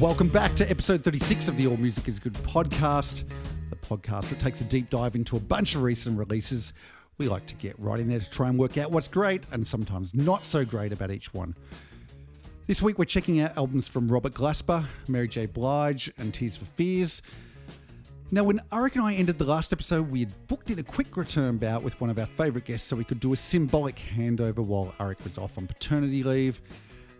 Welcome back to episode 36 of the All Music is Good podcast, the podcast that takes a deep dive into a bunch of recent releases. We like to get right in there to try and work out what's great and sometimes not so great about each one. This week we're checking out albums from Robert Glasper, Mary J. Blige, and Tears for Fears. Now, when Arik and I ended the last episode, we had booked in a quick return bout with one of our favourite guests so we could do a symbolic handover while Arik was off on paternity leave.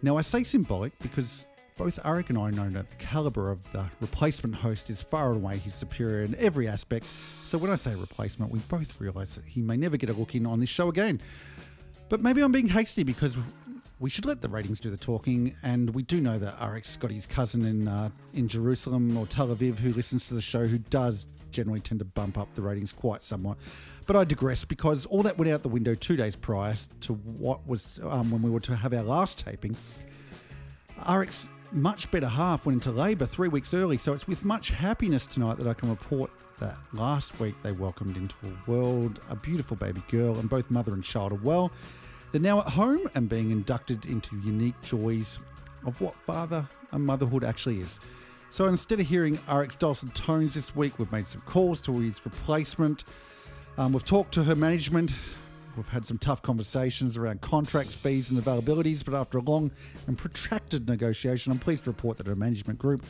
Now, I say symbolic because both Arik and I know that the calibre of the replacement host is far and away his superior in every aspect. So when I say replacement, we both realise that he may never get a look in on this show again. But maybe I'm being hasty because we should let the ratings do the talking, and we do know that Arik's got his cousin in uh, in Jerusalem or Tel Aviv who listens to the show, who does generally tend to bump up the ratings quite somewhat. But I digress because all that went out the window two days prior to what was um, when we were to have our last taping. Arik's much better half went into labour three weeks early, so it's with much happiness tonight that I can report that last week they welcomed into a world a beautiful baby girl, and both mother and child are well. They're now at home and being inducted into the unique joys of what father and motherhood actually is. So instead of hearing Arik's dulcet tones this week, we've made some calls to his replacement. Um, we've talked to her management. We've had some tough conversations around contracts, fees, and availabilities, but after a long and protracted negotiation, I'm pleased to report that her management group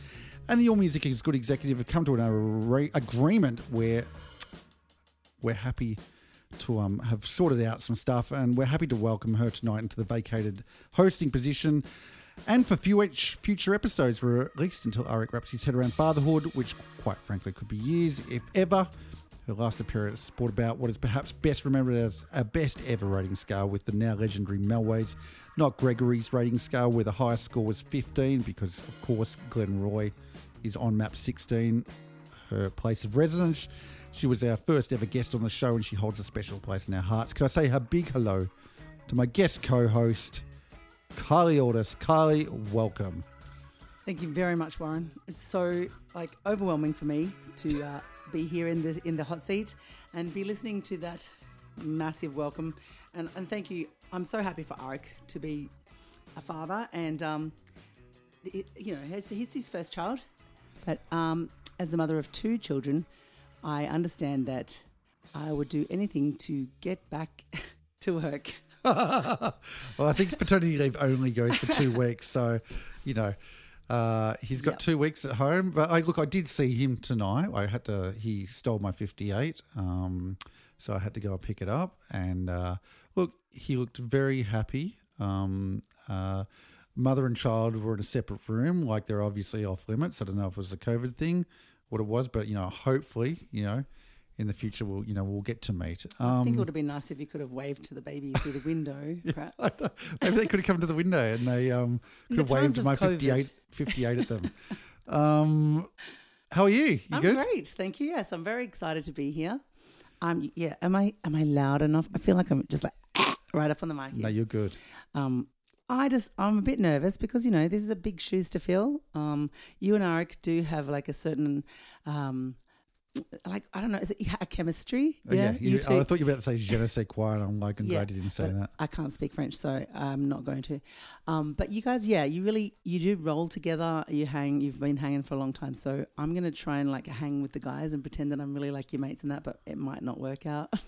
and the All Music is Good executive have come to an agreement where we're happy to um, have sorted out some stuff, and we're happy to welcome her tonight into the vacated hosting position. And for few future episodes, we're at least until Arik wraps his head around fatherhood, which quite frankly could be years, if ever. Her last appearance brought about what is perhaps best remembered as a best ever rating scale with the now legendary Melways, not Gregory's rating scale, where the highest score was 15, because of course Glenroy is on map 16, her place of residence. She was our first ever guest on the show and she holds a special place in our hearts. Can I say a big hello to my guest co host, Kylie Auldist? Kylie, welcome. Thank you very much, Warren. It's so like overwhelming for me to uh, be here in the in the hot seat and be listening to that massive welcome. And, and thank you. I'm so happy for Arik to be a father, and um, it, you know, it's, it's his first child. But um, as the mother of two children, I understand that I would do anything to get back to work. well, I think paternity leave only goes for two weeks, so you know. Uh, he's got yep. two weeks at home, but I look. I did see him tonight. I had to. He stole my fifty-eight, um, so I had to go and pick it up. And uh, look, he looked very happy. Um, uh, mother and child were in a separate room, like they're obviously off limits. I don't know if it was a COVID thing, what it was, but you know, hopefully, you know, in the future we'll you know we'll get to meet. Um, I think it would have been nice if you could have waved to the baby through the window. Perhaps yeah, maybe they could have come to the window and they um, could have waved my 58, 58 at them. um, how are you? You I'm good? great, thank you. Yes, I'm very excited to be here. Um, yeah, am I am I loud enough? I feel like I'm just like right up on the mic. Here. No, you're good. Um, I just I'm a bit nervous because you know this is a big shoes to fill. Um, you and Arik do have like a certain um, like I don't know, is it a chemistry? Oh, yeah, you, oh, I thought you were about to say je ne sais quoi, and I'm like, I'm yeah, glad you didn't say that. I can't speak French, so I'm not going to. Um, but you guys, yeah, you really you do roll together. You hang. You've been hanging for a long time, so I'm gonna try and like hang with the guys and pretend that I'm really like your mates and that, but it might not work out.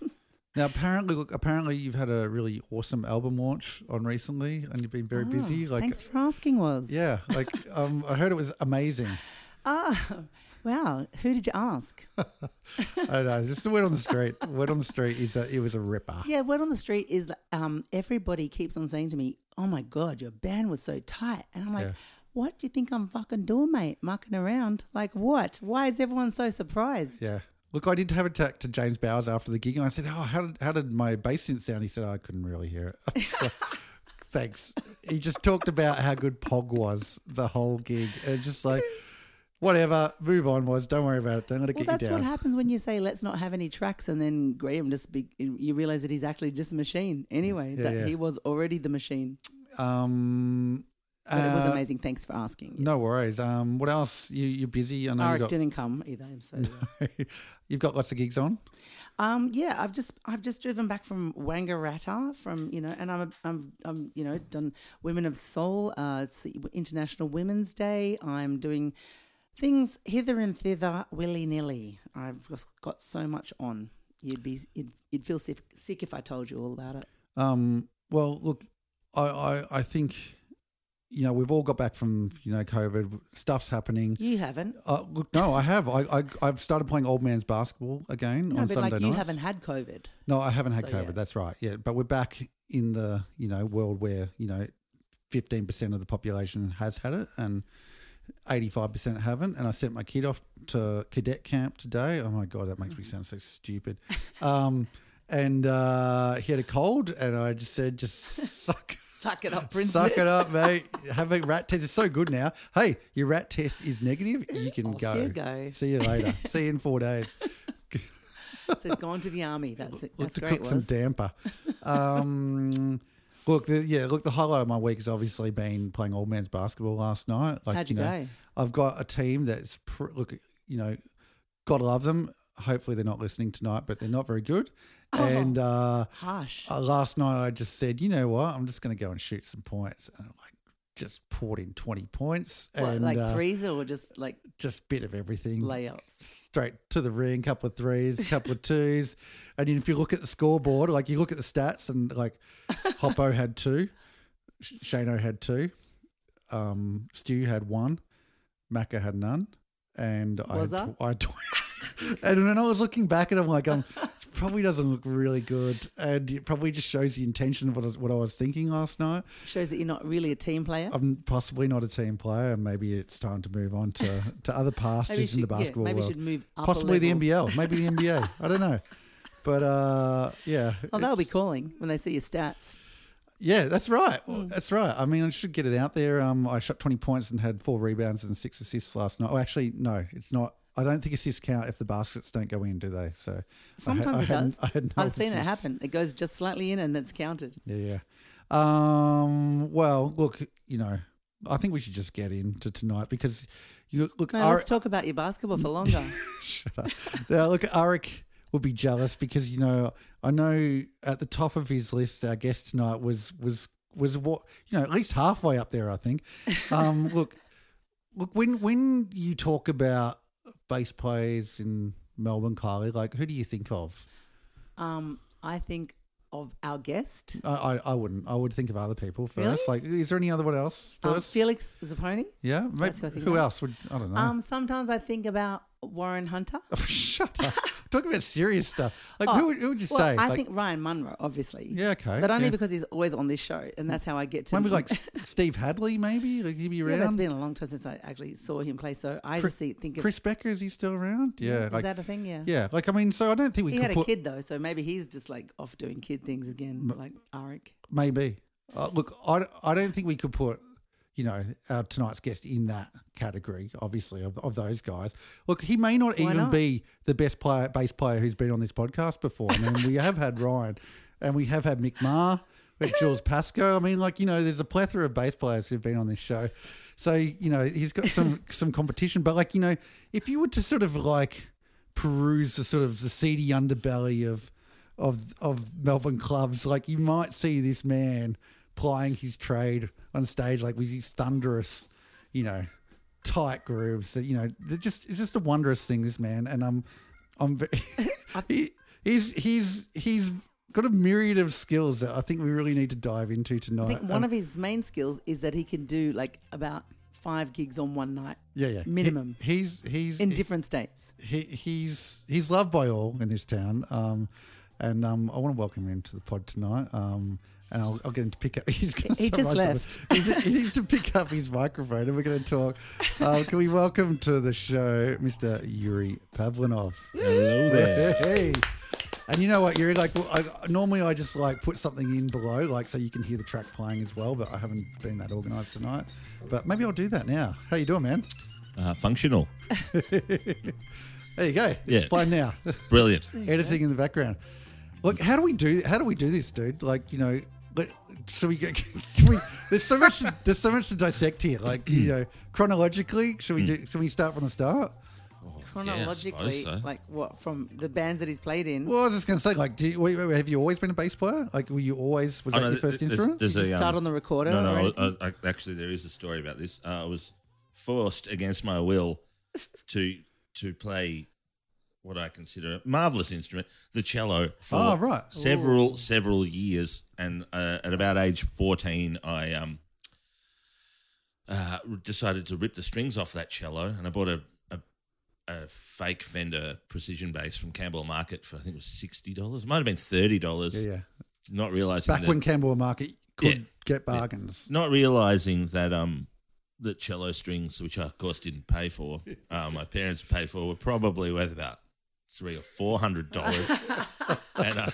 Now, apparently, look, apparently you've had a really awesome album launch on recently, and you've been very oh, busy. Like, thanks for asking. Was yeah, like um, I heard it was amazing. Ah, wow. Who did you ask? I don't know. Just the word on the street. word on the street is that it was a ripper. Yeah, word on the street is um, everybody keeps on saying to me, "Oh my god, your band was so tight," and I'm like. Yeah. What do you think I'm fucking doing, mate? Mucking around? Like what? Why is everyone so surprised? Yeah. Look, I did have a chat to James Bowers after the gig, and I said, "Oh, how did how did my bass synth sound?" He said, oh, "I couldn't really hear it." so, thanks. He just talked about how good Pog was the whole gig, and just like. Whatever, move on. Was don't worry about it. Don't let it well, get you down. That's what happens when you say let's not have any tracks, and then Graham just be, you realize that he's actually just a machine. Anyway, yeah, that yeah. he was already the machine. Um, But it was Uh, amazing. Thanks for asking. No worries. Um, what else? You, you're busy. I know Arik you didn't come either. So you've got lots of gigs on. Um, yeah, I've just I've just driven back from Wangaratta from you know, and I'm I'm I'm you know done Women of Soul. Uh, it's International Women's Day. I'm doing things hither and thither willy nilly. I've just got so much on. You'd be you'd, you'd feel sick, sick if I told you all about it. Um, well, look, I, I, I think, you know, we've all got back from, you know, COVID. Stuff's happening. You haven't. Uh, look, no, I have. I, I, I've started playing old man's basketball again No, on but Sunday like you nights. haven't had COVID. No, I haven't had So, COVID. yeah. That's right. Yeah, but we're back in the, you know, world where, you know, 15% of the population has had it and 85% haven't. And I sent my kid off to cadet camp today. Oh my God, that makes me sound so stupid. Um, and uh, he had a cold, and I just said, just suck Suck it up, princess. Suck it up, mate. Have a rat test. It's so good now. Hey, your rat test is negative. You can Off go. you go. See you later. See you in four days. So he's gone to the army. That's it. Look That's to great. cook some damper. Um, look, the, yeah. Look, the highlight of my week has obviously been playing old man's basketball last night. Like, How'd you know, go? I've got a team that's pr- look. You know, God love them. Hopefully, they're not listening tonight, but they're not very good. Oh. And uh, Harsh. uh, last night, I just said, you know what? I'm just going to go and shoot some points. And like, just poured in 20 points What, and like uh, threes or just like just bit of everything. layups? Straight to the ring, couple of threes, couple of twos. And if you look at the scoreboard, like you look at the stats and like Hoppo had two, Sh- Shano had two, um, Stu had one, Macca had none. And I Was had, I? tw- I had tw- and then I was looking back at him like, um, it probably doesn't look really good. And it probably just shows the intention of what I, what I was thinking last night. Shows that you're not really a team player. I'm possibly not a team player, and maybe it's time to move on to, to other Maybe pastures in the basketball yeah, maybe world. should move up. Possibly the. NBL, maybe the NBA. I don't know, but uh, yeah. Oh, they'll be calling when they see your stats. Yeah, that's right. Hmm. That's right. I mean, I should get it out there. Um, I shot 20 points and had four rebounds and six assists last night. Oh, actually, no, it's not. I don't think assists count if the baskets don't go in, do they? So I Sometimes I it had- does. I had no I've seen it happen. It goes just slightly in, and that's counted. Yeah, yeah. Um, well, look, you know, I think we should just get into tonight because you look. No, Ar- let's talk about your basketball for longer. Shut up. now, look, Arik would be jealous because you know I know at the top of his list, our guest tonight was was was what you know at least halfway up there. I think. Um, look, look when when you talk about bass players in Melbourne, Kylie, like who do you think of? um, I think of our guest, I, I, I wouldn't. I would think of other people first. Really? Like, is there any other one else um, first? Felix Zapponi. yeah, That's who I think who else would I don't know. Um, sometimes I think about Warren Hunter. Oh, Shut up. Talking about serious stuff. Like, Oh, who, would- who would you Well, say? I like, think Ryan Monro, obviously. yeah, okay. But only yeah. because he's always on this show, and that's how I get to. Maybe like Steve Hadley, maybe like he'd be yeah, but it's around. been a long time since I actually saw him play, so I Chris- just see, think of. Chris Becker is he still around? Yeah, is like that a thing? Yeah. yeah, like I mean, so I don't think we He could had a kid though, so maybe he's just like off doing kid things again, like Arik. maybe. Uh, look, I, I don't think we could put you know our tonight's guest in that category. Obviously, of, of those guys. Look, he may not Why even not? be the best player, bass player who's been on this podcast before. I mean, we have had Ryan, and we have had Mick Marr. Like Jules Pascoe. I mean, like you know, there's a plethora of bass players who've been on this show, so you know he's got some some competition. But like you know, if you were to sort of like peruse the sort of the seedy underbelly of of of Melbourne clubs, like you might see this man plying his trade on stage, like with his thunderous, you know, tight grooves. That you know, they're just it's just a wondrous thing. This man, and I'm I'm very, he, he's he's he's got a myriad of skills that I think we really need to dive into tonight. I think one Um, of his main skills is that he can do like about five gigs on one night yeah, yeah, He- minimum. he's he's in different states. he, he's he's loved by all in this town, um, and um, I want to welcome him to the pod tonight. Um, and I'll, I'll get him to pick up. He's gonna He just summarize something. He's, he needs to pick up his microphone, and we're going to talk. Uh, can we welcome to the show, Mr. Yuri Pavlinov? Hello there. Hey. And you know what, Yuri? Like, well, I, normally I just like put something in below, like so you can hear the track playing as well. But I haven't been that organised tonight. But maybe I'll do that now. How you doing, man? Uh, functional. There you go. Yeah. It's playing now. Brilliant. editing in the background. Look, how do we do how do we do this, dude? Like, you know, let, should we go? Can we, there's so much. There's so much to dissect here. Like you know, chronologically, should we do? Should we start from the start? Chronologically, so. like what from the bands that he's played in. Well, I was just going to say, like, do you, wait, wait, wait, have you always been a bass player? Like, were you always was Oh, that no, your first there's- instrument? there's Did you a, start um, on the recorder? No, no. anything? I, I, actually, there is a story about this. Uh, I was forced against my will to to play what I consider a marvelous instrument, the cello, for Oh, right. several several years. And uh, at about age fourteen, I um uh, decided to rip the strings off that cello, and I bought a. a a fake Fender precision bass from Camberwell Market for I think it was sixty dollars. Might have been thirty dollars. yeah, yeah. Not realizing Back that, when Camberwell Market could Yeah. get bargains. not realizing that um that cello strings, which I of course didn't pay for, uh, my parents paid for, were probably worth about three or four hundred dollars. and uh,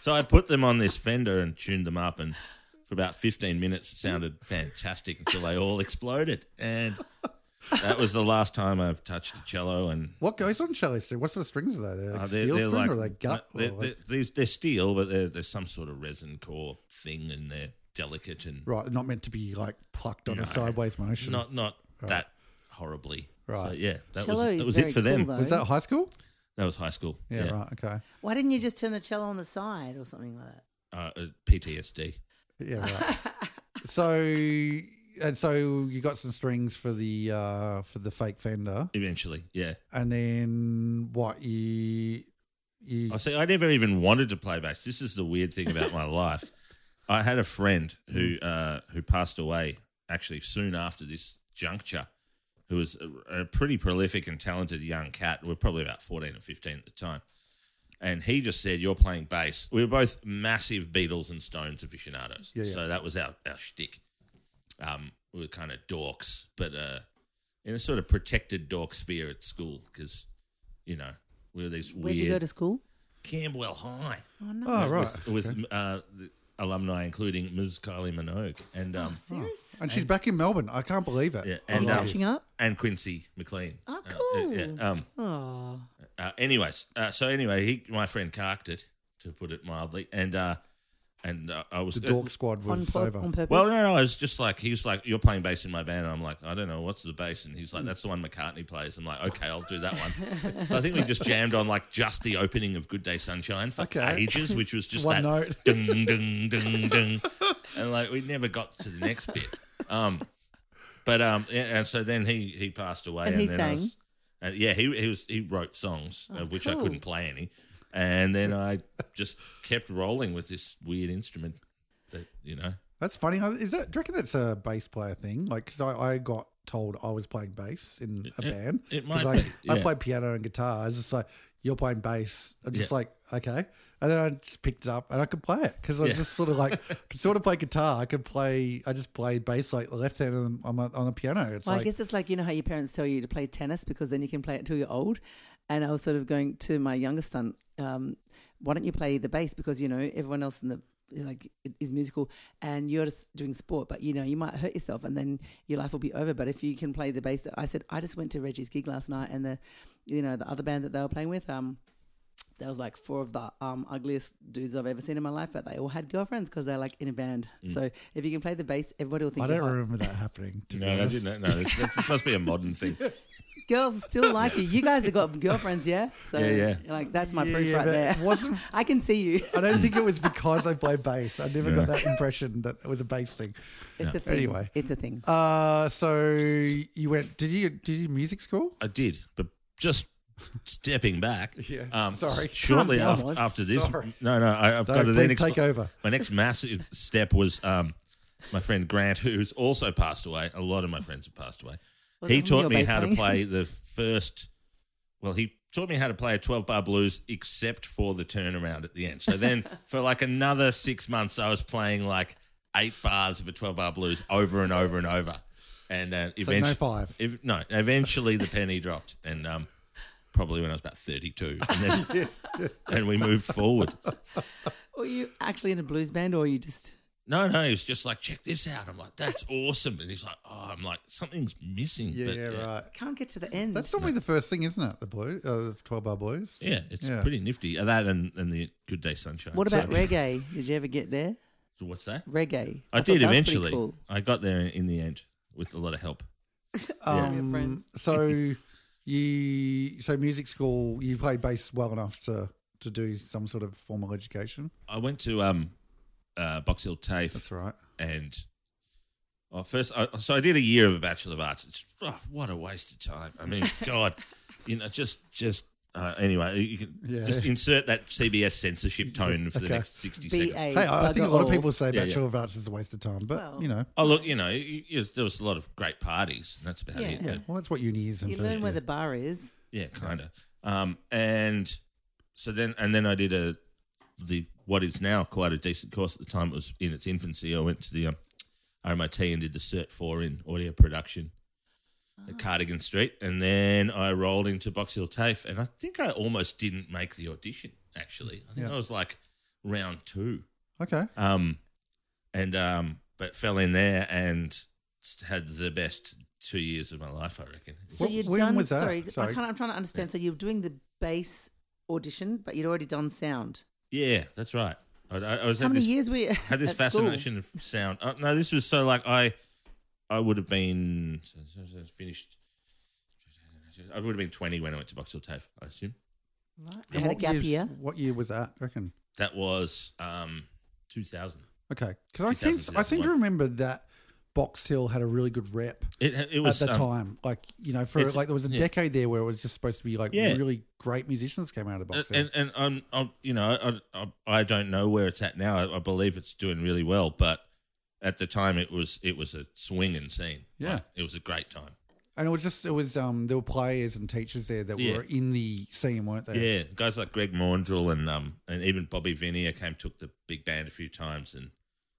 so I put them on this Fender and tuned them up, and for about fifteen minutes, it sounded fantastic until they all exploded, and that was the last time I've touched a cello. And What goes on cello string? What sort of strings are they? They're like uh, steel string or are they gut? they're, like- they're, they're steel, but they're, there's some sort of resin core thing, and they're delicate and right, they're not meant to be like plucked on No. a sideways motion. not not that horribly. So Right. yeah, that Cello was that was it for cool, them. though. was that high school? That was high school. Yeah, right. Okay. Why didn't you just turn the cello on the side or something like that? Uh, uh, PTSD. Yeah, right. so and so you got some strings for the uh for the fake Fender, Eventually, yeah. and then what you you I see. I never even wanted to play bass. This is the weird thing about my life. I had a friend who uh, who passed away actually soon after this juncture, who was a, a pretty prolific and talented young cat. We are probably about fourteen or fifteen at the time, and he just said, "You're playing bass." We were both massive Beatles and Stones aficionados, Yeah, yeah. so that was our our shtick. Um, we were kind of dorks, but uh, in a sort of protected dork sphere at school because you know we were these Where weird. did you go to school? Camberwell High Oh no. oh right, with, with uh, the alumni, including Ms. Kylie Minogue and um, Serious? and she's back in Melbourne. I can't believe it. yeah, and um. Catching up? and Quincy McLean. Oh, Uh, cool. yeah. Um, Oh. uh, anyways, uh, so anyway, he my friend carked it to put it mildly, and uh, and uh, I was The Dork Squad On, was pur- over. on purpose? Well, no, no, I was just like, he was like, you're playing bass in my band. And I'm like, I don't know, what's the bass? And he's like, that's the one McCartney plays. I'm like, okay, I'll do that one. so I think we just jammed on like just the opening of Good Day Sunshine for Okay. ages, which was just One that note. ding, ding, ding, ding. And like, we never got to the next bit. Um, but, um, yeah, and so then he, he passed away. And And, he then I sang? was, and yeah, he, he was, he wrote songs of which I couldn't play any. And then I just kept rolling with this weird instrument that, you know, That's funny. Is that? Do you reckon that's a bass player thing? Like, because I, I got told I was playing bass in a It- band. it 'Cause might I, be, I play piano and guitar. It's just like you're playing bass. I'm just Yeah. like okay, and then I just picked it up and I could play it because I was Yeah. just sort of like could sort of play guitar. I could play. I just played bass like the left hand on, on, a, on a piano. It's Well, I guess it's like you know how your parents tell you to play tennis because then you can play it until you're old. And I was sort of going to my youngest son, um, why don't you play the bass because you know everyone else in the like is musical and you're just doing sport, but you know you might hurt yourself and then your life will be over. But if you can play the bass, I said I just went to Reggie's gig last night and the you know the other band that they were playing with, um, there was like four of the um, ugliest dudes I've ever seen in my life, but they all had girlfriends because they're like in a band. So if you can play the bass, everybody will think I you're don't hot. remember that happening. To be No, that honest. didn't. No, this, this must be a modern thing. Girls still like you. You guys have got girlfriends, yeah? So Yeah, yeah. like that's my Yeah, proof yeah, right there. Wasn't. I can see you. I don't think it was because I play bass. I never Yeah. got that impression that it was a bass thing. It's Yeah. a thing. Anyway. It's a thing. Uh, so you went? Did you did you music school? I did, but just stepping back. Yeah. Um, Sorry. Shortly down, after, after this, Sorry. no, no, I, I've So got to then please take over. My next massive step was um, my friend Grant, who's also passed away. A lot of my friends have passed away. Was he taught me bass how to play the first. Well, he taught me how to play a 12 bar blues except for the turnaround at the end. So then for like another six months, I was playing like eight bars of a 12 bar blues over and over and over. And uh, So no eventually, five. if, no, eventually the penny dropped, and um, probably when I was about thirty-two, and then and we moved forward. Were you actually in a blues band or you just No, no, he was just like, check this out. I'm like, that's awesome, and he's like, oh, I'm like, something's missing. Yeah, but, right. can't get to the end? That's normally the first thing, isn't it? The blue, uh, the twelve bar blues. Yeah, it's Yeah. pretty nifty. Uh, That and, and the Good Day Sunshine. what So- about reggae? Did you ever get there? So what's that? reggae. I, thought did that was pretty eventually. Cool. I got there in the end with a lot of help. Yeah. Your friends. Um, so you so music school you played bass well enough to to do some sort of formal education. I went to um, uh, Box Hill TAFE That's right. and well, first, I, so I did a year of a Bachelor of Arts. It's, oh, what a waste of time. I mean, God, you know, just, just, uh, anyway, you can Yeah. just insert that CBS censorship tone for the next 60 B seconds. Hey, I think a lot of people say Yeah, Bachelor of Arts is a waste of time, but Well- you know, Oh, look, you know, you, you, there was a lot of great parties, and that's about Yeah. it. yeah. Well, that's what uni is. You first learn where year. the bar is. Yeah, kind of. Um, and so then, and then I did a the what is now quite a decent course at the time. It was in its infancy. I went to the um, RMIT and did the Cert Four in audio production at Cardigan Street, and then I rolled into Box Hill TAFE, and I think I almost didn't make the audition. Actually, I think Yeah. I was like round two. Okay. Um, and um, but fell in there and had the best two years of my life. I reckon. So What- you'd when done. was that? Sorry, Sorry. I can't, I'm trying to understand. So you're doing the bass audition, but you'd already done sound. Yeah, that's right. I, I, I was How had many this, years we had this at school? fascination of sound. Uh, no, this was so like I, I would have been so- so- so finished. I would have been twenty when I went to Box Hill TAFE. I assume Right. You And had a what gap years- year. What year was that? I reckon. that was um, two thousand. Okay, because I seem I seem to remember that Box Hill had a really good rep It it was at the um, time. Like you know, for like there was a yeah. decade there where it was just supposed to be like Yeah. really great musicians came out of Box Hill. and and I'm, I'm you know I, I I don't know where it's at now. I, I believe it's doing really well, but at the time it was it was a swinging scene. Yeah. Like, it was a great time. And it was just it was um there were players and teachers there that Yeah. were in the scene, weren't they? Yeah, guys like Greg Maundrell and um and even Bobby Vinier came took the big band a few times and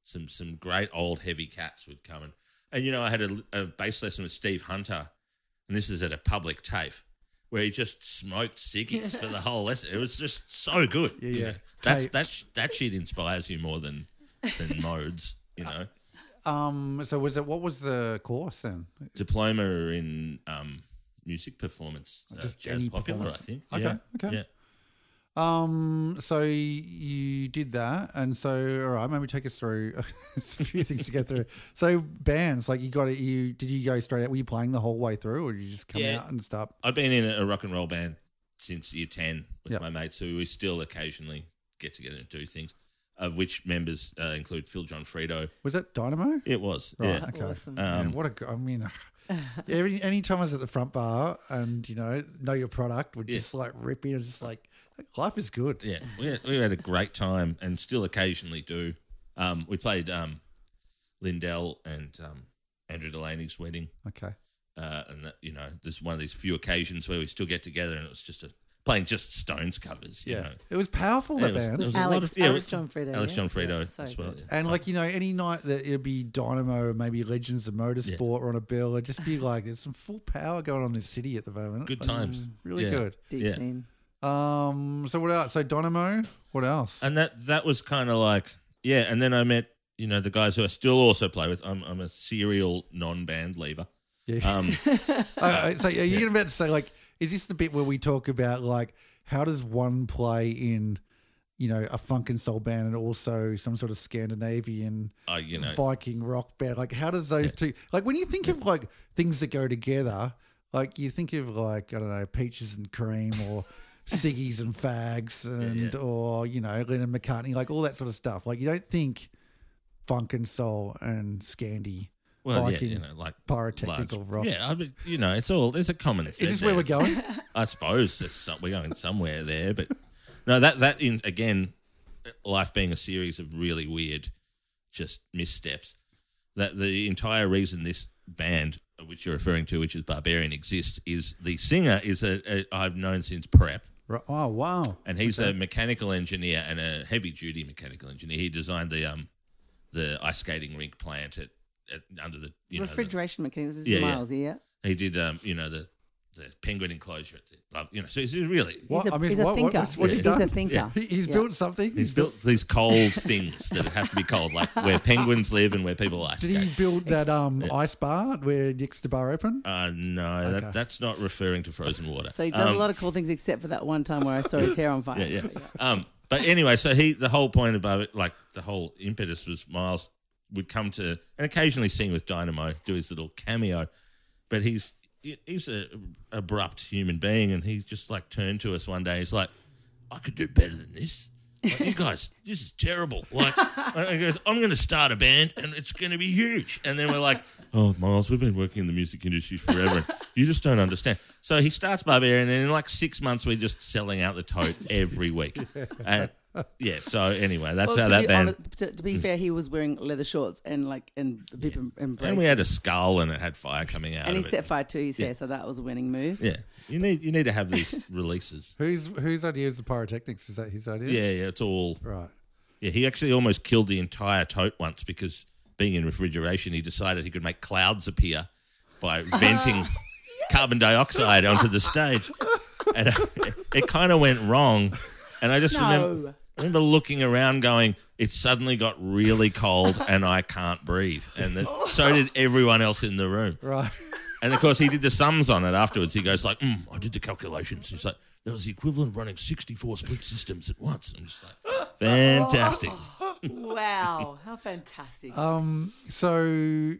some some great old heavy cats would come and and you know I had a, a bass lesson with Steve Hunter and this is at a public TAFE where he just smoked ciggies for the whole lesson. It was just so good. Yeah, you yeah. That's Tape. that sh- that shit inspires you more than than modes. You know, Um. So was it what was the course then? diploma in um music performance, uh, Just jazz popular, I think. Okay, Yeah. okay. Yeah. Um. So you did that, and so all right, maybe take us through a few things to get through. So bands, like you got it. You did you go straight out? Were you playing the whole way through, or did you just come Yeah. out and stop? I've been in a rock and roll band since year 10 with Yep. my mates who we still occasionally get together and do things, of which members uh, include Phil John Frito. Was that Dynamo? It was. Right. Yeah. Okay. Awesome. Man, Um, what a. g- I mean, every any time I was at the front bar and you know know your product would just like rip in. and just like life is good. yeah. We had, we had a great time and still occasionally do. Um, we played um, Lindell and um, Andrew Delaney's wedding. Okay. Uh, and that, you know, there's one of these few occasions where we still get together and it was just a, playing just Stones covers. You Yeah. know. It was powerful Yeah, that it was- band. it was a lot Alex, of- yeah, Alex it- John Frito. Alex yeah? John Frito Yeah, so as well. good. And like you know, any night that it'd be Dynamo, maybe Legends of Motorsport or on a bill, it'd just be like there's some full power going on in this city at the moment. Good Like, times. really Yeah. good. Deep Yeah. scene. Um, so what else? So Dynamo, what else? and that that was kind of like yeah and then i met you know the guys who i still also play with i'm, I'm a serial non-band leaver yeah. um Uh, so are you about to say like, is this the bit where we talk about like how does one play in, you know, a funk and soul band and also some sort of Scandinavian I, you know Viking rock band? Like, how does those two like when you think of like things that go together? Like you think of like I don't know, peaches and cream or. Ciggies and fags and yeah. or you know Lennon McCartney like all that sort of stuff like you don't think funk and soul and Scandi well yeah you know like pyrotechnical large- rock. Yeah I mean, you know it's all there's a common is this where we're going? I suppose some, we're going somewhere there but no that that in again life being a series of really weird just missteps that the entire reason this band which you're referring to which is barbarian exists is the singer is a, a i've known since prep. Oh wow! and he's a mechanical engineer and a heavy duty mechanical engineer. He designed the um the ice skating rink plant at, at under the you know the, Refrigeration mechanics is Yeah, yeah. miles, yeah. he did um you know the the penguin enclosure at the you know so he's really What? He's a, I mean, he's what- a what- thinker. what's- what's he he's done? a thinker. Yeah. He, he's Yeah. built something. he's built these cold things that have to be cold like where penguins live and where people ice Did skate. he build that um ice bar where Nick's the bar open? Uh, no, Okay. that, that's not referring to frozen water. So he does Um, a lot of cool things except for that one time where I saw his hair on fire. Yeah, yeah. Um, But anyway, so he the whole point about it, like the whole impetus was Miles would come to and occasionally sing with Dynamo, do his little cameo, but he's he's a abrupt human being, and he just like turned to us one day. He's like, "I could do better than this." Like, you guys, this is terrible. Like, he goes, I'm going to start a band and it's going to be huge. And then we're like, oh, Miles, we've been working in the music industry forever. You just don't understand. So he starts Barbarian, and in like six months, we're just selling out the tote every week. And yeah, so anyway, that's Well, how that be band. honest- to, to be fair, he was wearing leather shorts and like and bib and, and and we had a skull and it had fire coming out and he it. set fire to his hair, so that was a winning move. Yeah, you need you need to have these releases. Whose whose idea is the pyrotechnics? Is that his idea? Yeah, yeah, it's all. Right. Yeah, he actually almost killed the entire tote once because being in refrigeration, he decided he could make clouds appear by venting carbon dioxide onto the stage, and it, it kind of went wrong. And I just remember, No. I remember looking around, going, "It suddenly got really cold, and I can't breathe." And the, so did everyone else in the room. Right. And of course, he did the sums on it afterwards. He goes like, mm, "I did the calculations." He's like, "That was the equivalent of running sixty-four split systems at once." I'm just like, "Fantastic." Wow, how fantastic! Um. So,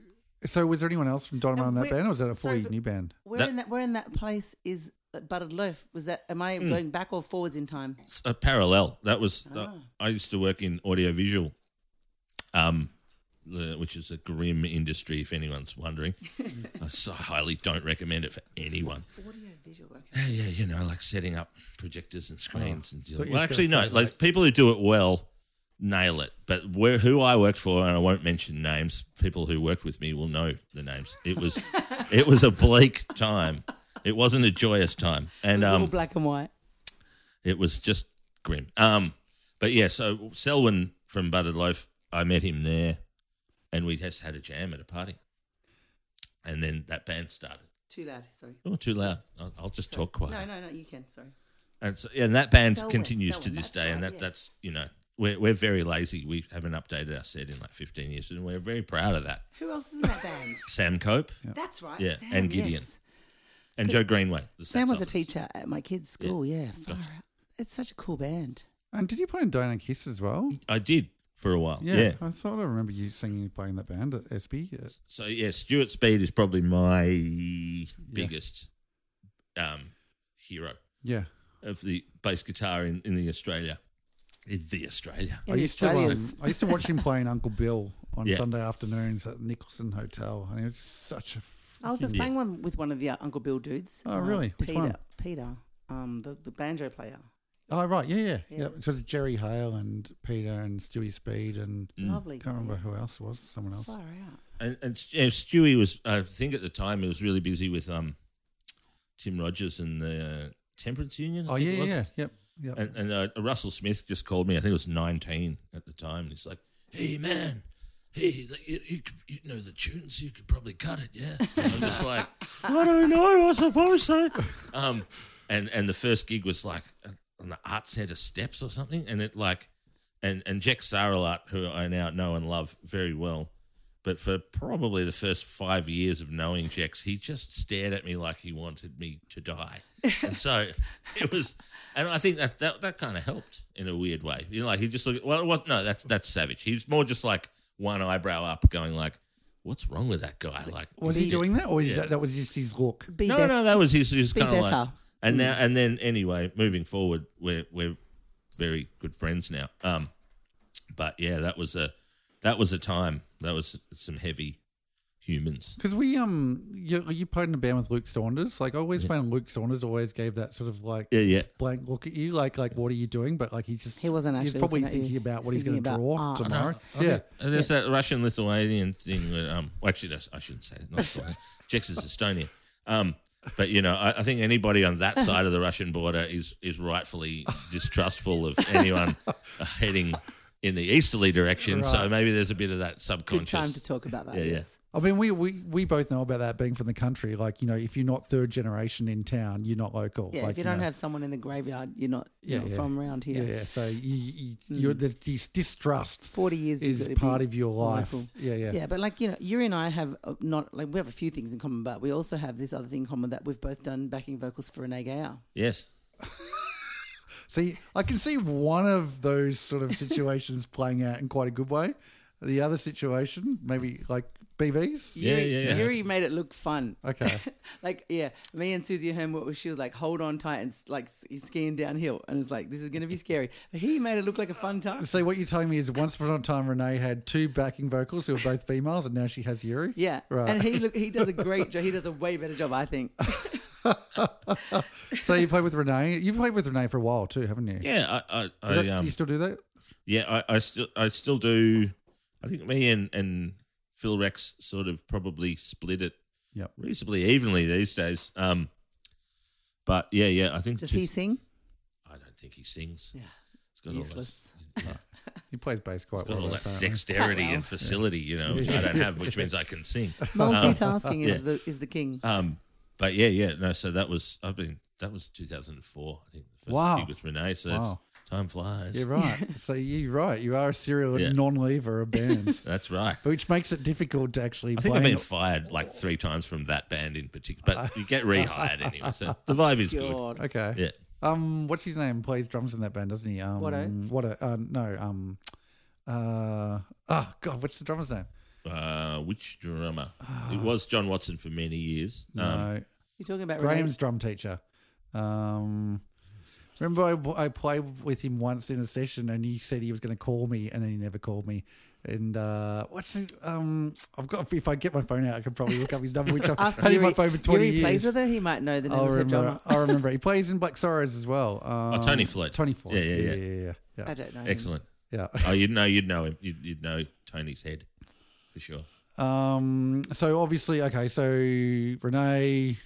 so was there anyone else from Dynamo And in that band, or was that a sorry, fully but- new band? where that- in that where in that place is Buttered Loaf? Was that? Am. I going back or forwards in time? It's a parallel. That was uh, Ah. I used to work in audiovisual, um, the, which is a grim industry. If anyone's wondering, I so highly don't recommend it for anyone. Audio visual. Okay. Yeah, yeah, you know, like setting up projectors and screens and dealing. you Well, actually, no. Like like- people who do it well nail it. But where who I worked for, and I won't mention names. People who worked with me will know the names. It was, it was a bleak time. It wasn't a joyous time, and It's all um, black and white. it was just grim. Um, but yeah, so Selwyn from Buttered Loaf, I met him there, and we just had a jam at a party, and then that band started. Too loud. Sorry. Oh, too loud. I'll, I'll just talk quiet. No, no, no. You can. Sorry. And so, yeah, and that band Selwyn, continues to this day, and that yes. that's you know we're we're very lazy. We haven't updated our set in like fifteen years, and we're very proud of that. Who else is in that band? Sam Cope That's right. Yeah, Sam, and Gideon. yes. And Joe Greenway. The Sam was a saxophonist. teacher at my kid's school. Yeah. far Gotcha. out. It's such a cool band. And did you play in Diana Kiss as well? I did for a while. Yeah, yeah. I thought I remember you singing playing that band at SB. Yeah. So yeah, Stuart Speed is probably my biggest um, hero yeah. of the bass guitar in, in the Australia. In the Australia. I In used to um, Australia's- I used to watch him playing Uncle Bill on Yeah. Sunday afternoons at Nicholson Hotel, and it was just such a. I was just Yeah. playing one with one of the uh, Uncle Bill dudes. Oh, uh, really? Which Peter. one? Peter. Um, the, the banjo player. Oh right, yeah, yeah, Yeah. yeah. It was Jerry Hale and Peter and Stewie Speed and Lovely. can't remember guy. who else it was. Someone else. Far out. And, and yeah, Stewie was, I think at the time, he was really busy with um, Tim Rogers and the Temperance Union. I Oh think yeah, it yeah, was. yeah, yep, yep. And, and uh, Russell Smith just called me. I think it was 19 at the time. And he's like, hey, man, hey, you, you, you know the tunes, you could probably cut it, yeah? And I'm just like, I don't know, I suppose so. Um, and, and the first gig was like uh, on the Art Centre steps or something. And it like, and, and Jex Saarelaht, who I now know and love very well, but for probably the first five years of knowing Jex, he just stared at me like he wanted me to die. And so it was, and I think that that, that kind of helped in a weird way. You know, like he just looked, well, it was, no, that's that's savage. He's more just like one eyebrow up, going like, "What's wrong with that guy?" Like, was is he doing that, or is Yeah. that, that was just his look? Be No, best- no, that was his. His kind of like, and now and then anyway, moving forward, we're we're very good friends now. Um, but yeah, that was a that was a time. That was some heavy humans. Because we um, you, you played in a band with Luke Saunders. Like I always found Luke Saunders always gave that sort of like Yeah, yeah. blank look at you, like like what are you doing? But like he just He wasn't He's actually probably looking at you. thinking about what he's going to draw art. tomorrow. I Yeah, and there's that Russian Lithuanian thing. That, um, well, actually, that's, I shouldn't say it. Not Lithuanian. Jex is Estonian. Um, but you know, I, I think anybody on that side of the Russian border is is rightfully distrustful of anyone heading in the easterly direction. So maybe there's a bit of that Good subconscious. time to talk about that. Yeah, yeah. Yes. I mean we, we we both know about that being from the country. Like you know, if you're not third generation in town, you're not local. Yeah, like, if you don't know. have someone in the graveyard, you're not, Yeah, you're not yeah. from around here. yeah, yeah. So you, you you're there's this distrust 40 years is to part of your life. local. Yeah, yeah, Yeah, but like you know, Yuri and I have uh, not like we have a few things in common, but we also have this other thing in common that we've both done backing vocals for Renee Geyer. Yes. See, I can see one of those sort of situations playing out in quite a good way. The other situation, maybe like BBs. Yeah, Yuri, yeah, yeah. Yuri made it look fun. Okay. like yeah, me and Susie Herm, she was like, hold on tight and s- like s- skiing downhill, and it's like this is gonna be scary. But he made it look like a fun time. So what you're telling me is once upon a time Renee had two backing vocals who were both females, and now she has Yuri. Yeah, Right. and he look he does a great job. He does a way better job, I think. So you played with Renee. You've played with Renee for a while too, haven't you? Yeah, I, I, Is I that- um, you still do that? yeah, I, I still, I still do. I think me and and Phil Rex sort of probably split it Yep. reasonably evenly these days. Um, but yeah, yeah, I think Does just, he sing? I don't think he sings. Yeah, He's got useless. all this, He plays bass quite he's got well. all that apparently. dexterity Wow. and facility, you know, which I don't have, which means I can sing. Multitasking yeah. is the is the king. Um, but yeah, yeah, no. So that was I've been that was 2004. I think the first Wow. gig with Renee. So Wow. That's, time flies. You're right. so you're right. You are a serial Yeah. non-leaver of bands, That's right. which makes it difficult to actually. I think I've been fired like three times from that band in particular, but you get rehired anyway. So the vibe is good. God. Okay. Yeah. Um, what's his name? Plays drums in that band, doesn't he? Um, Watto? What a uh, no. Um, uh, oh God, what's the drummer's name? Uh, which drummer? it was John Watson for many years. Um, No, You're talking about Graham's drum teacher. Um, remember I, I played with him once in a session, and he said he was going to call me, and then he never called me. And uh, what's it, um? I've got if I get my phone out, I could probably look up his number, which I've Ask had in my phone for twenty Yuri years. plays with her. He might know the name I of her remember. drummer. I remember. He plays in Black Sorrows as well. Um, Tony Floyd. Tony Floyd. Yeah, yeah, yeah, yeah. yeah, yeah. yeah. I don't know. him. excellent. yeah. Oh, you'd know, you'd know him. You'd, you'd know Tony's head for sure. Um, so obviously, okay, so Renee,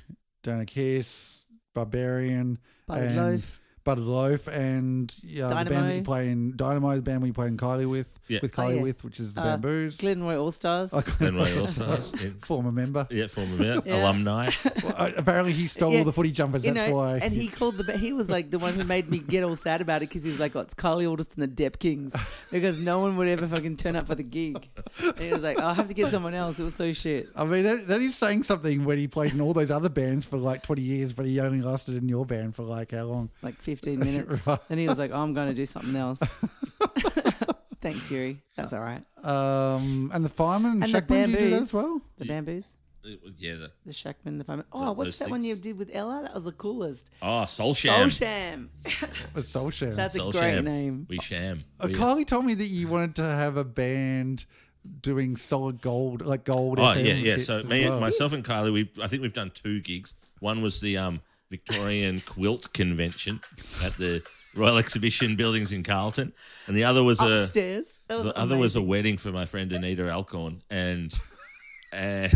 Dana Kiss, Barbarian, Buttered and Loaf. Buttered Loaf, and yeah, the band that you play in Dynamo, the band we play in Kylie with, Yeah. with Oh, Kylie yeah. with, which is the Uh, Bamboos. Glenroy All Stars. Glenroy All Stars. Yeah, Former member. yeah, former member, Yeah. alumni. Well, uh, apparently, he stole Yeah, all the footy jumpers. you That's know, why. and he called the ba- he was like the one who made me get all sad about it because he was like, "Oh, it's Kylie Carly Alderson, the Dep Kings," because no one would ever fucking turn up for the gig. And he was like, "I'll have to get someone else." It was so shit. I mean, that, that is saying something when he plays in all those other bands for like 20 years, but he only lasted in your band for like how long? Like 15 minutes, Right. and he was like, oh, "I'm going to do something else." Thanks, Yuri. That's all right. Um, and the fireman, And the Shackman, do you do that Bamboos. as well? The Bamboos, Yeah. The, the Shackman, the fireman. Oh, Th- what's those that one you did with Ella? That was the coolest. oh, Soul Soul Sham. Sham. It's Soul Sham. That's Soul a great Sham. name. We sham. Uh, We- Kylie told me that you wanted to have a band doing solid gold, like gold. Oh yeah, yeah. So me, well. myself, and Kylie, we I think we've done two gigs. One was the um, Victorian Quilt Convention at the Royal Exhibition Buildings in Carlton, and the other was a Upstairs. That was the other was a wedding for my friend Anita Alcorn, and uh,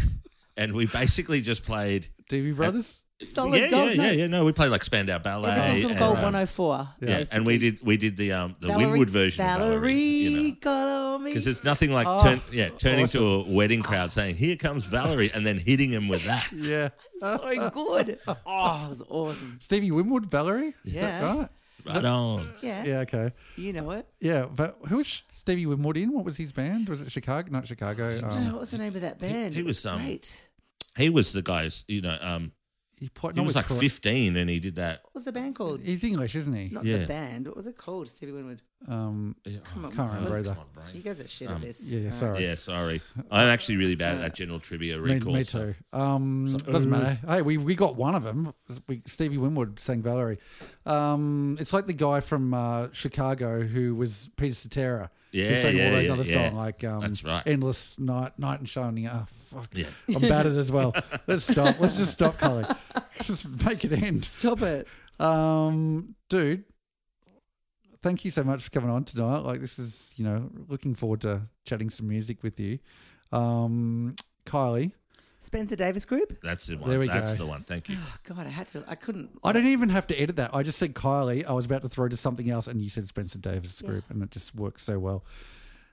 and we basically just played. Doobie Brothers. Solid yeah, gold. yeah, no. yeah, yeah. No, we played like Spandau Ballet. Everything from and, Gold um, 104. yeah, and we did we did the um the Valerie- Winwood version Valerie, of Valerie, you know. follow. Because it's nothing like Oh, turn, yeah, turning to a wedding crowd saying, "Here comes Valerie," and then hitting him with that. Yeah. so good. Oh, it was awesome. Stevie Winwood, Valerie. Yeah. right. Right on. Yeah, Yeah. Okay. you know it. Yeah. But who was Stevie Winwood in? What was his band? Was it Chicago? Not Chicago. Um, what was the name of that band? he It was, um, great. He was the guy's, you know, um, he played, he was like Cor- 15 and he did that. What was the band called? He's English, isn't he? Not Yeah. the band. What was it called? Stevie Winwood. Um, Come on, can't remember either. Come on. You guys are shit at this. yeah, yeah, All right. sorry. Yeah, sorry. I'm actually really bad at that general trivia Me, recall. me stuff. too. Um, doesn't matter. Hey, we, we got one of them. We, Stevie Winwood sang Valerie. Um, it's like the guy from uh, Chicago who was Peter Cetera. Who Yeah, sang yeah, all those yeah, other yeah. songs like um, That's right. Endless Night, Night and Shining. Ah, fuck. Yeah. I'm bad at it as well. Let's stop. Let's just stop, Colin. Let's just make it end. Stop it. Um, dude, thank you so much for coming on tonight. Like, this is, you know, looking forward to chatting some music with you. Um, Kylie, Spencer Davis Group. That's the one. There we That's go. the one. Thank you. Oh God, I had to. I couldn't. I don't even have to edit that. I just said Kylie. I was about to throw to something else, and you said Spencer Davis Group, and it just works so well.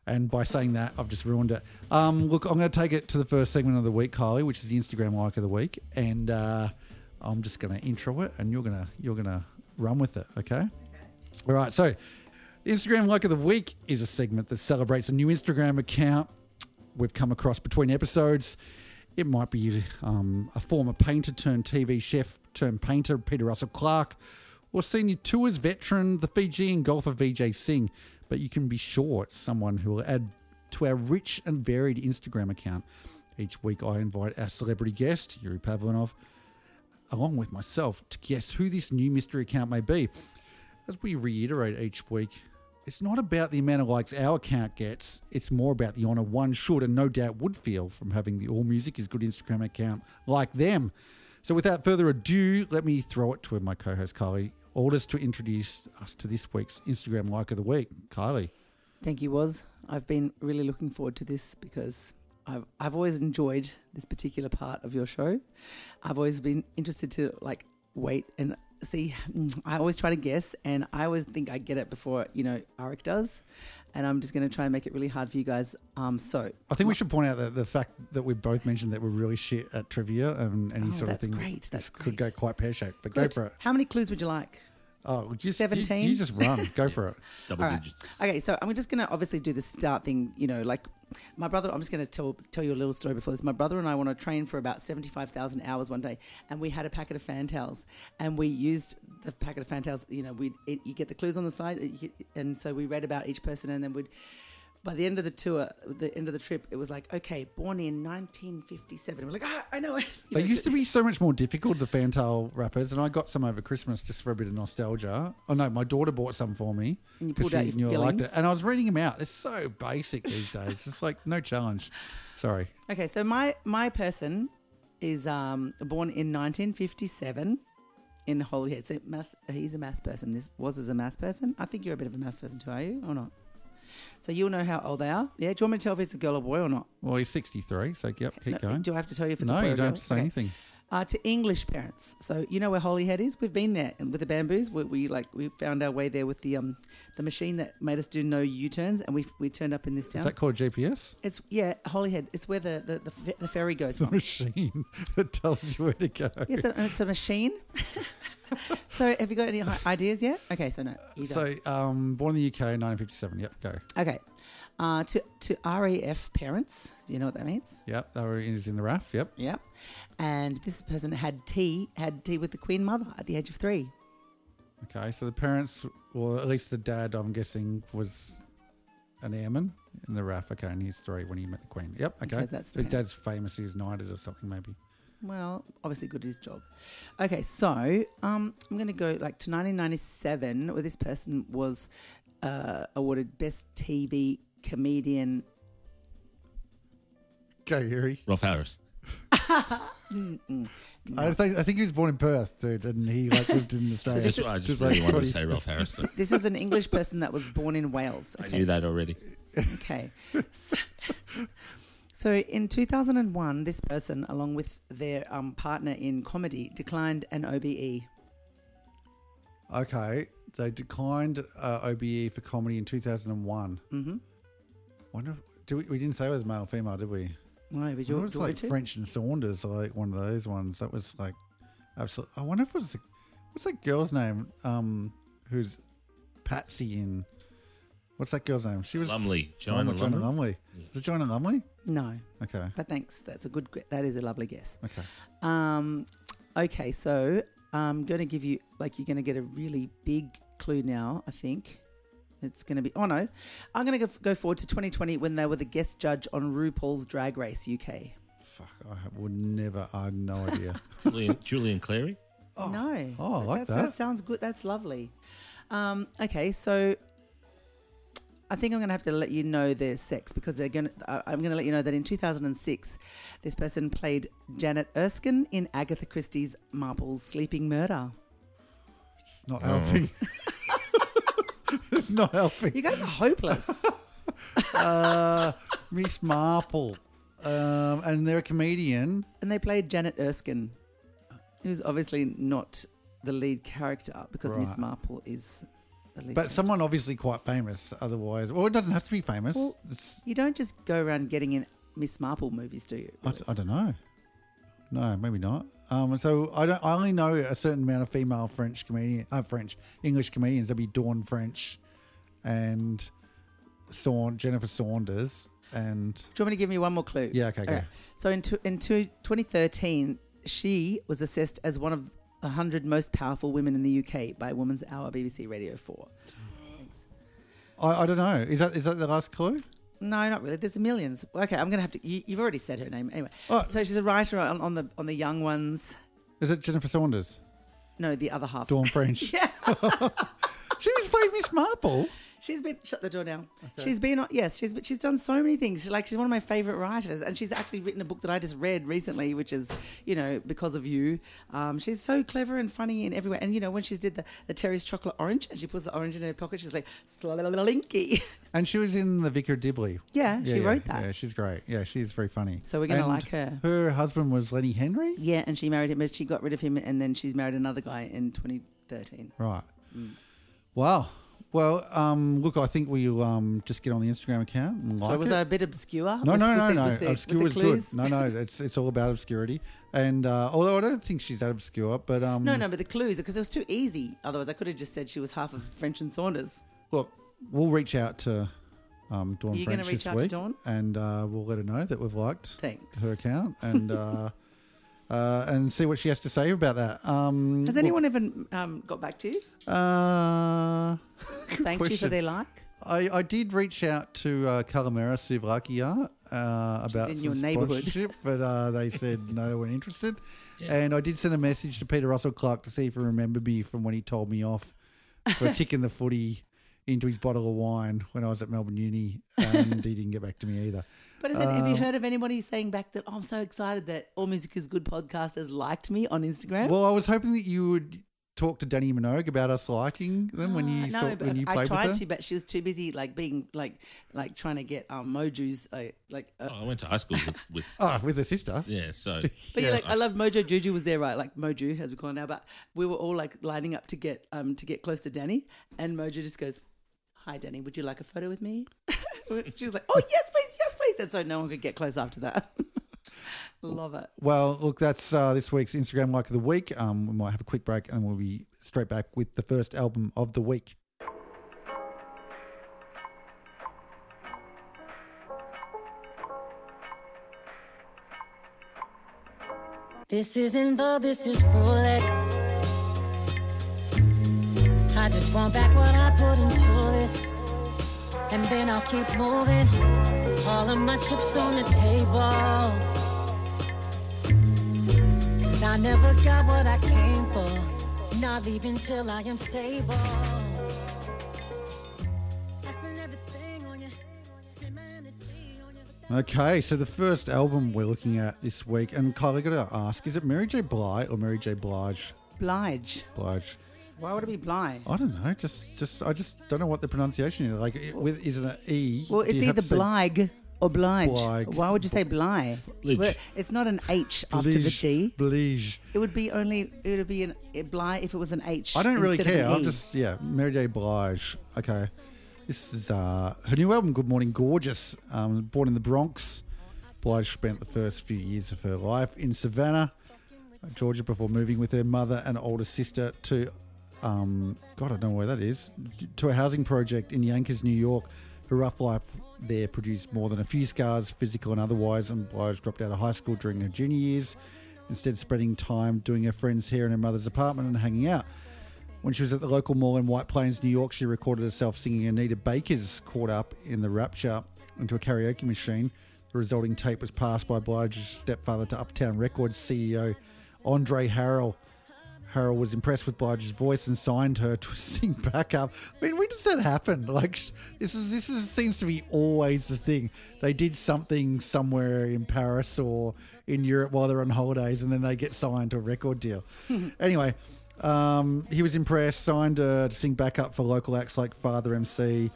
And by saying that, I've just ruined it. Um, look, I'm going to take it to the first segment of the week, Kylie, which is the Instagram like of the week, and uh, I'm just going to intro it, and you're gonna you're gonna run with it. Okay. All right. So, the Instagram like of the week is a segment that celebrates a new Instagram account we've come across between episodes. It might be um, a former painter turned TV chef turned painter, Peter Russell Clarke, or senior tours veteran, the Fijian golfer Vijay Singh, but you can be sure it's someone who will add to our rich and varied Instagram account. Each week, I invite our celebrity guest, Yuri Pavlinov, along with myself, to guess who this new mystery account may be. As we reiterate each week, it's not about the amount of likes our account gets, it's more about the honour one should and no doubt would feel from having the All Music is Good Instagram account like them. So without further ado, let me throw it to my co host, Kylie Auldist, to introduce us to this week's Instagram like of the week. Kylie. Thank you, Was. I've been really looking forward to this because I've I've always enjoyed this particular part of your show. I've always been interested to like wait and see. mm, I always try to guess, and I always think I get it before you know Arik does. And I'm just going to try and make it really hard for you guys. Um, so I think we should point out that the fact that we both mentioned that we're really shit at trivia and any Oh, sort of that's thing great, this that's could go quite pear shaped. But Good. go for it. How many clues would you like? Oh, just, you- 17? You, just run. go for it. Double All right. digits. Okay, so I'm just gonna obviously do the start thing. You know, like my brother. I'm just gonna tell tell you a little story before this. My brother and I on a train for about seventy five thousand hours one day, and we had a packet of Fantails, and we used the packet of Fantails. You know, we you get the clues on the side, and so we read about each person, and then we'd. By the end of the tour, the end of the trip, it was like, okay, born in 1957. We're like, ah, I know it. You They know, used to be so much more difficult, the Fantail wrappers, and I got some over Christmas just for a bit of nostalgia. Oh no, my daughter bought some for me And you because she knew I liked it, and I was reading them out. They're so basic these days. It's like no challenge. Sorry. Okay, so my my person is um, born in 1957 in Holyhead. So math, he's a math person. This was as a math person. I think you're a bit of a math person too, are you, or not? So you'll know how old they are. Yeah. Do you want me to tell if it's a girl or boy or not? Well, he's 63, so yep, keep No, going. Do I have to tell you if it's No, a boy No, you don't have to say Okay. anything. Uh, to English parents. So you know where Holyhead is? We've been there and with the bamboos. We, we like we found our way there with the um the machine that made us do no U turns, and we we turned up in this town. Is that called GPS? it's yeah, Holyhead. It's where the the, the, the ferry goes The from. machine that tells you where to go. It's a, it's a machine. so, have you got any ideas yet? Okay, so no. So, um, born in the UK, 1957. Yep, go. okay. Uh, to to RAF parents, you know what that means? Yep, that was is in the RAF. Yep. Yep. And this person had tea, had tea with the Queen Mother at the age of three. Okay, so the parents, well, at least the dad, I'm guessing, was an airman in the RAF. Okay, and he's three when he met the Queen. Yep, okay. Okay, that's the His dad's famous. He was knighted or something, maybe. Well, obviously good at his job. Okay, so um, I'm going to go like to 1997, where this person was uh, awarded Best TV Comedian. Go, Yuri. Rolf Harris. Mm-mm. I think I think he was born in Perth, dude, and he like lived in Australia. That's why I just Just really like wanted to 20 say Rolf Harris. so This is an English person that was born in Wales. I knew that already. Okay. So, so in 2001, this person, along with their um, partner in comedy, declined an. OBE. Okay, they declined uh, OBE for comedy in 2001. Mm-hmm. Wonder, if, do we, we didn't say it was male or female, did we? No, but It you're was do you want like me? French and Saunders, like one of those ones. That was like absolutely. I wonder if it was what's that girl's name? Um, who's Patsy in? What's that girl's name? She was Lumley. Joanna Joanna Lumley. Lumley. Is it Joanna Lumley? No, Okay. but thanks. That's a good. That is a lovely guess. Okay. Um, okay, so I'm going to give you like you're going to get a really big clue now. I think it's going to be. Oh no, I'm going to go, go forward to 2020 when they were the guest judge on RuPaul's Drag Race UK. Fuck, I would never. I had no idea. Julian, Julian Clary. Oh. No. Oh, I like that. that. sounds good. That's lovely. Um, okay, so I think I'm going to have to let you know their sex because they're going. to I'm going to let you know that in 2006, this person played Janet Erskine in Agatha Christie's Marple's Sleeping Murder. It's not Oh. helping. it's not helping. You guys are hopeless. Uh, Miss Marple, um, and they're a comedian. and they played Janet Erskine, who's obviously not the lead character because Miss Marple is the lead. But someone obviously quite famous. Otherwise, well, it doesn't have to be famous. Well, it's you don't just go around getting in Miss Marple movies, do you? I, I don't know. No, maybe not. Um, so I don't. I only know a certain amount of female French comedian, uh, French English comedians. There'd be Dawn French, and Saun Jennifer Saunders, and Do you want me to give me one more clue? yeah, okay, go. All right. So in, in two, 2013, she was assessed as one of the 100 Most Powerful Women in the UK by Woman's Hour, BBC Radio 4. I, I don't know. Is that is that the last clue? No, not really. There's millions. Okay, I'm going to have to. You, you've already said her name. Anyway, Oh. so she's a writer on, on the on the young ones. Is it Jennifer Saunders? No, the other half. Dawn French. Yeah. She was playing Miss Marple. She's been shut the door now. She's been on yes, she's she's done so many things. She, like she's one of my favorite writers, and she's actually written a book that I just read recently, which is you know because of you. Um, she's so clever and funny in every way. And you know when she did the the Terry's chocolate orange, and she puts the orange in her pocket, she's like slinky. And she was in The Vicar Dibley. Yeah, she wrote that. Yeah, she's great. Yeah, she's very funny. So we're gonna And like her. Her husband was Lenny Henry. Yeah, and she married him, but she got rid of him, and then she's married another guy in 2013. Right. Mm. Wow. Well, um, look, I think we'll um, just get on the Instagram account and like so was it. I a bit obscure? No, with- no, no, the- no. the- Obscure is good. No, no, it's it's all about obscurity. And uh, although I don't think she's that obscure, but um, No, no, but the clues because it was too easy. Otherwise, I could have just said she was half of French and Saunders. look, we'll reach out to um, Dawn Are you French gonna reach this out to Dawn? and uh, we'll let her know that we've liked Thanks. her account and uh, uh, and see what she has to say about that. Um, Has anyone even um, got back to you? Uh, good Thanked you for question. their like? I, I did reach out to uh, Calamera Sivrakia uh, about in some your neighbourhood. sponsorship, but uh, they said no, they weren't interested. And I did send a message to Peter Russell Clarke to see if he remembered me from when he told me off for kicking the footy into his bottle of wine when I was at Melbourne Uni, and he didn't get back to me either. But is it, have Um, you heard of anybody saying back that oh, I'm so excited that All Music is Good podcasters liked me on Instagram? Well, I was hoping that you would talk to Dannii Minogue about us liking them when you saw, no, but when you I played tried with her. to, but she was too busy, like being like like trying to get um, Moju's uh, like. Uh, Oh, I went to high school with, with Oh, with her sister. yeah. So But Yeah. yeah, like I love Mojo Juju was there, right? Like Moju, as we call it now. But we were all like lining up to get um to get close to Dannii, and Mojo just goes, "Hi, Dannii, would you like a photo with me?" she was like, "Oh yes, please, yes, please." And so no one could get close after that. love it. Well, look, that's uh, this week's Instagram like of the week. Um, we might have a quick break and we'll be straight back with the first album of the week. This isn't the, this is bullet. I just want back what I put into this. And then I'll keep moving. All of my chips on the table. Cause I never got what I came for. Not leaving till I am stable. I spend everything on you. Spend my energy on you. Okay, so the first album we're looking at this week, and Kylie, got to ask, is it Mary J. Blige or Mary J. Blige? Blige. Blige. Why would it be Blige? I don't know. Just, just, I just don't know what the pronunciation is. Like, it, with is it an e? Well, Do it's you have either to say Blige or Blige. Blige. Why would you say Blige? Blige. Well, It's not an H after the Blige, G. Blige. It would be only it would be an a Blige if it was an H. I don't really instead of care. an I'm E. just yeah, Mary J. Blige. Okay, this is uh, her new album, Good Morning Gorgeous. Um, born in the Bronx, Blige spent the first few years of her life in Savannah, Georgia, before moving with her mother and older sister to, um, God, I don't know where that is, to a housing project in Yonkers, New York. Her rough life there produced more than a few scars, physical and otherwise, and Blige dropped out of high school during her junior years, instead spending time doing her friend's hair in her mother's apartment and hanging out. When she was at the local mall in White Plains, New York, she recorded herself singing Anita Baker's Caught Up in the Rapture into a karaoke machine. The resulting tape was passed by Blige's stepfather to Uptown Records CEO Andre Harrell. Harrell was impressed with Blige's voice and signed her to sing backup. I mean, when does that happen? Like, this is this is seems to be always the thing. They did something somewhere in Paris or in Europe while they're on holidays, and then they get signed to a record deal. anyway, um, he was impressed, signed her to sing backup for local acts like Father MC.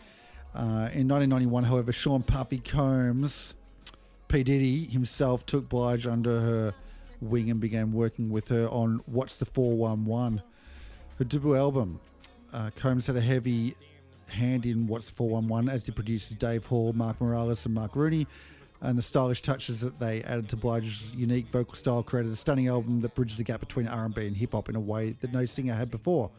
Uh, in 1991, however, Sean Puffy Combs, P Diddy himself, took Blige under her wing and began working with her on What's the 411, her debut album. Uh, Combs had a heavy hand in What's the 411, as did producers Dave Hall, Mark Morales, and Mark Rooney. And the stylish touches that they added to Blige's unique vocal style created a stunning album that bridged the gap between R&B and hip hop in a way that no singer had before.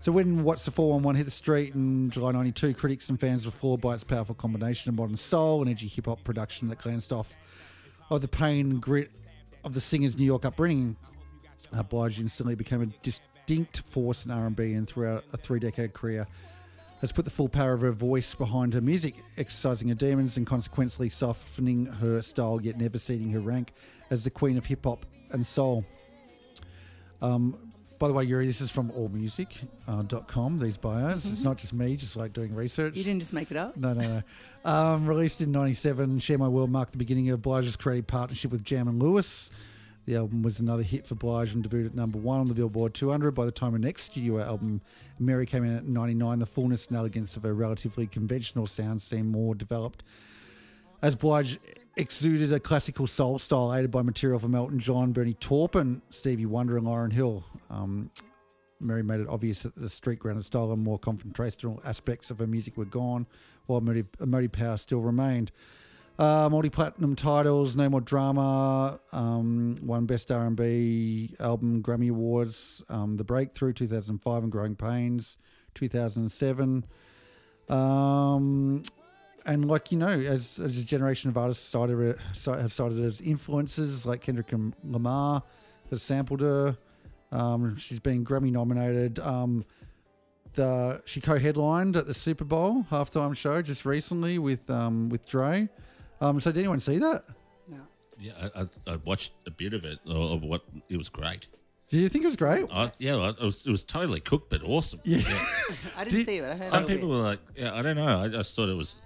So when What's the 411 hit the street in July 92, critics and fans were floored by its powerful combination of modern soul and edgy hip hop production that glanced off of the pain and grit of the singer's New York upbringing. Uh, Blige instantly became a distinct force in R&B and throughout a three-decade career has put the full power of her voice behind her music, exercising her demons and consequently softening her style, yet never ceding her rank as the queen of hip hop and soul. Um, by the way, Yuri, this is from allmusic.com, these bios. It's not just me, just like doing research. You didn't just make it up. No, no, no. Um, released in 97, Share My World marked the beginning of Blige's creative partnership with Jam and Lewis. The album was another hit for Blige and debuted at number one on the Billboard 200. By the time her next studio album, Mary, came in at 99, the fullness and elegance of her relatively conventional sound seemed more developed. As Blige exuded a classical soul style aided by material from Elton John, Bernie Taupin, Stevie Wonder, and Lauryn Hill. Um, Mary made it obvious that the street grounded style and more confrontational aspects of her music were gone, while emotive, power still remained. Uh, multi-platinum titles, no more drama. Um, won best R&B album Grammy Awards. Um, the Breakthrough 2005 and Growing Pains 2007. Um, and like you know, as, as a generation of artists started have cited as influences, like Kendrick Lamar has sampled her. Um, she's been Grammy nominated. Um, the she co-headlined at the Super Bowl halftime show just recently with um, with Dre. Um, so did anyone see that? No. Yeah, I, I, I watched a bit of it. Or what it was great. Did you think it was great? I, yeah, it was, it was totally cooked, but awesome. Yeah. I didn't Did- see it. I heard Some people bit. were like, yeah, I don't know. I just thought it was,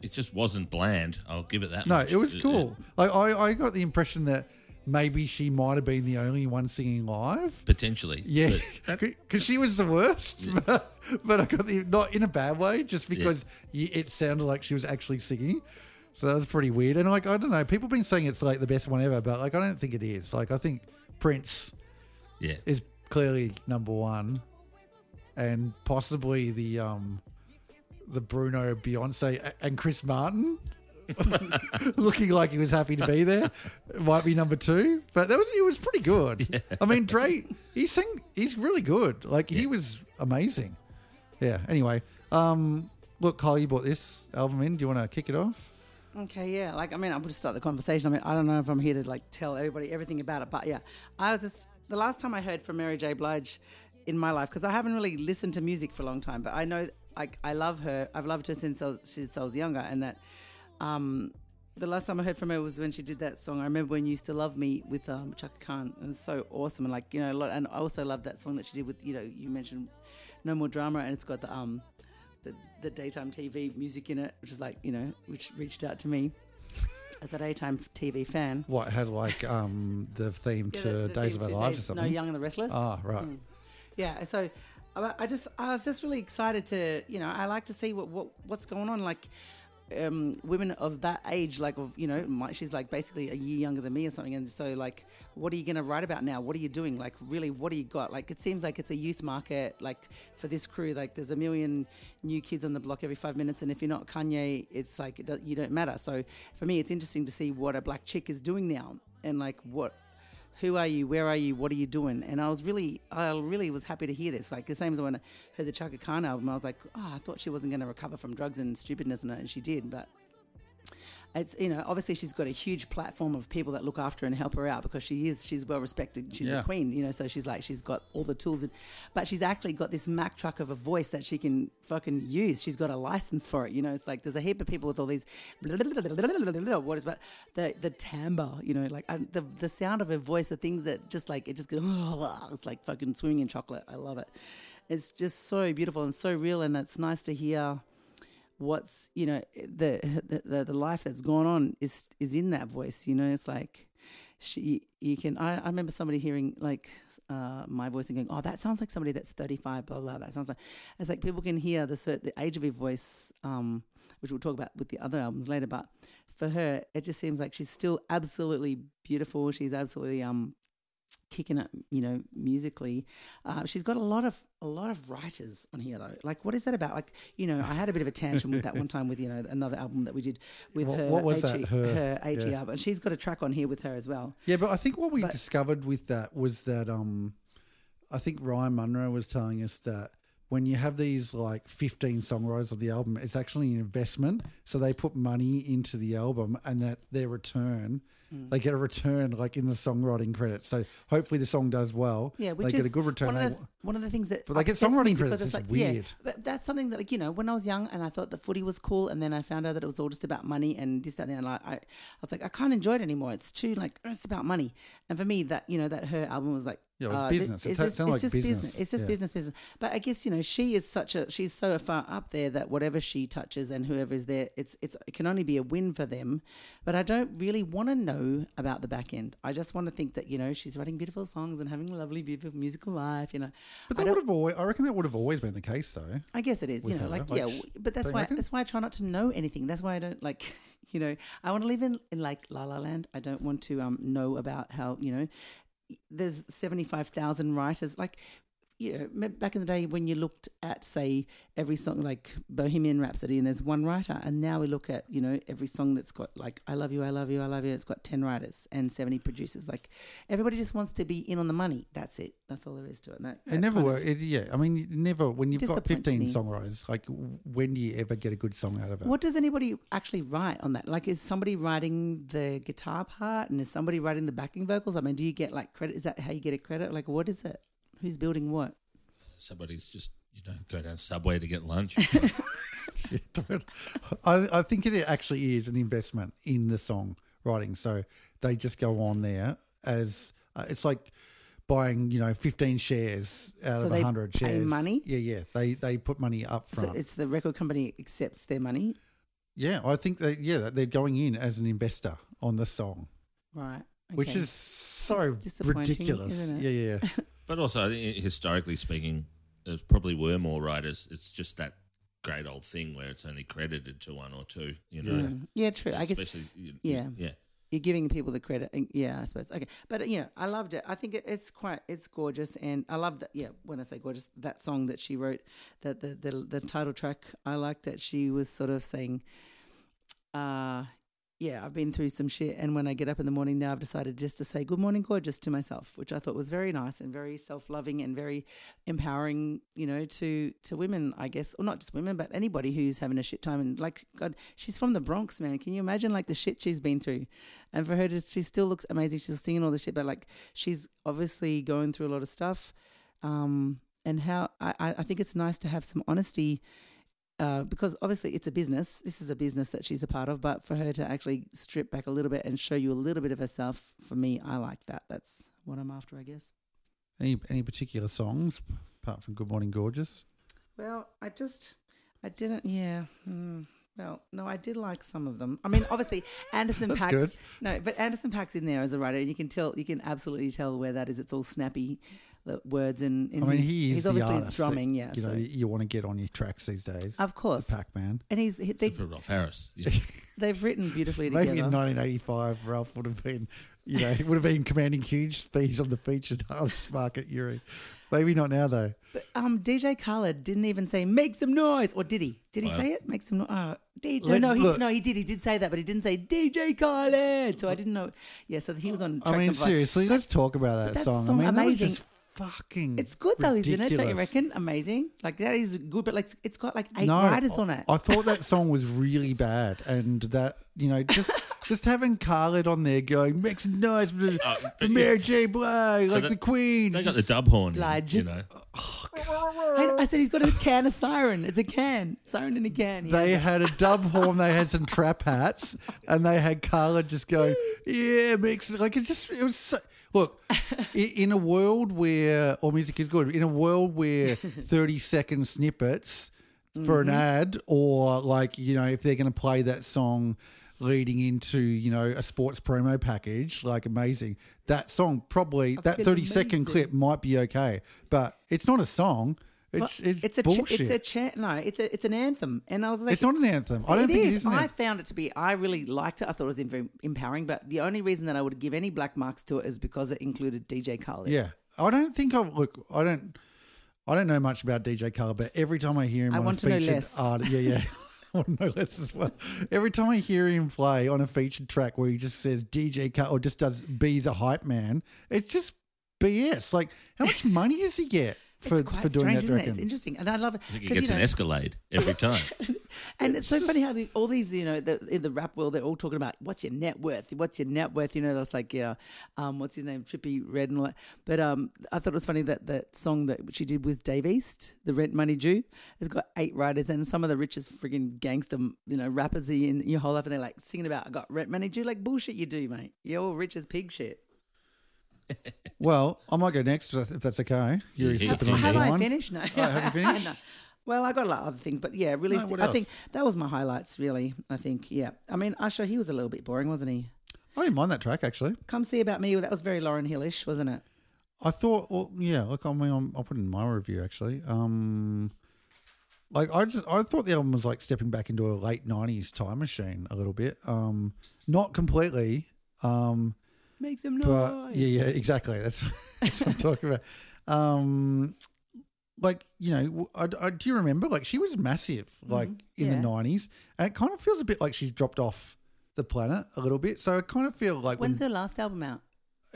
it just wasn't bland. I'll give it that No, much. it was cool. Like I, I got the impression that maybe she might have been the only one singing live. potentially. Yeah, because she was the worst. But, but I got the not in a bad way, just because y it sounded like she was actually singing. So that was pretty weird. And like I don't know, people have been saying it's like the best one ever, but like I don't think it is. Like I think Prince yeah. is clearly number one, and possibly the um the Bruno, Beyonce, and Chris Martin. looking like he was happy to be there might be number two but that was it was pretty good i mean Dre he sing he's really good like he was amazing yeah anyway um look Kyle you bought this album in do you want to kick it off Okay, yeah. Like, I mean, I'm going to start the conversation. I mean, I don't know if I'm here to like tell everybody everything about it, but yeah, I was just the last time I heard from Mary J. Blige in my life because I haven't really listened to music for a long time, but I know like I love her. I've loved her since I was, since I was younger, and that um, the last time I heard from her was when she did that song. I remember when you used to love me with um, Chaka Khan. It was so awesome, and like you know, a lot, and I also love that song that she did with you know you mentioned No More Drama, and it's got the um the, the daytime TV music in it, which is like, you know, which reached out to me as a daytime TV fan. what had like um the theme Yeah, to the- the days theme of our lives or something No, Young and the Restless. ah right Yeah, so I I just I was just really excited to you know I like to see what, what what's going on like um, women of that age like of you know my, she's like basically a year younger than me or something and so like what are you going to write about now? What are you doing? Like really what do you got? Like it seems like it's a youth market like for this crew like there's a million new kids on the block every five minutes and if you're not Kanye it's like it you don't matter. So for me it's interesting to see what a black chick is doing now and like what who are you? Where are you? What are you doing? And I was really, I really was happy to hear this. Like the same as when I heard the Chaka Khan album, I was like, oh, I thought she wasn't going to recover from drugs and stupidness, and, and she did. But it's you know obviously she's got a huge platform of people that look after and help her out because she is she's well respected. She's Yeah. a queen you know so she's like she's got all the tools and, but she's actually got this mac truck of a voice that she can fucking use. She's got a license for it you know it's like there's a heap of people with all these what is but the the timbre you know like I, the the sound of her voice the things that just like it just goes it's like fucking swimming in chocolate. I love it. It's just so beautiful and so real and it's nice to hear what's you know the, the the life that's gone on is is in that voice you know? It's like she you can I, I remember somebody hearing like uh, my voice and going oh that sounds like somebody that's 35 blah blah that sounds like it's like people can hear the the age of her voice um which we'll talk about with the other albums later but for her it just seems like she's still absolutely beautiful. She's absolutely um kicking it, you know, musically. Uh, she's got a lot of a lot of writers on here though. Like, what is that about? Like, you know, I had a bit of a tantrum with that one time with you know another album that we did with What- her. what was HE that? Her- her AT yeah. album. She's got a track on here with her as well. Yeah, but I think what we But- discovered with that was that um, I think Ryan Munro was telling us that when you have these like 15 songwriters of the album, it's actually an investment. So they put money into the album and that their return. Mm. They get a return like in the songwriting credits. So hopefully the song does well. Yeah, which they is get a good return. One of, the, one of the things that But they get songwriting credits, it's yeah, weird. but that's something that like you know when I was young and I thought the footy was cool, and then I found out that it was all just about money and this that and, that, and I, I I was like I can't enjoy it anymore. It's too like it's about money. And for me, that you know that her album was like Yeah, it was uh, business. It It's ta- just, it's like just business. It's just Yeah. business, business. But I guess you know she is such a she's so far up there that whatever she touches and whoever is there, it's it's it can only be a win for them. But I don't really want to know about the back end. I just want to think that you know she's writing beautiful songs and having a lovely, beautiful musical life. You know, But that would have always, I reckon that would have always been the case though. I guess it is, you know, like, like, yeah, but that's why that's why I try not to know anything. That's why I don't like, you know, I want to live in, in like La La Land. I don't want to um know about how you know, there's seventy five thousand writers. Like, you know, back in the day when you looked at say every song like Bohemian Rhapsody and there's one writer, and now we look at you know every song that's got like I love you, I love you, I love you. It's got ten writers and seventy producers. Like everybody just wants to be in on the money. That's it. That's all there is to it. And that, It never worked. Yeah, I mean, never when you've got 15 me. songwriters, like when do you ever get a good song out of it? What does anybody actually write on that? Like, is somebody writing the guitar part and is somebody writing the backing vocals? I mean, do you get like credit? Is that how you get a credit? Like, what is it? Who's building what? Somebody's just you know go down Subway to get lunch. Yeah, I, I think it actually is an investment in the song writing. So they just go on there as uh, it's like buying, you know, 15 shares out So of they 100 pay shares. money? Yeah, yeah. They they put money up So it's the record company accepts their money, yeah, I think that, yeah, they're going in as an investor on the song, right? which is so ridiculous. isn't it? Yeah, yeah. But also, historically speaking, there probably were more writers. It's just that great old thing where it's only credited to one or two. You know, Mm. yeah, true. I guess you- yeah. yeah. you're giving people the credit. Yeah, I suppose. Okay, but you know, I loved it. I think it, it's quite, it's gorgeous, and I love that. Yeah, when I say gorgeous, that song that she wrote, that the the, the title track, I like that she was sort of saying, uh yeah, I've been through some shit, and when I get up in the morning now, I've decided just to say "Good morning, gorgeous" to myself, which I thought was very nice and very self-loving and very empowering. You know, to to women, I guess, or not just women, but anybody who's having a shit time. And like, God, she's from the Bronx, man. Can you imagine like the shit she's been through? And for her to, she still looks amazing. She's singing all the shit, but like, she's obviously going through a lot of stuff. Um, and how I I think it's nice to have some honesty uh, because obviously it's a business. This is a business that she's a part of, but for her to actually strip back a little bit and show you a little bit of herself, for me, I like that. That's what I'm after, I guess. Any any particular songs apart from Good Morning Gorgeous? Well, I just, I didn't, yeah. Hmm. Well, no, I did like some of them. I mean, obviously, Anderson .Paak's good. no, but Anderson .Paak's in there as a writer, and you can tell, you can absolutely tell where that is. It's all snappy, the words, in. and I mean, he's, he is he's the obviously artist that, drumming, yeah. You know, you want to get on your tracks these days. of course, Pac Man. and he's he- they've, for Rolf Harris. Yeah. they've written beautifully together. Maybe in 1985, Rolf would have been, you know, he would have been commanding huge fees on the featured artist market, Yuri. Maybe not now, though. But um, DJ Khaled didn't even say "make some noise," or did he? Did he Wow. say it? Make some noise. Uh, D- no, Let's no, he, look. no, he did. He did say that, but he didn't say DJ Khaled. So I didn't know. Yeah, so he was on. I mean, seriously, let's talk about that that song. song, I mean, that was amazing. just fucking. It's good though, isn't it? Don't you ridiculous. reckon? Amazing. Like that is good, but like it's got like eight writers on it. I thought that song was really bad, and that you know, just just having Khaled on there going, make some noise for, the, Oh, for Mary J. Blige, like that- the Queen. They got the dub horn, in, Blige. you know. Oh, I, I said he's got a can of siren. It's a can, siren in a can. He They had had a dub horn, they had some trap hats, and they had Khaled just going, "Yeah, mix." Like it just, it was. So, look, in a world where all music is good, in a world where thirty second snippets for an mm-hmm. ad, or like you know, if they're going to play that song leading into you know a sports promo package, like amazing. That song probably that feel thirty second amazing. clip might be okay, but it's not a song. It's Well, it's, it's a ch- bullshit. it's a cha- no, it's a it's an anthem, and I was like, It's not an anthem. I don't it think is. it is I found it to be. I really liked it. I thought it was very empowering. But the only reason that I would give any black marks to it is because it included DJ Khaled. Yeah, I don't think I look. I don't. I don't know much about DJ Khaled, but every time I hear him I want to know less. art, yeah, yeah. Want to less as well. Every time I hear him play on a featured track where he just says DJ Cut or just does be the hype man, it's just BS. Like, how much money does he get? For, it's quite for doing strange, that. do you isn't it? It's interesting, and I love it I think he 'cause, gets you an Escalade every time. And it's so funny how all these, you know, the, in the rap world, they're all talking about what's your net worth? What's your net worth? You know, that's like, yeah, um, what's his name? Trippie Redd and all that. But um, I thought it was funny that that song that she did with Dave East, The Rent Money Due, has got eight writers and some of the richest frigging gangster, you know, rappers in your whole life. And they're like singing about, I got rent money due. Like, bullshit, you do, mate. You're all rich as pig shit. Well, I might go next if that's okay. You're Yeah, sipping yeah, on yeah. Have I wine. finished? No. Oh, have you finished? No. Well, I got a lot of other things, but yeah, really, No, I think that was my highlights. Really, I think, yeah. I mean, Usher, he was a little bit boring, wasn't he? I didn't mind that track actually. Come see about me. That was very Lauryn Hillish, wasn't it? I thought, well, yeah. Look, I mean, I'm, I'll put it in my review actually. Um, like I just, I thought the album was like stepping back into a late '90s time machine a little bit. Um, not completely. Um, Make some but noise. yeah, yeah, exactly. That's, that's what I'm talking about. Um, like you know, I, I, do you remember? Like she was massive, like in Mm-hmm. Yeah. the '90s, and it kind of feels a bit like she's dropped off the planet a little bit. So I kind of feel like When's when, her last album out?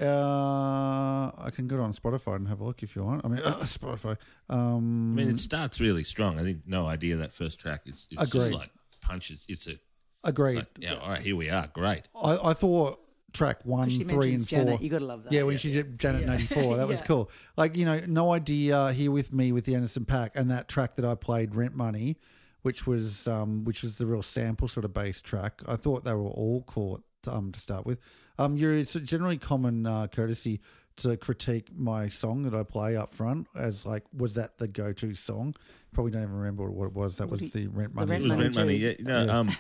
uh, I can go on Spotify and have a look if you want. I mean, Spotify. Um, I mean, it starts really strong. I think no idea that first track is it's Agreed. just like punches. It's a it's agreed. like, yeah. All right, here we are. Great. I, I thought track one, She three, mentions and Janet. four. You gotta love that. Yeah, when she did Janet Yeah. 94, that was Yeah. cool. Like, you know, No Idea Here With Me with the Anderson .Paak and that track that I played, Rent Money, which was um, which was the real sample sort of bass track. I thought they were all cool um, to start with. Um, you're, it's a generally common uh, courtesy to critique my song that I play up front as like, was that the go-to song? Probably don't even remember what it was. That was do the Rent the Money. It Rent was song. rent money. Yeah, no, Yeah. um,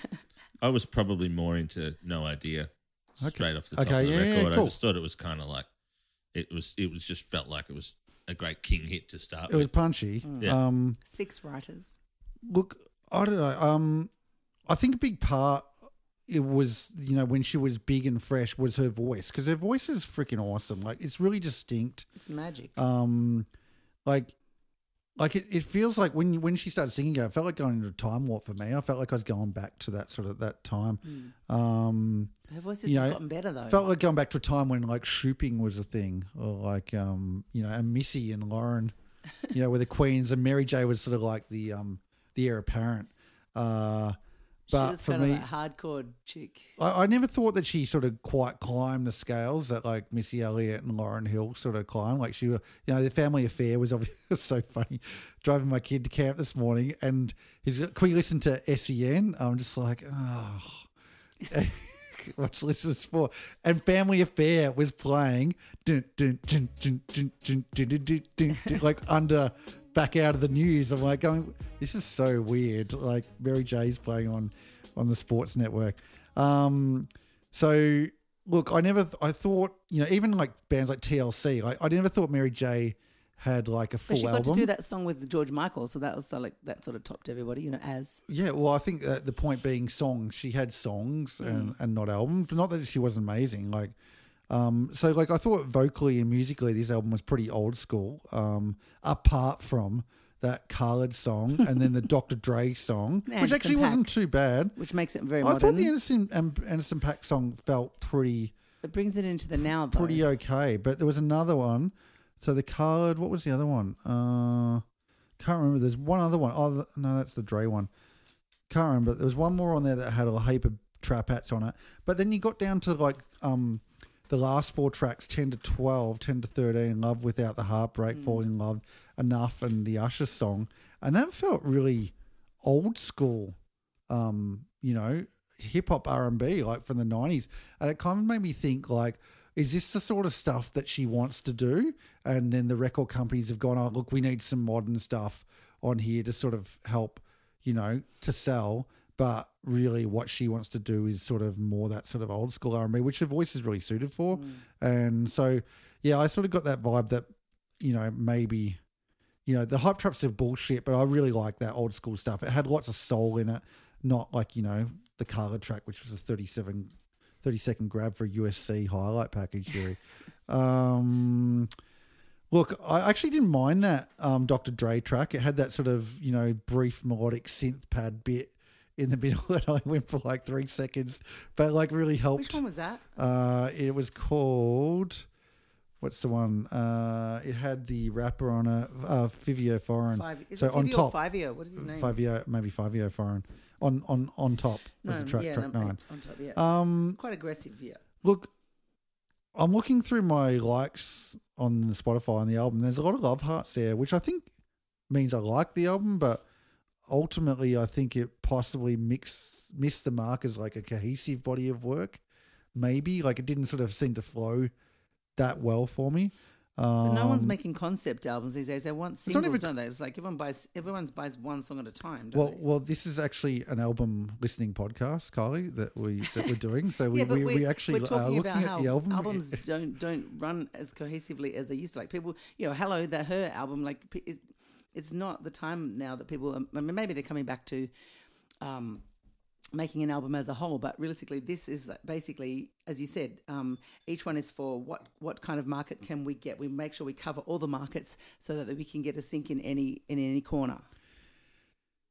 I was probably more into no idea straight off the top Okay, of the yeah, yeah, record. cool. I just thought it was kind of like it was. It was just felt like it was a great King hit to start It was with. punchy. Yeah. Um, Six writers. Look, I don't know. Um, I think a big part it was you know when she was big and fresh was her voice because her voice is freaking awesome. Like it's really distinct. It's magic. Um, like. Like it, it feels like when when she started singing, it felt like going into a time warp for me. I felt like I was going back to that sort of that time. Um, Her voice has you know, gotten better though. felt like going back to a time when like shooping was a thing, or like um, you know, and Missy and Lauryn, you know, were the queens, and Mary J was sort of like the um, the heir apparent. Uh, but She's for kind me, of a hardcore chick. I, I never thought that she sort of quite climbed the scales that like Missy Elliott and Lauryn Hill sort of climbed. Like she, you know, the family affair was obviously so funny. Driving my kid to camp this morning, and he's can we listen to Sen? I'm just like, oh. What's this is for? And Family Affair was playing like under back out of the news. I'm like going, this is so weird. Like Mary J's playing on on the sports network. Um, so look, I never, I thought, you know, even like bands like TLC, like I never thought Mary J had like a full But she got album. to do that song with George Michael, so that was of like that sort of topped everybody, you know, as Yeah, well, I think that the point being songs. She had songs Mm. and, and not albums. Not that she wasn't amazing. Like, um, so like I thought vocally and musically, this album was pretty old school. Um, apart from that Khaled song and then the Dr. Dre song, which Anderson actually wasn't too bad. which makes it very I modern. thought the Anderson um, Anderson .Paak song felt pretty it brings it into the now though. pretty okay, but there was another one. So the Khaled, what was the other one? Uh, can't remember. There's one other one. Oh no, that's the Dre one. Can't remember. There was one more on there that had a heap of trap hats on it. But then you got down to like um the last four tracks, ten to 12, 10 to thirteen, Love Without the Heartbreak, Falling in Love, Enough, and the Usher song, and that felt really old school. Um, you know, hip hop R and B like from the nineties, and it kind of made me think like. Is this the sort of stuff that she wants to do? And then the record companies have gone, oh, look, we need some modern stuff on here to sort of help, you know, to sell. But really, what she wants to do is sort of more that sort of old school R and B, which her voice is really suited for. And so, yeah, I sort of got that vibe that, you know, maybe, you know, the hype traps are bullshit, but I really like that old school stuff. It had lots of soul in it, not like you know the Khaled track, which was a 37, 30 second grab for a USC highlight package. Yuri. um, Look, I actually didn't mind that um, Dr. Dre track. It had that sort of, you know, brief melodic synth pad bit in the middle that I went for like three seconds, but like really helped. Which one was that? Uh, it was called. what's the one? Uh, it had the rapper on it, uh, Fivio Foreign. Five, is so it on top, or Fivio? What is his name? Fivio, maybe Fivio Foreign on on on top no, of the track yeah, track no, nine. On top, yeah. Um, it's quite aggressive, yeah. Look, I'm looking through my likes on the Spotify on the album. There's a lot of love hearts there, which I think means I like the album, but ultimately I think it possibly mix missed the mark as like a cohesive body of work. Maybe like it didn't sort of seem to flow that well for me. Um, no one's making concept albums these days. They want singles, even- don't they? It's like everyone buys everyone buys one song at a time. Don't well, they? well, this is actually an album listening podcast, Kylie, that we that we're doing. So we, we, we actually we're are talking looking about at how the album. albums don't don't run as cohesively as they used to. Like people, you know, hello, that her album, like it, it's not the time now that people. I mean, maybe they're coming back to. Um, making an album as a whole but realistically this is basically as you said um, each one is for what what kind of market can we get we make sure we cover all the markets so that we can get a sync in any in any corner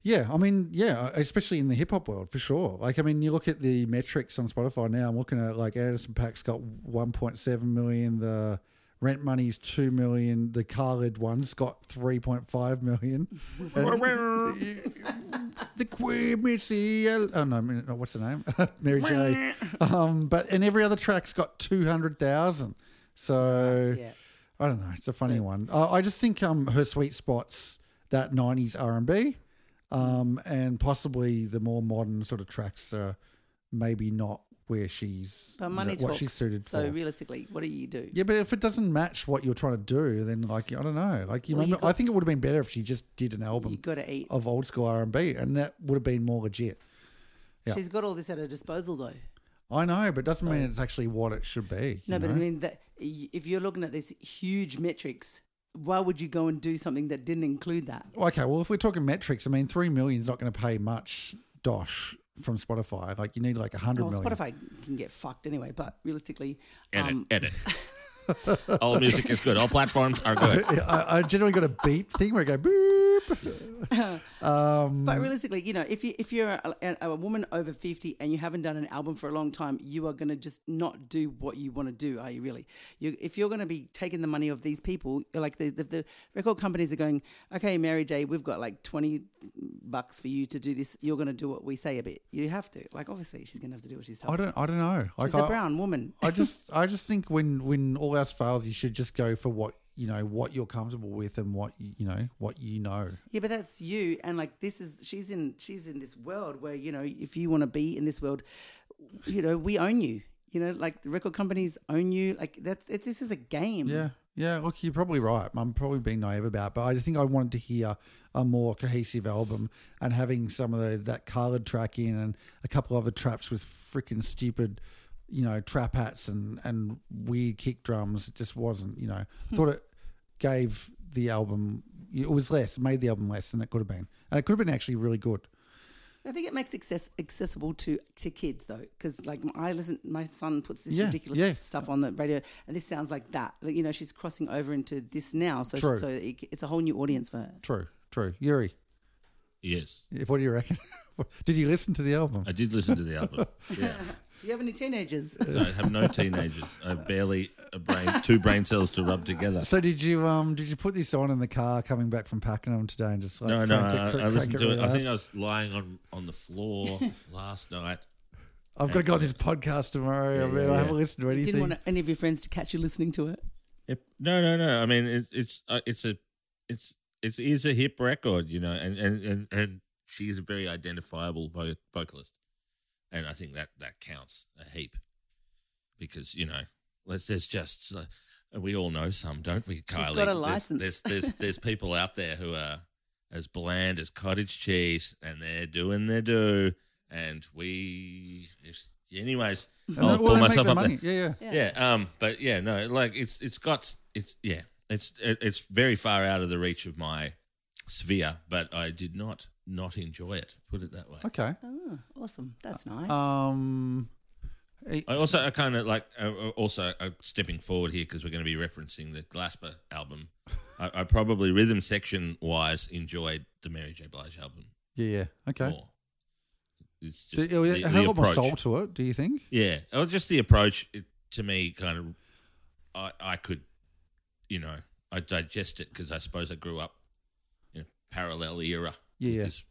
Yeah, I mean, yeah, especially in the hip hop world for sure. Like, I mean, you look at the metrics on Spotify now. I'm looking at like Anderson .Paak's got 1.7 million. The Rent Money's two million. The Khaled one's got 3.5 million. The Queen Missy. Oh no, no, what's the name? Mary J. Um, but and every other track's got 200,000. So yeah I don't know. It's a funny So- one. Uh, I just think um her sweet spots that '90s R&B, um, and possibly the more modern sort of tracks are maybe not where she's but money what talks she's suited so for. realistically what do you do yeah, but if it doesn't match what you're trying to do, then like I don't know. Like you Well, you got- I think it would have been better if she just did an you album got to eat of old school R&B, and that would have been more legit. yeah. she's got all this at her disposal though I know, but it doesn't mean it's actually what it should be. No, you but I mean that if you're looking at this huge metrics, why would you go and do something that didn't include that? Okay, well, if we're talking metrics, I mean, three million is not going to pay much dosh from Spotify. Like, you need like a hundred Well, million. Spotify can get fucked anyway, but realistically, Edit, um, edit. All music is good. All platforms are good. I, I generally got a beep thing where I go boop. um, but realistically, you know, if you if you're a, a, a woman over fifty and you haven't done an album for a long time, you are going to just not do what you want to do, are you really? You, if you're going to be taking the money of these people, like the, the the record companies are going, okay, Mary J, we've got like twenty bucks for you to do this. You're going to do what we say a bit. You have to. Like, obviously, she's going to have to do what she's told. I don't, I don't know. Like, She's a I, brown woman. I just, I just think when when all else fails, you should just go for what you know, what you're comfortable with, and what you know, what you know. Yeah, but that's you, and like this is she's in she's in this world where you know if you want to be in this world, you know we own you. You know, like the record companies own you. Like that's it, this is a game. Yeah, yeah. Look, you're probably right. I'm probably being naive about, it, but I think I wanted to hear a more cohesive album and having some of the, that coloured track in and a couple other traps with freaking stupid, you know, trap hats and and weird kick drums. It just wasn't. You know, I thought it gave the album. It was less, made the album less than it could have been, and it could have been actually really good. I think it makes access accessible to to kids though, because like I listen, my son puts this Yeah, ridiculous yeah. stuff on the radio, and this sounds like that. Like, you know, she's crossing over into this now, so True. so it, it's a whole new audience for her. True, true. Yuri, Yes. what do you reckon? Did you listen to the album? I did listen to the album. Yeah. Do you have any teenagers? I have no teenagers. I have barely a brain, two brain cells to rub together. So did you um did you put this on in the car coming back from Pakenham today and just like No, no, crank it- I, crank I listened to it. really I think I was lying on, on the floor last night. I've got to go on this podcast tomorrow. I mean, I yeah. haven't listened to anything. Didn't want any of your friends to catch you listening to it. Yep. No, no, no. I mean, it, it's uh, it's a it's it's is a hip record, you know, and and and, and she is a very identifiable vo- vocalist, and I think that that counts a heap because you know, let's there's just uh, we all know some, don't we, Kylie's got a There's- license. There's there's there's, people out there who are as bland as cottage cheese, and they're doing their do, and we. It's, anyways, And I'll they- well, pull they myself up money. there. Yeah, yeah. Yeah. Um. But yeah, no. Like it's it's got it's yeah. It's it, it's very far out of the reach of my sphere, but I did not not enjoy it. Put it that way. Okay. Oh, awesome. That's nice. Um. I also I kind of like uh, uh, also uh, stepping forward here because we're going to be referencing the Glasper album. I, I probably rhythm section wise enjoyed the Mary J Blige album yeah, yeah. Okay. more. It's It, just it, the, it had a the lot more approach. soul to it. Do you think? Yeah, or just the approach it, to me, kind of, I I could you know, I digest it because I suppose I grew up in a parallel era Yeah. with this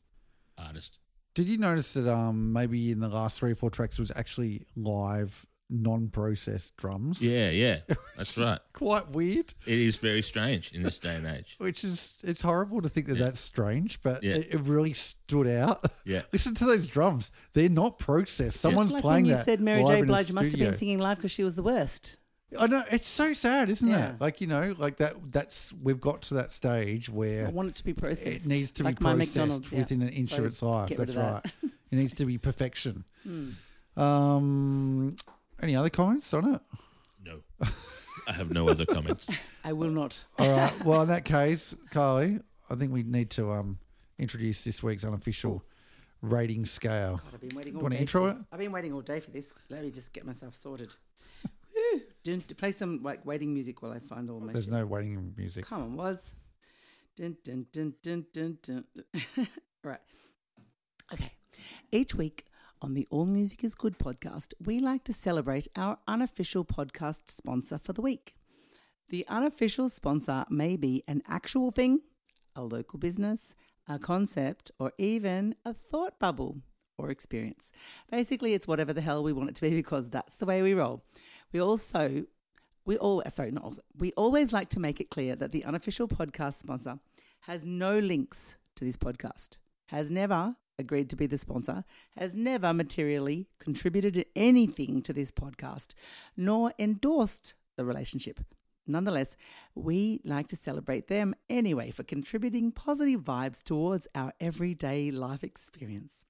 artist. Did you notice that um maybe in the last three or four tracks was actually live non-processed drums? Yeah, yeah, that's right. Quite weird. It is very strange in this day and age. Which is it's horrible to think that Yeah. that's strange, but Yeah. it, it really stood out. Yeah. Listen to those drums; they're not processed. Someone's It's like playing when you that said Mary J. Blige must have been singing live because she was the worst. I know it's so sad, isn't Yeah. it? Like you know, like that. That's we've got to that stage where I want it to be processed. it needs to like be my processed McDonald's, yeah. within an inch So of its life. get That's of right. that. it needs to be perfection. Hmm. Um, any other comments on it? No, I have no other comments. I will not. All right. Well, in that case, Carly, I think we need to um introduce this week's unofficial rating scale. God, I've been waiting all wanna day. intro for this. it? I've been waiting all day for this. Let me just get myself sorted. Dun, play some like waiting music while I find all oh, my. There's shit. no waiting music. Come on, was. Dun, dun, dun, dun, dun, dun. right. Okay. Each week on the All Music is Good podcast, we like to celebrate our unofficial podcast sponsor for the week. The unofficial sponsor may be an actual thing, a local business, a concept, or even a thought bubble or experience. Basically, it's whatever the hell we want it to be because that's the way we roll. We also we all sorry not also we always like to make it clear that the unofficial podcast sponsor has no links to this podcast has never agreed to be the sponsor has never materially contributed anything to this podcast nor endorsed the relationship. Nonetheless we like to celebrate them anyway for contributing positive vibes towards our everyday life experience.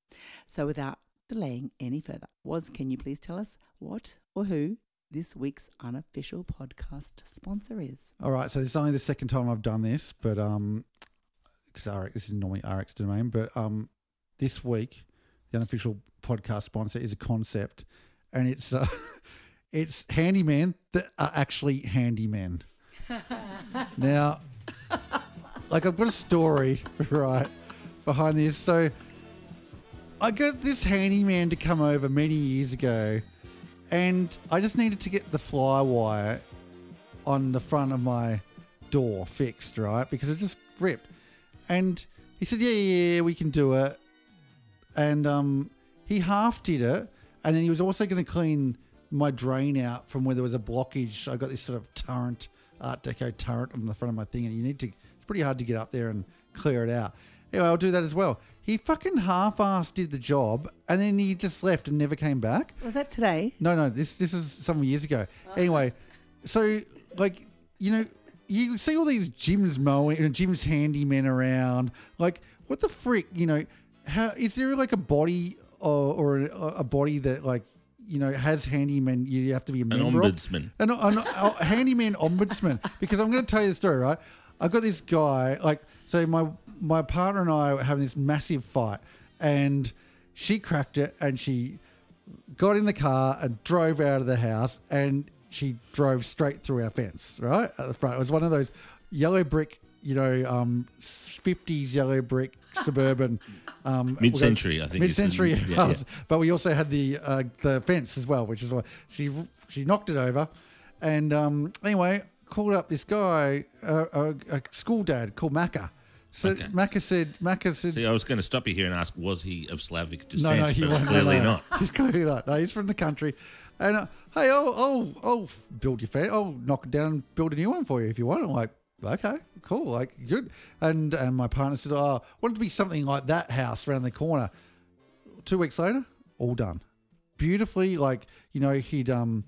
So without delaying any further was can you please tell us what or who this week's unofficial podcast sponsor is. All right. So this is only the second time I've done this, but um, because Arik's, this is normally Arik's domain, but um, this week the unofficial podcast sponsor is a concept, and it's uh, it's handyman that are actually handymen. now, like I've got a story right behind this. So I got this handyman to come over many years ago, and I just needed to get the fly wire on the front of my door fixed, right? Because it just ripped. And he said, "Yeah, yeah, yeah, we can do it." And um, he half did it, and then he was also going to clean my drain out from where there was a blockage. I got this sort of turret, Art Deco turret on the front of my thing, and you need to. It's pretty hard to get up there and clear it out. Anyway, I'll do that as well. He fucking half-assed did the job, and then he just left and never came back. Was that today? No, no, this this is some years ago. Oh. Anyway, so like you know, you see all these Jim's mowing, you know, Jim's handymen around. Like, what the frick? You know, how is there like a body or, or a, a body that like you know has handyman? You have to be a An member of? ombudsman. an, an, a handyman ombudsman. Because I'm going to tell you the story, right? I've got this guy, like, so my my partner and I were having this massive fight, and she cracked it, and she got in the car and drove out of the house, and she drove straight through our fence, right at the front. It was one of those yellow brick, you know, um, 50s yellow brick suburban. Um, Mid-century, I think Mid-century yeah, house. But we also had the uh, the fence as well, which is why she she knocked it over. And um, anyway, called up this guy, uh, a, a school dad called Macca. So Okay. Macca said, Macca said, See, I was going to stop you here and ask, was he of Slavic descent? no, no, he wasn't. clearly no, no. not. He's clearly not. No, he's from the country. And uh, hey, I'll, I'll, I'll build your fan. I'll knock it down and build a new one for you if you want. I'm like, okay, cool, like good. And and my partner said, oh, I want it to be something like that house around the corner. Two weeks later, all done, beautifully. Like you know, he'd um.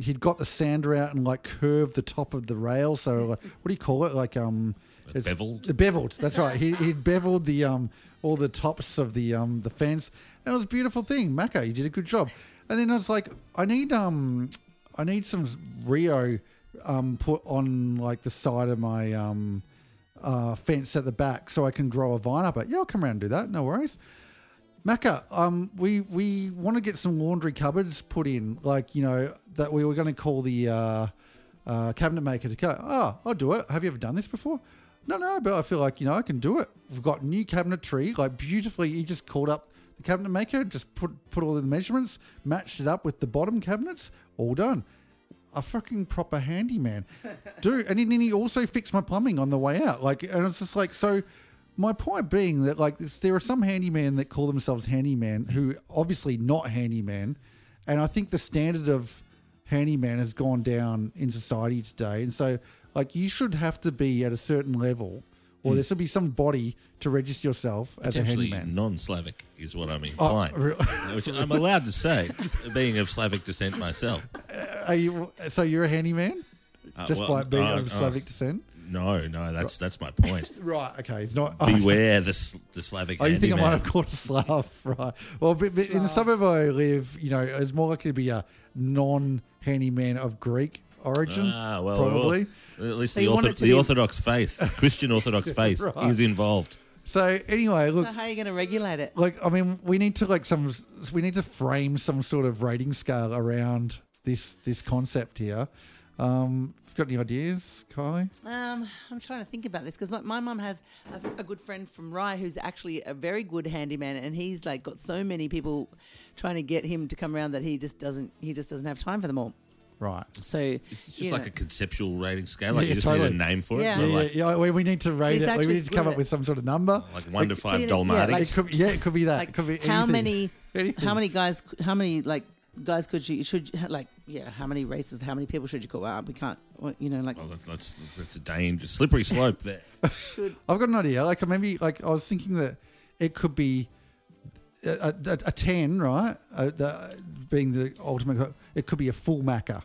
He'd got the sander out and like curved the top of the rail. So like, what do you call it? Like um, it's- beveled? Beveled. That's right. He he'd beveled the um all the tops of the um the fence, and it was a beautiful thing. Macca, you did a good job. And then I was like, I need um I need some Rio um put on like the side of my um uh fence at the back so I can grow a vine up it. Yeah, I'll come around and do that. No worries. Macca, um, we we want to get some laundry cupboards put in, like you know that we were going to call the uh, uh, cabinet maker to go. Oh, I'll do it. Have you ever done this before? No, no, but I feel like you know I can do it. We've got new cabinetry, like beautifully. He just called up the cabinet maker, just put put all the measurements, matched it up with the bottom cabinets, all done. a fucking proper handyman, dude. And then he also fixed my plumbing on the way out. Like, and it's just like so. My point being that like this, there are some handyman that call themselves handyman who obviously not handyman, and I think the standard of handyman has gone down in society today. And so, like, you should have to be at a certain level, or there should be some body to register yourself as a handyman. non-Slavic is what I'm Oh, implying. re- which I'm allowed to say, being of Slavic descent myself. Are you, so you're a handyman, Uh, just well, by being uh, of Slavic descent. No, no, that's that's my point. Right. Okay. It's not. Beware the the Slavic. Oh, you think I might have called a Slav, right? Well, but, but in the suburb I live, you know, it's more likely to be a non-handyman of Greek origin, Ah, well, probably. well, at least So the, ortho- it to the be- Orthodox faith, Christian Orthodox faith, Right. is involved. So anyway, look, So how are you going to regulate it? like I mean, we need to like some, we need to frame some sort of rating scale around this this concept here. Um, got any ideas, Kylie? Um, I'm trying to think about this because my, my mum has a, a good friend from Rye who's actually a very good handyman, and he's like got so many people trying to get him to come around that he just doesn't he just doesn't have time for them all. Right. So It's just like know, a conceptual rating scale. Like Yeah, you just totally. need a name for it. Yeah. Yeah, like, yeah, yeah. We, we need to rate it. We need to come at up with some sort of number. like one to so five you know, yeah, like- it could, yeah, it could be that. like it could be how many Anything. how many guys how many like guys could you should you- like yeah how many races how many people should you call out we can't you know like Oh, that's, that's, that's a dangerous, slippery slope there. I've got an idea. Like maybe like I was thinking that it could be a, a, a ten, right? Uh the, being the ultimate. It could be a full macca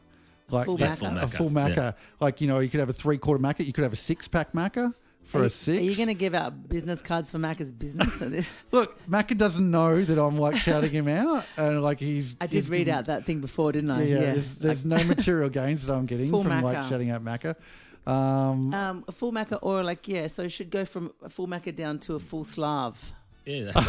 Like full that- macca? a full macca. Yeah. Like you know, you could have a three quarter macca You could have a six pack macca for are a you, six. are you going to give out business cards for Macca's business So this- Look, Macca doesn't know that I'm like shouting him out, and like he's. I did he's read giving- out that thing before didn't I Yeah, yeah. There's, there's no material gains that I'm getting Full from like shouting out Macca. Um, um, a full Macca or like yeah so it should go from a full Macca down to a full Slav Yeah.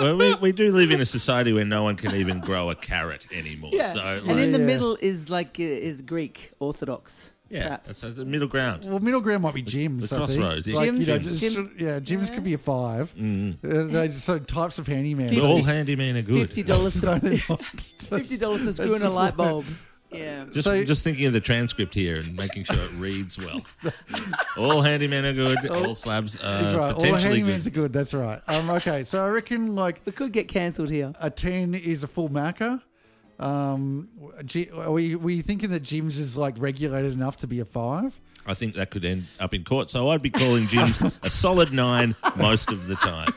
well, we, we do live in a society where no one can even grow a carrot anymore. So, and like, in the Yeah. middle is like uh, is Greek Orthodox yeah, perhaps. that's the middle ground. Well, middle ground might be Jim's. the I think. crossroads, yeah. Like, you know, Jim's. just- Jim's. yeah, Jim's could be a five. Uh, they- so types of handyman. But all handymen are good. fifty dollars No, to they're not. fifty dollars to screw in a light bulb yeah Just, So- just thinking of the transcript here and making sure it reads well. all handymen are good. All slabs That's are right. All potentially handymans good. are good. That's right. Um, okay, so I reckon like we could get cancelled here a ten is a full macca. Um, are we were you thinking that Jim's is like regulated enough to be a five? I think that could end up in court. So I'd be calling Jim's a solid nine most of the time.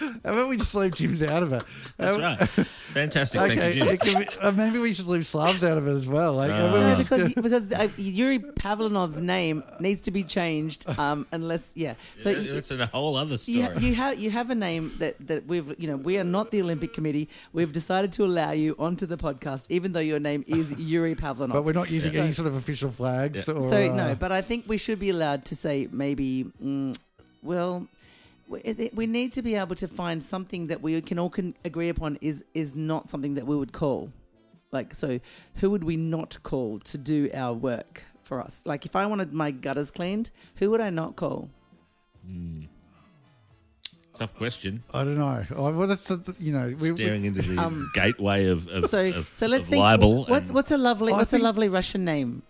How about we just leave Jim's out of it? That's right. Fantastic. Okay, Thank you, it Jim. could be- uh, maybe we should leave Slavs out of it as well. Like, No. uh, we're No, just because gonna- because uh, Yuri Pavlonov's name needs to be changed um, unless yeah. So Yeah, y- that's a whole other story. you, ha- you have you have a name that, that we've you know we are not the Olympic Committee. We've decided to allow you onto the podcast, even though your name is Yuri Pavlonov. but we're not using Yeah. any sort of official flags. Or, so uh, no, but I think we should be allowed to say maybe. Mm, well, we, need to be able to find something that we can all can agree upon is is not something that we would call. Like so, who would we not call to do our work for us? Like if I wanted my gutters cleaned, who would I not call? Hmm. Tough question. I don't know. Oh, well, that's uh, you know we, we- Staring into the Um, gateway of, of, So of, so let's think. libel. What's what's a lovely I what's think- a lovely Russian name?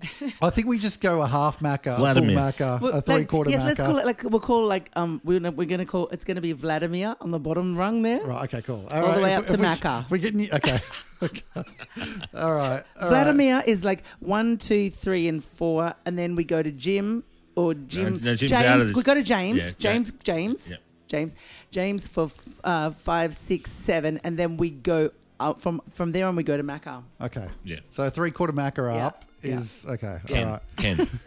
I think we just go a half macca, Vladimir. a full macca, Well, a three quarter yes, macca. let's call it like we'll call like um we're gonna, we're gonna call it's gonna be Vladimir on the bottom rung there. Right. Okay. Cool. All the way up to if we- Macca. if We're getting okay. okay. All right. all right. Vladimir is like one, two, three, and four, and then we go to Jim or Jim. no, Jim's James. out of this. We go to James. Yeah, Ja- James. James. Yep. James. James for uh, five, six, seven, and then we go up from from there on. We go to Macca. Okay. Yeah. So three quarter macca Yeah, up yeah. is okay. Ken. All right. Ken.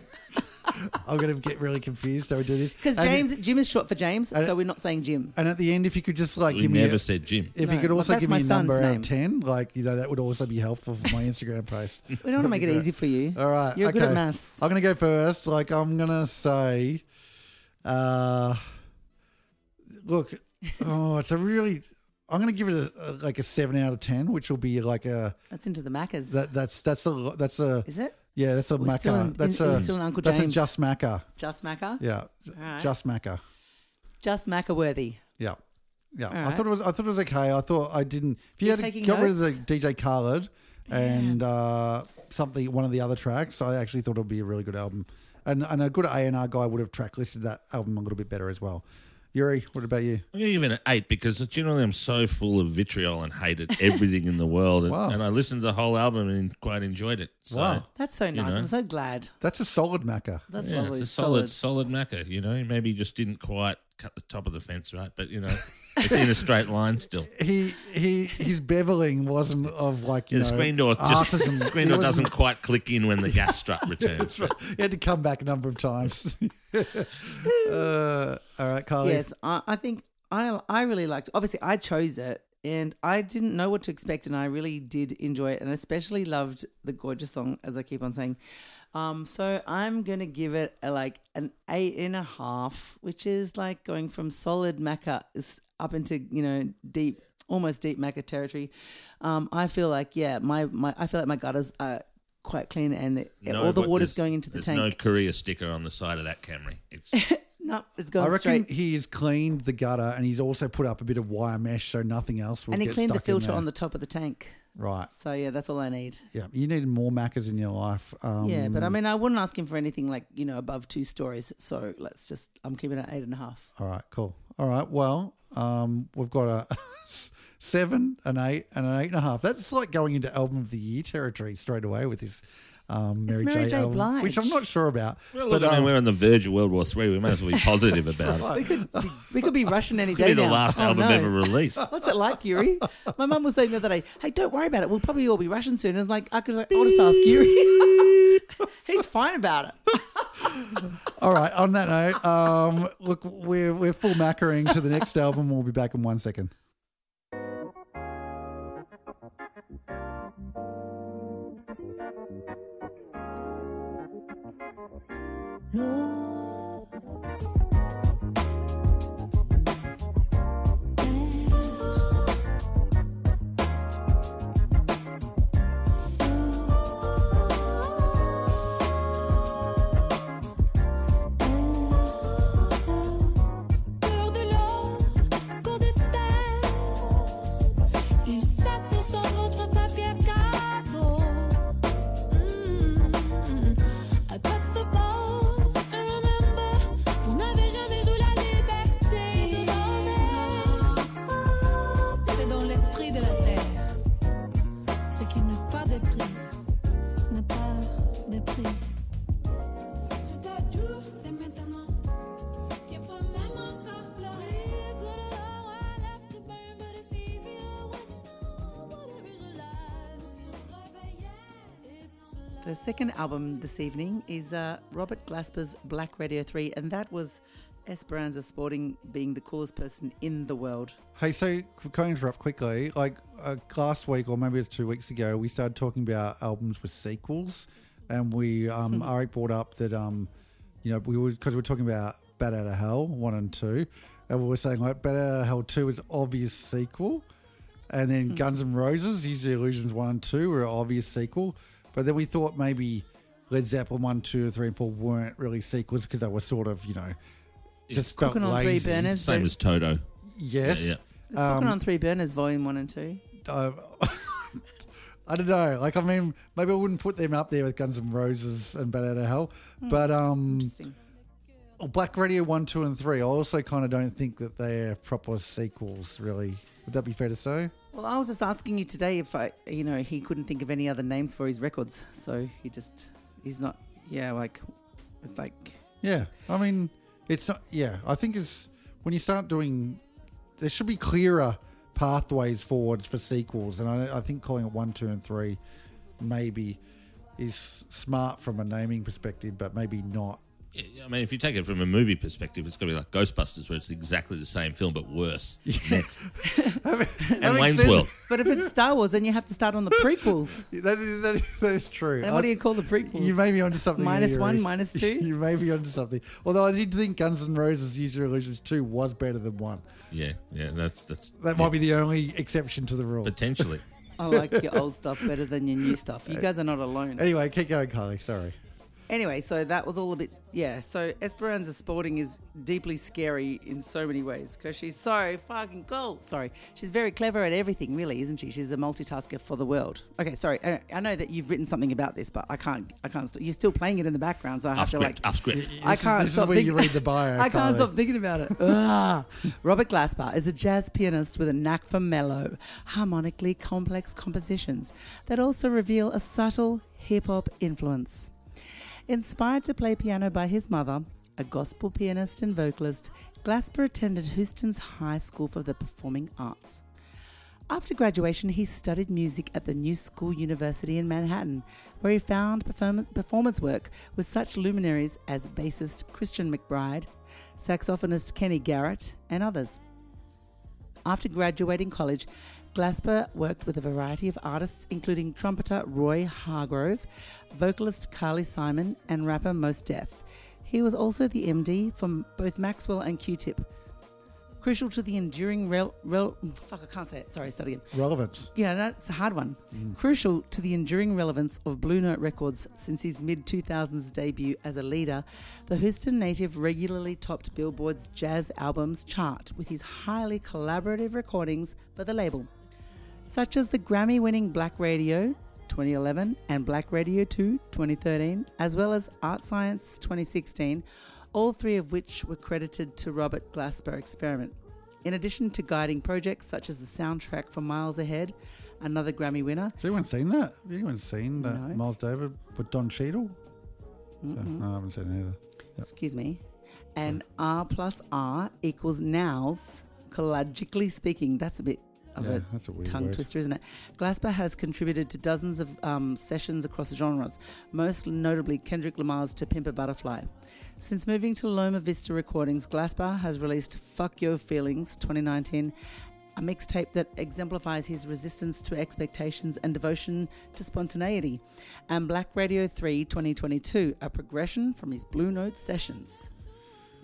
I'm going to get really confused. how we do this Because And- James, Jim is short for James, and- so we're not saying Jim. And at the end, if you could just like we give me, never a, said Jim. if No, you could but also that's give my me a number son's out name. of ten, like you know, that would also be helpful for my Instagram post. We don't want to make it easy for you. All right. You're okay. good at maths. I'm going to go first. Like I'm going to say, uh, look, oh, it's a really. I'm going to give it a, a like a seven out of ten, which will be like a That's into the Maccas. that that's that's a that's a is it? yeah that's a We're still in- that's in- a still an Uncle that's a just macca. Just Macca? Yeah, right. just macca. Just Macca worthy. Yeah. Yeah, All I thought it was. I thought it was okay. I thought I didn't. If you You're had got rid of the? DJ Khaled, and uh, something one of the other tracks. I actually thought it would be a really good album, and and a good A and R guy would have track listed that album a little bit better as well. Yuri, what about you? I'm going to give it an eight because generally I'm so full of vitriol and hated everything in the world. And, Wow. and I listened to the whole album and quite enjoyed it. So, Wow. That's so nice. know. I'm so glad. That's a solid macca. That's Yeah, lovely. it's a solid, solid macca. You know, maybe just didn't quite cut the top of the fence right, but you know, it's in a straight line still. He he his beveling wasn't of like you Yeah, the know screen door just artisan. the screen He door wasn't- doesn't quite click in when the gas strut returns. but- He had to come back a number of times. uh, all right, Carly. Yes, I, I think I I really liked. Obviously, I chose it, and I didn't know what to expect, and I really did enjoy it, and especially loved the gorgeous song, as I keep on saying. Um, so I'm gonna give it a, like an eight and a half, which is like going from solid Macca is up into you know deep, almost deep Macca territory. Um, I feel like yeah, my my I feel like my gutters are quite clean, and the, No, all the water's going into the there's tank. no Korea sticker on the side of that Camry. It's no, it's I going reckon straight. he has cleaned the gutter and he's also put up a bit of wire mesh so nothing else will And he cleaned the filter on the top of the tank. right. So yeah, that's all I need. Yeah, you need more Maccas in your life. Um, yeah, but I mean, I wouldn't ask him for anything like you know above two stories. So let's just, I'm keeping it at eight and a half. All right, cool. All right, well, um, we've got a seven, an eight, and an eight and a half. That's like going into album of the year territory straight away with this um, Mary, Mary J. J. album, Blige. which I'm not sure about. well, but look, I mean, um, we're on the verge of World War Three. We may as well be positive about it. We could, be, we could be Russian any Could day be the now. last Oh, album no. ever released. What's it like, Yuri? My mum was saying the other day, "Hey, don't worry about it. We'll probably all be Russian soon." And I was like, I could like, I'll just ask Yuri. He's fine about it. All right, on that note, um, look, we're we're full mackering to the next album. We'll be back in one second. Cœur second album this evening is uh, Robert Glasper's Black Radio 3, and that was Esperanza Spalding being the coolest person in the world. Hey, so can I interrupt quickly? Like uh, last week, or maybe it was two weeks ago, we started talking about albums with sequels, and we um, Ari brought up that um, you know, we were because we were talking about Bat Out of Hell one and two, and we were saying like Bat Out of Hell two is obvious sequel, and then Guns N' Roses, Use the Illusions one and two were an obvious sequel, but then we thought maybe Led Zeppelin one, two, three, and four weren't really sequels because they were sort of you know just felt Cooking on three lazy. burners. Same as Toto. Yes. Yeah, yeah. It's Cooking on Three Burners, Volume 1 and 2. uh, I don't know. Like, I mean, maybe I wouldn't put them up there with Guns N' Roses and Bat Out of Hell, but um, Interesting. Black Radio one, two, and three. I also kind of don't think that they're proper sequels. Really, would that be fair to say? Well, I was just asking you today if I, you know, he couldn't think of any other names for his records, so he just, he's not, yeah, like, it's like, Yeah, I mean, it's not. Yeah, I think it's when you start doing, there should be clearer pathways forwards for sequels, and I, I think calling it one, two, and three maybe is smart from a naming perspective, but maybe not. Yeah, I mean, if you take it from a movie perspective, it's going to be like Ghostbusters, where it's exactly the same film but worse. Next, and Wayne's sense. World. but if it's Star Wars, then you have to start on the prequels. That is that is, that is true. And what do you call the prequels? You may be onto something. Minus here, one, minus two? you may be onto something. Although I did think Guns N' Roses Use Your Illusions 2 was better than 1. Yeah, yeah, that's that's That might be the only exception to the rule. potentially. I like your old stuff better than your new stuff. You uh, guys are not alone. Anyway, keep going, Kylie. Sorry. Anyway, so that was all a bit, yeah. So Esperanza Spalding is deeply scary in so many ways because she's so fucking cool. Sorry, she's very clever at everything, really, isn't she? She's a multitasker for the world. Okay, sorry. I, I know that you've written something about this, but I can't. I can't. St- you're still playing it in the background, so I have Off to script, like. off script. I can't this is stop where you thinking- read the bio, I can't stop thinking about it. Robert Glasper is a jazz pianist with a knack for mellow, harmonically complex compositions that also reveal a subtle hip hop influence. Inspired to play piano by his mother, a gospel pianist and vocalist, Glasper attended Houston's High School for the Performing Arts. After graduation, he studied music at the New School University in Manhattan, where he found performance, work with such luminaries as bassist Christian McBride, saxophonist Kenny Garrett, and others. After graduating college, Glasper worked with a variety of artists, including trumpeter Roy Hargrove, vocalist Carly Simon, and rapper Mos Def. He was also the MD from both Maxwell and Q-Tip. Crucial to the enduring rel, rel fuck I can't say it. Sorry, start again. Relevance. Yeah, that's a hard one. Mm. Crucial to the enduring relevance of Blue Note Records since his mid 2000s debut as a leader, the Houston native regularly topped Billboard's jazz albums chart with his highly collaborative recordings for the label, such as the Grammy winning Black Radio 2011 and Black Radio 2 2013, as well as Art Science 2016, all three of which were credited to Robert Glasper Experiment. In addition to guiding projects such as the soundtrack for Miles Ahead, another Grammy winner, Has anyone seen that? Have anyone seen that No. Miles Davis with Don Cheadle? No, I haven't seen it either. excuse me, and R plus R equals nows, collagically speaking. That's a bit of Yeah, a that's a weird tongue word. twister, isn't it? Glasper has contributed to dozens of um, sessions across genres, most notably Kendrick Lamar's To Pimp a Butterfly. Since moving to Loma Vista Recordings, Glasper has released Fuck Your Feelings 2019, a mixtape that exemplifies his resistance to expectations and devotion to spontaneity, and Black Radio 3 2022, a progression from his Blue Note sessions.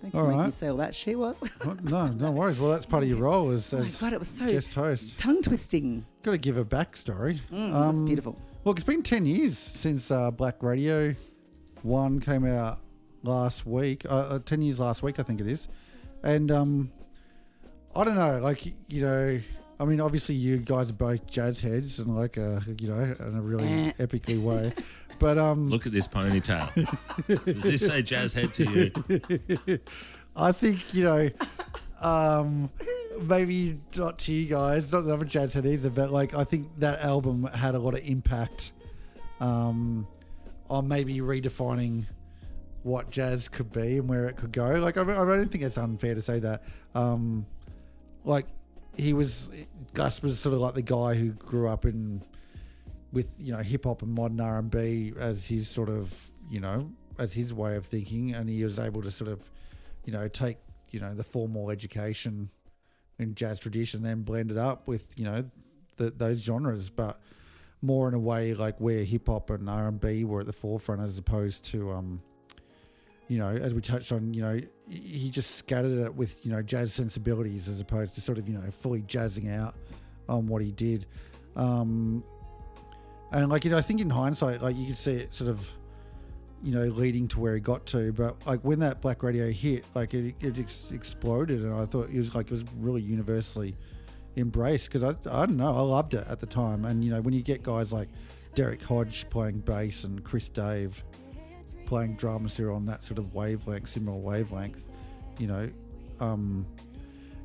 Thanks All for making me say all that shit was. What? No, no worries. Well, that's part of your role as, oh as god, it was so guest host. tongue twisting. Got to give a backstory. Mm, that's Um, beautiful. Look, it's been 10 years since uh, Black Radio 1 came out last week. Uh, uh, 10 years last week, I think it is. And um, I don't know, like, you know, I mean, obviously you guys are both jazz heads and, like, uh, you know, in a really Eh. epically way. But um, Look at this ponytail. Does this say jazz head to you? I think, you know, um, maybe not to you guys, not that I'm a jazz head either, but like I think that album had a lot of impact um, on maybe redefining what jazz could be and where it could go. Like I, I don't think it's unfair to say that. Um, like he was, Gus was sort of like the guy who grew up in with you know hip hop and modern R and B as his sort of you know as his way of thinking, and he was able to sort of you know take you know the formal education in jazz tradition, then blend it up with you know the, those genres, but more in a way like where hip hop and R and B were at the forefront, as opposed to um you know as we touched on, you know he- just scattered it with you know jazz sensibilities as opposed to sort of you know fully jazzing out on what he did. Um, and like you know, I think in hindsight, like you could see it sort of, you know, leading to where he got to. But like when that Black Radio hit, like it, it ex- exploded, and I thought it was like it was really universally embraced because I, I don't know, I loved it at the time. And you know, when you get guys like Derek Hodge playing bass and Chris Dave playing drums here on that sort of wavelength, similar wavelength, you know, um,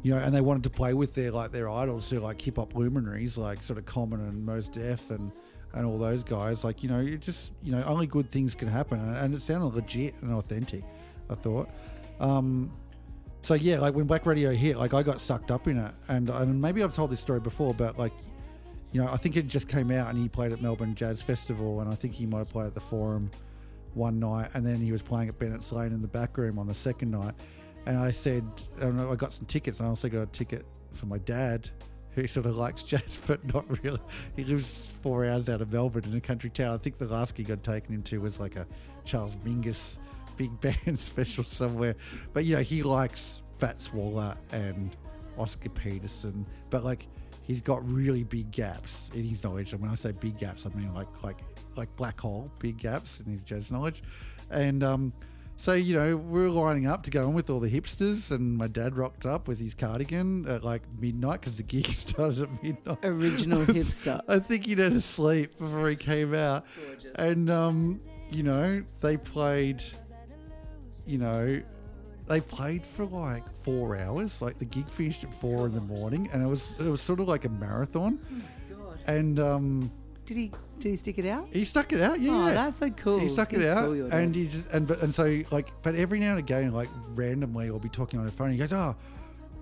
you know, and they wanted to play with their like their idols, who like hip hop luminaries, like sort of Common and Mos Def and and all those guys. Like you know, you just you know, only good things can happen, and, it sounded legit and authentic. I thought. Um, so yeah, like when Black Radio hit, like I got sucked up in it, and and maybe I've told this story before, but like, you know, I think it just came out and he played at Melbourne Jazz Festival, and I think he might have played at the Forum one night, and then he was playing at Bennett's Lane in the back room on the second night. And I said, and I got some tickets, and I also got a ticket for my dad, who sort of likes jazz, but not really. He lives four hours out of Melbourne in a country town. I think the last gig I'd taken him to was like a Charles Mingus big band special somewhere. But you know, he likes Fats Waller and Oscar Peterson, but like he's got really big gaps in his knowledge. And when I say big gaps, I mean like like like black hole big gaps in his jazz knowledge. And um, so you know we were lining up to go in with all the hipsters, and my dad rocked up with his cardigan at like midnight because the gig started at midnight. Original hipster. I think he'd had to sleep before he came out. And, um, you know, they played, you know, they played for like four hours. Like the gig finished at four in the morning, and it was it was sort of like a marathon. And um, Did he did he stick it out? he stuck it out. Yeah, Oh, that's so cool. He stuck it He's out, cool, and he just and but and so like, but every now and again, like randomly, I'll be talking on the phone. He goes, "Oh,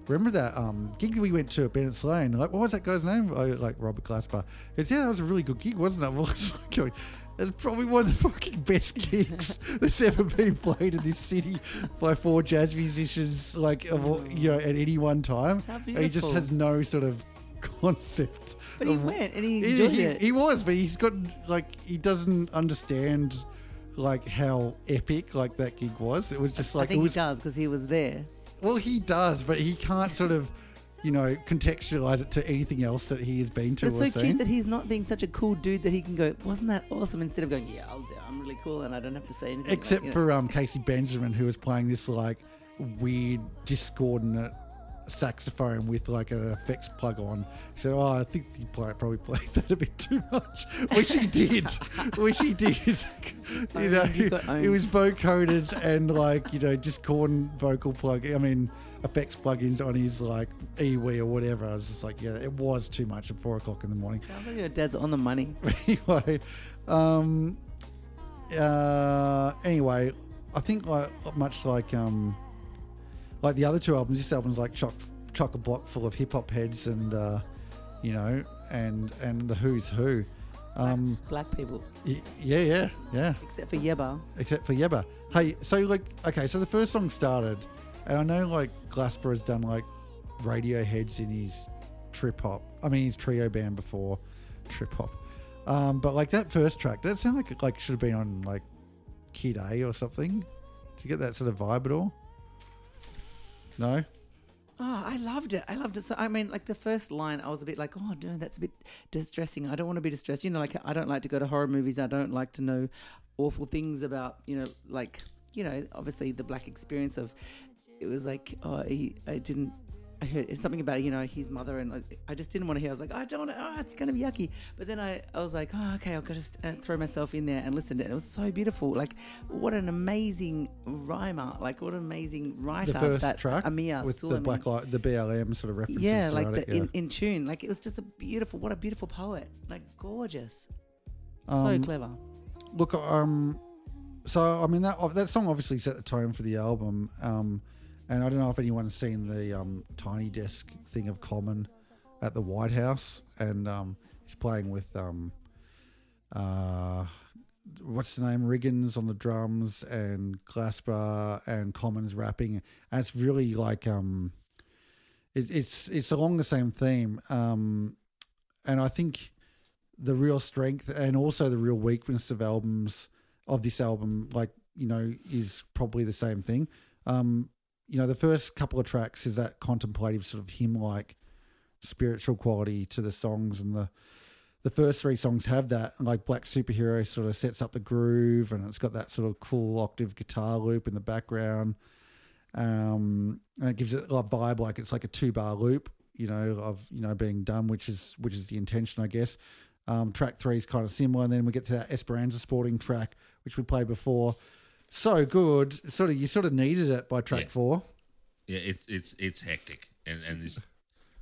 remember that um gig that we went to at Bennett's Lane? Like, what was that guy's name? Like Robert Glasper." He goes, "Yeah, that was a really good gig, wasn't it?" Well, it's like going, it's probably one of the fucking best gigs that's ever been played in this city by four jazz musicians, like of all, you know, at any one time. How And He just has no sort of concept. But he of- went and he he, enjoyed he, it. he was, but he's got like he doesn't understand like how epic like that gig was. It was just I like it think was. he does because he was there. Well, he does, but he can't sort of, you know, contextualize it to anything else that he has been to But it's so seen. cute that he's not being such a cool dude that he can go, wasn't that awesome? Instead of going, yeah, I was there. I'm really cool and I don't have to say anything. Except like, know. for um, Casey Benjamin, who was playing this like weird discordant saxophone with like an effects plug on. He said, "Oh, I think he probably played that a bit too much," which he did. which he did. you know, Owned, you got it was vocoded and like you know just corn vocal plug. I mean. Effects plugins on his like EWI or whatever. I was just like, yeah, it was too much at four o'clock in the morning. Sounds like your dad's on the money. anyway, um, uh, anyway, I think like much like um, like the other two albums, this album's like chock chock a block full of hip hop heads and uh, you know and and the Who's Who. Um, Black people, y- yeah, yeah, yeah. except for Yebba. Except for Yebba. Hey, so like, okay, so the first song started, and I know like Glasper has done like radio heads in his trip hop. I mean, his trio band before trip hop. Um, but like that first track, that sounded like it like should have been on like Kid A or something. Did you get that sort of vibe at all? No. Oh, I loved it. I loved it. So, I mean, like the first line, I was a bit like, oh, no, that's a bit distressing. I don't want to be distressed. You know, like I don't like to go to horror movies. I don't like to know awful things about, you know, like, you know, obviously the black experience of it was like, oh, he, I didn't. I heard something about you know his mother, and I just didn't want to hear. I was like, I don't want to. Oh, it's gonna be yucky. But then I, I was like, oh, okay, I'll just uh, throw myself in there and listen to it. It was so beautiful. Like, what an amazing rhymer. Like, what an amazing writer. The first that track Amir with the black light, the BLM sort of references. Yeah, like the it, yeah. in, in tune. Like it was just a beautiful. What a beautiful poet. Like gorgeous. so Um, clever. Look, um, so I mean that that song obviously set the tone for the album, um, and I don't know if anyone's seen the um, Tiny Desk thing of Common at the White House, and um, he's playing with um, uh, what's the name, Riggins on the drums, and Glasper and Commons rapping, and it's really like um, it, it's it's along the same theme, um, and I think the real strength and also the real weakness of albums of this album, like you know, is probably the same thing. Um, you know, the first couple of tracks is that contemplative sort of hymn-like spiritual quality to the songs, and the the first three songs have that. Like Black Superhero sort of sets up the groove, and it's got that sort of cool octave guitar loop in the background, um, and it gives it a vibe like it's like a two-bar loop, you know, of you know being done, which is which is the intention, I guess. Um, track three is kind of similar, and then we get to that Esperanza Spalding track, which we played before. So good, sort of you sort of needed it by track Yeah. four. Yeah, it's it's it's hectic and and this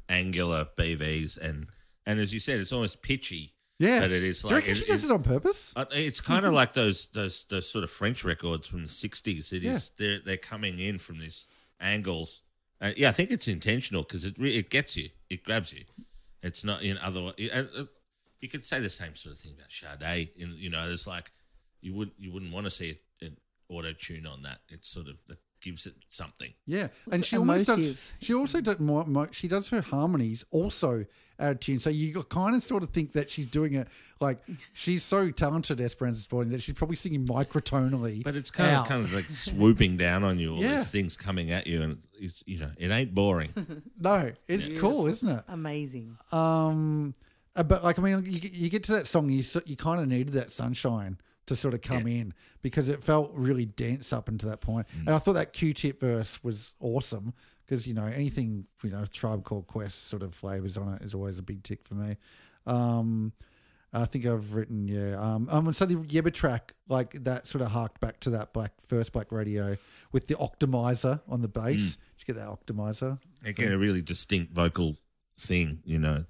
angular BVs and and as you said, it's almost pitchy. Yeah, but it is Do you like reckon it- she does it- it on purpose? Uh, It's kind of like those those those sort of French records from the '60s. It is Yeah. they're they're coming in from these angles. Uh, yeah, I think it's intentional because it re- it gets you, it grabs you. It's not in other. Uh, uh, you could say the same sort of thing about Sade. In you know, it's like you would you wouldn't want to see an auto tune on that. It's sort of that gives it something. Yeah, and It's she almost does. She also does. More, more, she does her harmonies also out of tune. So you kind of sort of think that she's doing it like she's so talented, Esperanza Spalding, that she's probably singing microtonally. But it's kind out. of kind of like swooping down on you, all Yeah. these things coming at you, and it's you know it ain't boring. no, it's cool, isn't it? Amazing. Um, uh, but like I mean, you, you get to that song, you you kind of needed that sunshine to sort of come in because it felt really dense up until that point. And I thought that Q-tip verse was awesome because you know anything you know Tribe Called Quest sort of flavors on it is always a big tick for me. Um, I think I've written yeah. Um, um, so the Yebba track like that sort of harked back to that black first black radio with the optimizer on the bass. Did you get that optimizer? Again, a really distinct vocal thing. You know,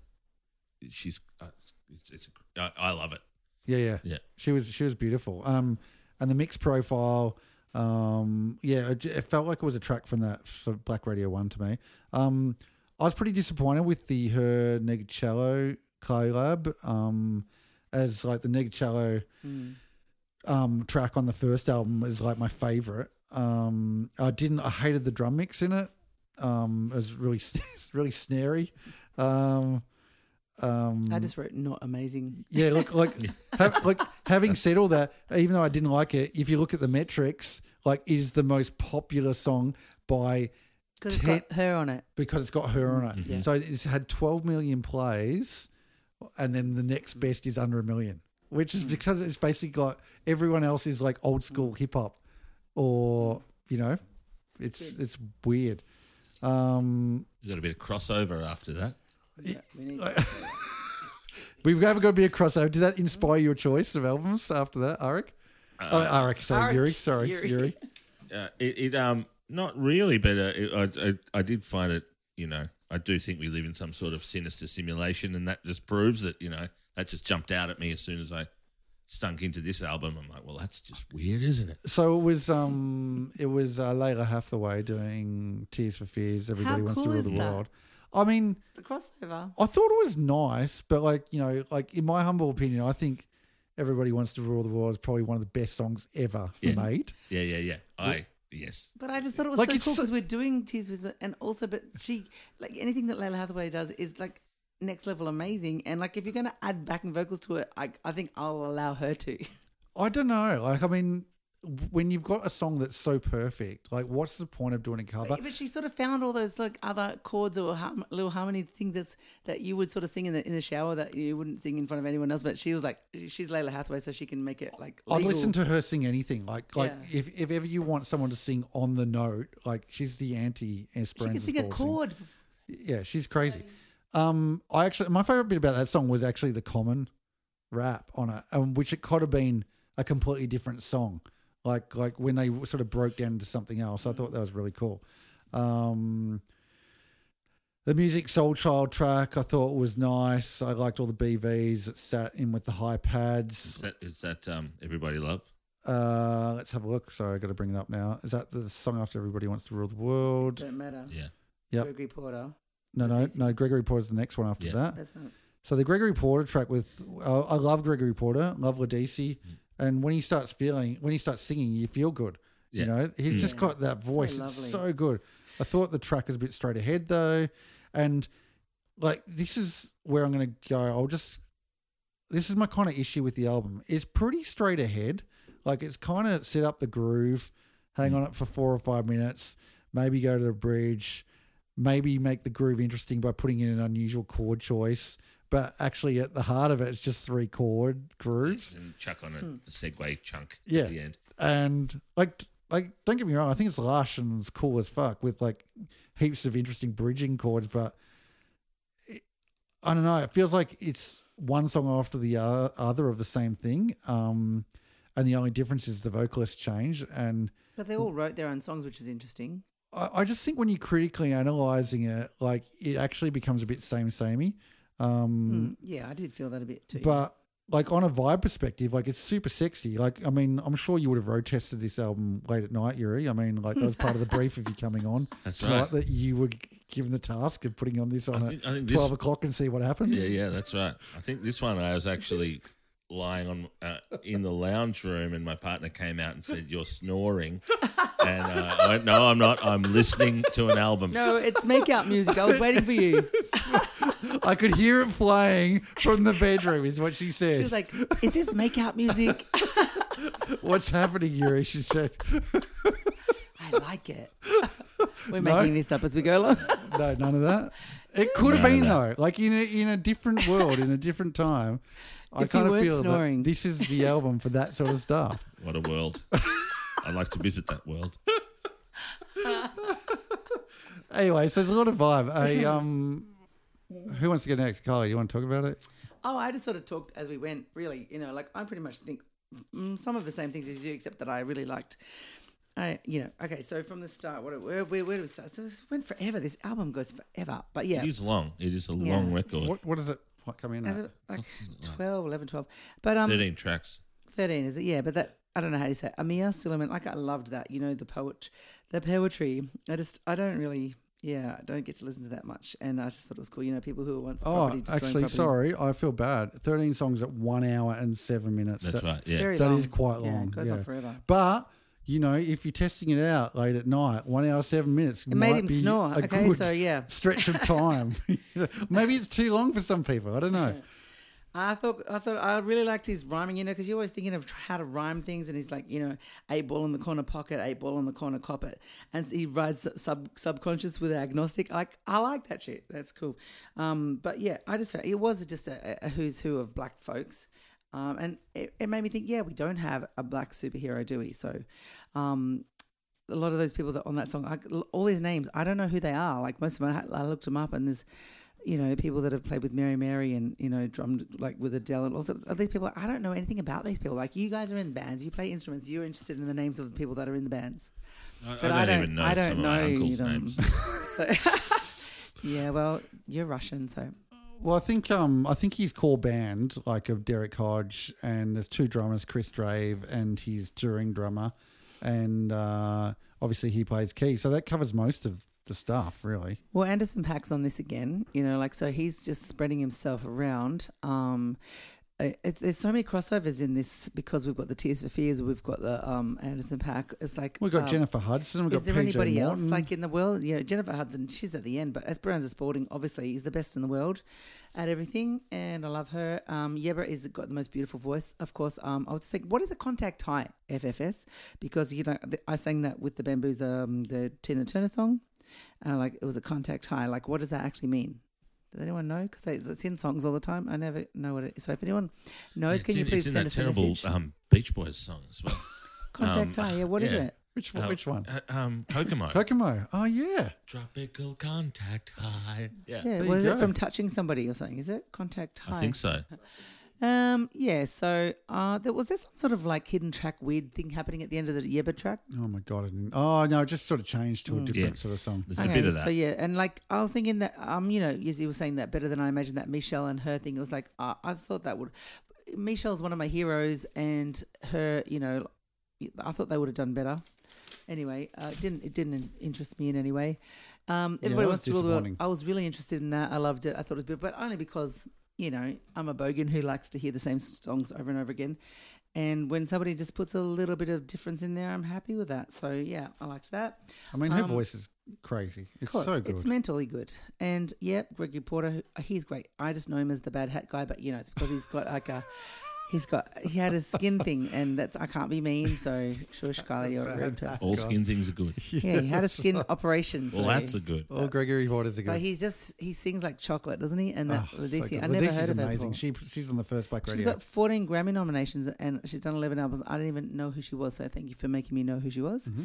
she's uh, it's, it's a, I, I love it. Yeah, yeah, Yeah. She was she was beautiful. Um, and the mix profile, um, yeah, it, it felt like it was a track from that sort of Black Radio One to me. Um, I was pretty disappointed with the her Ndegeocello collab. Um, as like the Ndegeocello um track on the first album is like my favorite. Um, I didn't. I hated the drum mix in it. Um, it was really really snary. Um, um, I just wrote not amazing. yeah, look, like, have, like having said all that, even though I didn't like it, if you look at the metrics, like, it is the most popular song by Because it's Ten- got her on it. because it's got her on it. Yeah. So it's had 12 million plays, and then the next best is under a million, which is because it's basically got everyone else is like old school hip hop, or you know, it's it's weird. Um, You got a bit of crossover after that. Yeah, we need we've ever got to be a crossover. Did that inspire your choice of albums after that, Arik? oh, Arik, sorry, Arik, Yuri. Sorry, Yuri. Yuri. Uh, it, it um not really, but uh, it, I, I I did find it. You know, I do think we live in some sort of sinister simulation, and that just proves that. You know, that just jumped out at me as soon as I stunk into this album. I'm like, well, that's just weird, isn't it? So it was um it was uh, Lalah Hathaway doing Tears for Fears. Everybody wants cool to rule the that? world. I mean, the crossover. I thought it was nice, but like you know, like in my humble opinion, I think Everybody Wants to Rule the World is probably one of the best songs ever Yeah. made. Yeah, yeah, yeah. I yes. But I just thought it was Like, so it's cool so- because we're doing Tears with it, and also, but she like anything that Lalah Hathaway does is like next level amazing. And like if you're gonna add backing vocals to it, I I think I'll allow her to. I don't know. Like, I mean, when you've got a song that's so perfect, like, what's the point of doing a cover? But, but she sort of found all those like other chords or har- little harmony thing that's that you would sort of sing in the in the shower that you wouldn't sing in front of anyone else. But she was like, she's Lalah Hathaway, so she can make it like. I'd listen to her sing anything. Like, like Yeah. if, if ever you want someone to sing on the note, like she's the anti Esperanza. She can sing a chord. Yeah, she's crazy. Um, I actually, my favorite bit about that song was actually the common rap on it, um, which it could have been a completely different song, like like when they sort of broke down into something else. I thought that was really cool. Um, the Musiq Soulchild track I thought was nice. I liked all the BVs that sat in with the high Is pads. that is that um everybody love? Uh, let's have a look. Sorry, I got to bring it up now. Is that the song after Everybody Wants to Rule the World? Don't matter. Yeah. Yep. Gregory Porter. No, no, no. Gregory Porter's the next one after Yeah. that. That's not. So the Gregory Porter track with uh, I love Gregory Porter, love Ledisi, Mm. And when he starts feeling when he starts singing, you feel good. You know, he's just got that voice. it's so good. I thought the track was a bit straight ahead though, and like this is where I'm going to go. I'll just this is my kind of issue with the album. It's pretty straight ahead. Like it's kind of set up the groove, hang Mm. on it for four or five minutes, maybe go to the bridge, maybe make the groove interesting by putting in an unusual chord choice. But actually, at the heart of it, it's just three chord grooves. And chuck on a, a segue chunk Yeah. at the end. And like, like don't get me wrong, I think it's lush and it's cool as fuck with like heaps of interesting bridging chords. But it, I don't know, it feels like it's one song after the other of the same thing. Um, and the only difference is the vocalist change. And But they all wrote their own songs, which is interesting. I, I just think when you're critically analyzing it, like it actually becomes a bit same samey. Um, Mm, yeah, I did feel that a bit too. but like on a vibe perspective, like it's super sexy. Like I mean, I'm sure you would have road tested this album late at night, Yuri. I mean, like that was part of the brief of you coming on. That's tonight, right. That you were given the task of putting on this on I at think- I think this- twelve o'clock and see what happens. Yeah, yeah, that's right. I think this one I was actually lying on uh, in the lounge room, and my partner came out and said, "You're snoring," and uh, I went, "No, I'm not. I'm listening to an album." no, it's make makeout music. I was waiting for you. I could hear it playing from the bedroom. Is what she said. She was like, "Is this makeout music?" What's happening, Yuri? She said. I like it. We're No. making this up as we go along. No, none of that. It could have None of been though, like in a, in a different world, in a different time. I If you kind of feel snoring. that this is the album for that sort of stuff. What a world. I'd like to visit that world. Anyway, so there's a lot of vibe. A, um, who wants to go next? Carly, you want to talk about it? Oh, I just sort of talked as we went. Really, you know, like I pretty much think mm, some of the same things as you, except that I really liked. I, you know, okay. So from the start, what where where, where do we start? So it went forever. This album goes forever, but yeah, It is long. It is a Yeah. long record. What What does it what come in As at? a- like 12, 11, 12. But um, 13 tracks. 13 is it? Yeah, but that I don't know how you say it. Amia Sulaiman. Like I loved that. You know the poet, the poetry. I just I don't really. Yeah, I don't get to listen to that much, and I just thought it was cool. You know, people who were once Oh, property actually, property. sorry, I feel bad. Thirteen songs at one hour and seven minutes. That's That- right. Yeah. very That long. is quite Yeah, long. it goes yeah. on forever. But you know, if you're testing it out late at night, one hour seven minutes It made might him be snore. a Okay, good so yeah. stretch of time. Maybe it's too long for some people. I don't know. I thought I thought I really liked his rhyming, you know, because you're always thinking of how to rhyme things, and he's like, you know, eight ball in the corner pocket, eight ball in the corner cop and he rides sub subconscious with agnostic. Like I like that shit. That's cool. Um, but yeah, I just felt it was just a, a who's who of black folks. Um, and it, it made me think, yeah, we don't have a black superhero, do we? So, um, a lot of those people that on that song, I, all these names, I don't know who they are. Like most of them, I looked them up, and there's, you know, people that have played with Mary Mary and you know drummed like with Adele and also are these people. I don't know anything about these people. Like you guys are in bands, you play instruments, you're interested in the names of the people that are in the bands. I, But I don't, even know I don't some know of my uncle's them. names. So, yeah, well, you're Russian, so Well, I think um, I think his core band, like of Derek Hodge, and there's two drummers, Chris Dave and his touring drummer, and uh, obviously he plays keys, so that covers most of the stuff, really. Well, Anderson .Paak's on this again, you know, like so he's just spreading himself around. Um, it, it- there's so many crossovers in this because we've got the Tears for Fears, we've got the um, Anderson .Paak. It's like We've got um, Jennifer Hudson, we've got Is there PJ anybody Morton. else like in the world? You know, Jennifer Hudson, she's at the end, but Esperanza Spalding, obviously, is the best in the world at everything, and I love her. Um, Yebba is got the most beautiful voice, of course. Um, I was thinking, what is a contact high FFS? Because you know, I sang that with the Bamboos, um, the Tina Turner song. Uh, like it was a contact high. Like, what does that actually mean? Does anyone know? Because it's in songs all the time. I never know what it is. So if anyone knows, It's can in, you please it's in send that us a terrible message? um, Beach Boys song as well. contact um, high. Yeah, what is yeah. it? which one? Uh, which one? uh, um, Kokomo. Kokomo. Oh yeah. Tropical contact high. Yeah, Yeah, was you it from touching somebody or something? Is it contact high? I think so. Um, yeah. So, uh, there was there some sort of like hidden track weird thing happening at the end of the Yebba track. Oh my god. I didn't, oh no, it just sort of changed to a different Mm. Yeah. sort of song. There's a bit of that. So yeah, and like I was thinking that um, you know, Izzy was saying that better than I imagined that Michelle and her thing. It was like uh, I thought that would. Michelle's one of my heroes, and her, you know, I thought they would have done better. Anyway, uh, it didn't it didn't interest me in any way. Um, everybody that was wants to rule the world. disappointing. I was really interested in that. I loved it. I thought it was good, but only because you know I'm a bogan who likes to hear the same songs over and over again. And when somebody just puts a little bit of difference in there, I'm happy with that. So yeah, I liked that. I mean, her Um, voice is crazy. It's course, so good. It's mentally good. And yeah, Gregory Porter, he's great. I just know him as the bad hat guy, but you know, it's because he's got like a, he's got, he had a skin thing, and that's, I can't be mean, so shush, Carly, you're a rude person. All skin things are good. Yeah, he had a skin operation. So. Well, that's a good. oh, Gregory Porter's a good. But he's just, he sings like chocolate, doesn't he? And that Oh, so Ledisi, good. I never Ledisi's heard of her amazing. before. She, she's on the first Black She's Radio. got 14 Grammy nominations and she's done 11 albums. I didn't even know who she was, so thank you for making me know who she was. Mm-hmm.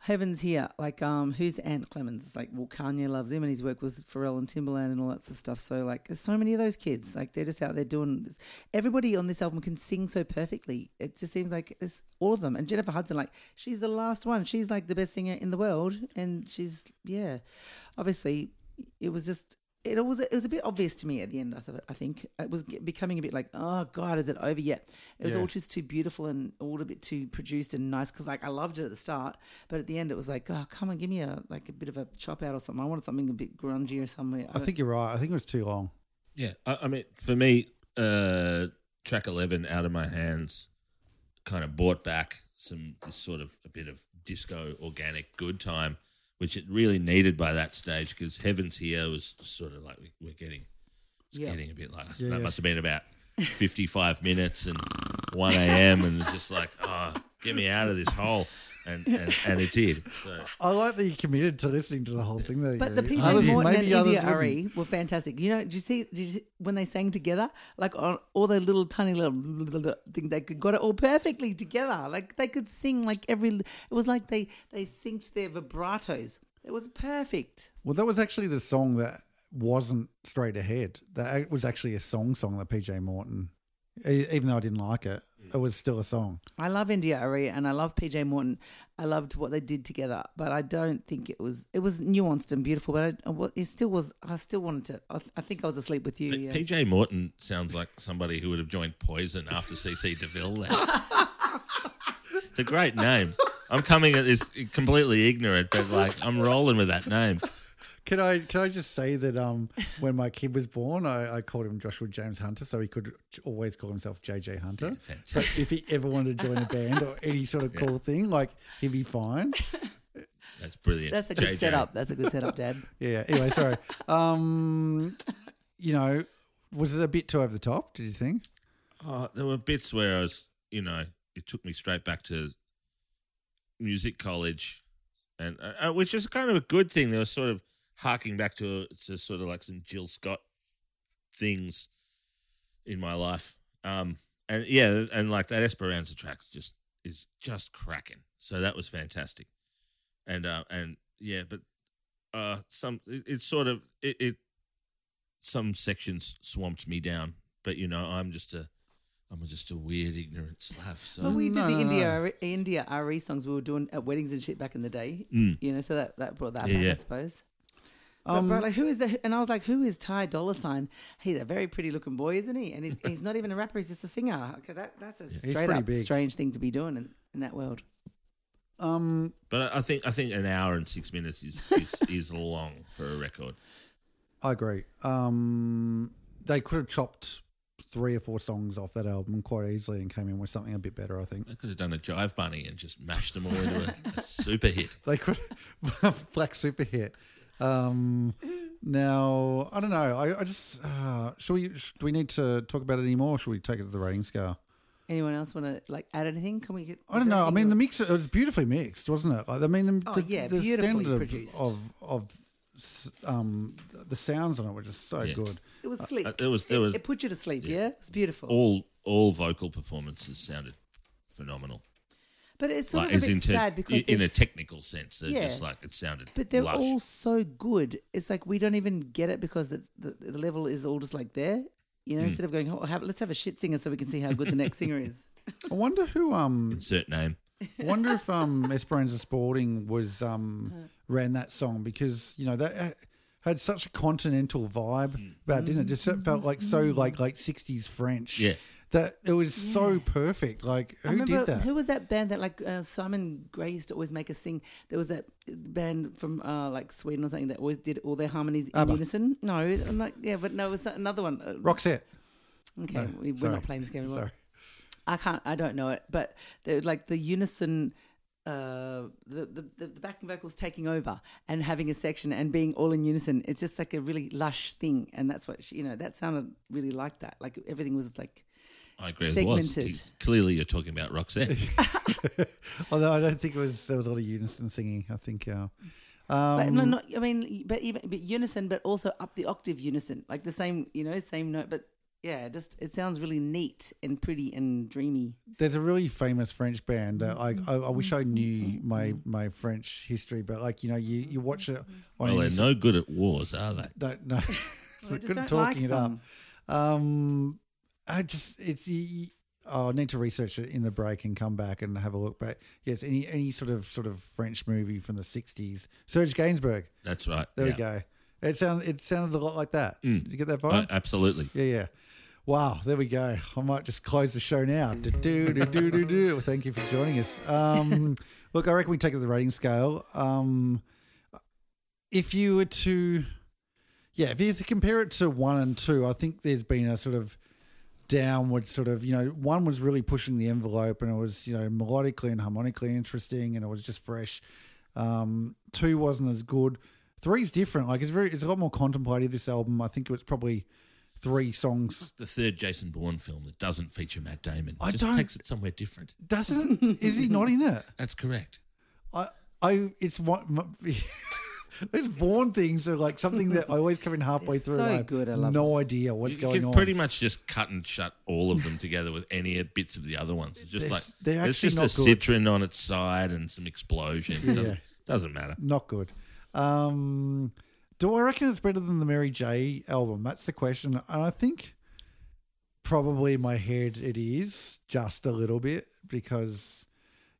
Heaven's here. Like, um, who's Ant Clemens? It's like, well, Kanye loves him and he's worked with Pharrell and Timbaland and all that sort of stuff. So, like, there's so many of those kids. Like, they're just out there doing this. Everybody on this album can sing so perfectly. It just seems like it's all of them. And Jennifer Hudson, like, she's the last one. She's like the best singer in the world. And she's, yeah, obviously, it was just it was it was a bit obvious to me at the end. I thought I think it was becoming a bit like, oh God, is it over yet? It was Yeah. all just too beautiful and all a bit too produced and nice because like I loved it at the start, but at the end it was like, oh come on, give me a like a bit of a chop out or something. I wanted something a bit grungy or something. I think you're right. I think it was too long. Yeah, I, I mean, for me, uh, track eleven, "Out of My Hands," kind of brought back some this sort of a bit of disco organic good time, which it really needed by that stage because "Heaven's Here" was sort of like we, we're getting, it's Yeah. getting a bit like Yeah, that yeah. must have been about fifty-five minutes and one a.m. and it's just like, oh, get me out of this hole. And, and, and it did. So I like that you committed to listening to the whole thing. There, But the PJ Others- Morton and maybe others India wouldn't. Ari were fantastic. You know, did you see, did you see when they sang together? Like on all the little tiny little thing, they could got it all perfectly together. Like they could sing like every. It was like they they synced their vibratos. It was perfect. Well, that was actually the song that wasn't straight ahead. That was actually a song song that PJ Morton, even though I didn't like it, mm. it was still a song. I love India.Arie and I love PJ Morton. I loved what they did together, but I don't think it was it was nuanced and beautiful. But I, it still was. I still wanted to. I, I think I was asleep with you. But Yeah. PJ Morton sounds like somebody who would have joined Poison after CC DeVille left. it's a great name. I'm coming at this completely ignorant, but like I'm rolling with that name. Can I can I just say that um when my kid was born, I, I called him Joshua James Hunter, so he could always call himself JJ Hunter. Yeah, so if he ever wanted to join a band or any sort of cool thing, like he'd be fine. That's brilliant. That's a good JJ. setup. That's a good setup, Dad. Yeah. Anyway, sorry. Um, you know, was it a bit too over the top? Did you think? Oh, there were bits where I was, you know, it took me straight back to music college, and uh, uh, which is kind of a good thing. There were sort of harking back to to sort of like some Jill Scott things in my life. Um, and yeah, and like that Esperanza track just is just cracking. So that was fantastic, and uh, and yeah, but uh, some it, it's sort of it, it some sections swamped me down, but you know I'm just a I'm just a weird ignorant slav. So Well, we No, did the no, India no. India.Arie songs we were doing at weddings and shit back in the day. Mm. You know, so that that brought that Yeah, back, yeah. I suppose. But Um, bro, like, who is the? And I was like, who is Ty Dolla Sign? He's a very pretty looking boy, isn't he? And he's, he's not even a rapper; he's just a singer. Okay, that that's a He's straight pretty up big. strange thing to be doing in, in that world. Um, But I think I think an hour and six minutes is is, is long for a record. I agree. Um, they could have chopped three or four songs off that album quite easily and came in with something a bit better. I think They could have done a jive bunny and just mashed them all into a, a super hit. they could black super hit. Um, now I don't know. I, I just uh, should we do we need to talk about it anymore? Or should we take it to the rating scale? Anyone else want to like add anything? Can we get? I don't know. I mean, the mix it was beautifully mixed, wasn't it? Like, I mean, the, Oh, the, yeah, the beautifully standard of, produced. of of s- um the sounds on it were just so Yeah. good. it was sleep. Uh, there was- there was- it, put you to sleep. Yeah, it's beautiful. All all vocal performances sounded phenomenal. But it's sort Like of a bit into sad because in a technical sense, they're Yeah. just like it sounded. But they're lush. all so good. It's like we don't even get it because it's, the, the level is all just like there. You know, instead of going, oh, have, let's have a shit singer so we can see how good the next singer is. I wonder who um insert name. I wonder if um Esperanza Spalding was um Uh-huh. ran that song because you know that uh, had such a continental vibe Hmm. about it, didn't it? Just felt like so like like sixties French. Yeah. That it was so perfect. Like who did that? who was that band that like uh, Simon Gray used to always make us sing. There was that band from uh, like Sweden or something that always did all their harmonies in ABBA. unison. No, I'm like yeah, but no, it was another one. Uh, Roxette. Okay, No, we, we're not playing this game anymore. Sorry. I can't. I don't know it, but like the unison. Uh, the, the the the backing vocals taking over and having a section and being all in unison. It's just like a really lush thing, and that's what she, you know. That sounded really like that. Like everything was like I agree. It was. Segmented. Clearly, you're talking about Roxette. Although I don't think it was there was a lot of unison singing. I think uh, but um, no, not. I mean, but even but unison, but also up the octave unison, like the same, you know, same note. But yeah, just it sounds really neat and pretty and dreamy. there's a really famous French band. Uh, I, I I wish I knew my my French history, but like you know you you watch it on well, they're no good at wars, are they? don't know. Well, I just good don't talking like it up. Um, I just it's y- y- oh, I need to research it in the break and come back and have a look. But yes, any any sort of sort of French movie from the '60s, Serge Gainsbourg. That's right. There yeah. we go. It sounded it sounded a lot like that. Mm. Did you get that Uh, vibe? absolutely. yeah, yeah. Wow, there we go. I might just close the show now. Do, do, do, do, do. Thank you for joining us. Um, look, I reckon we take it to the rating scale. Um, if you were to, yeah, if you to compare it to one and two, I think there's been a sort of downward sort of, you know, one was really pushing the envelope and it was, you know, melodically and harmonically interesting and it was just fresh. Um, two wasn't as good. Three's different. Like it's very, it's a lot more contemplative. This album, I think it was probably three songs. The third Jason Bourne film that doesn't feature Matt Damon I just don't- takes it somewhere different. Doesn't is he not in it? That's correct. I, I, it's one. Those born things are like something that I always come in halfway They're through. so and I have good, I love no idea what's you going can on. pretty much just cut and shut all of them together with any bits of the other ones. It's just They're- like they're it's just a not good. Citroën on its side and some explosion. It doesn't, Yeah. doesn't matter. Not good. Um, do I reckon it's better than the Mary J album? That's the question. And I think probably in my head it is just a little bit because,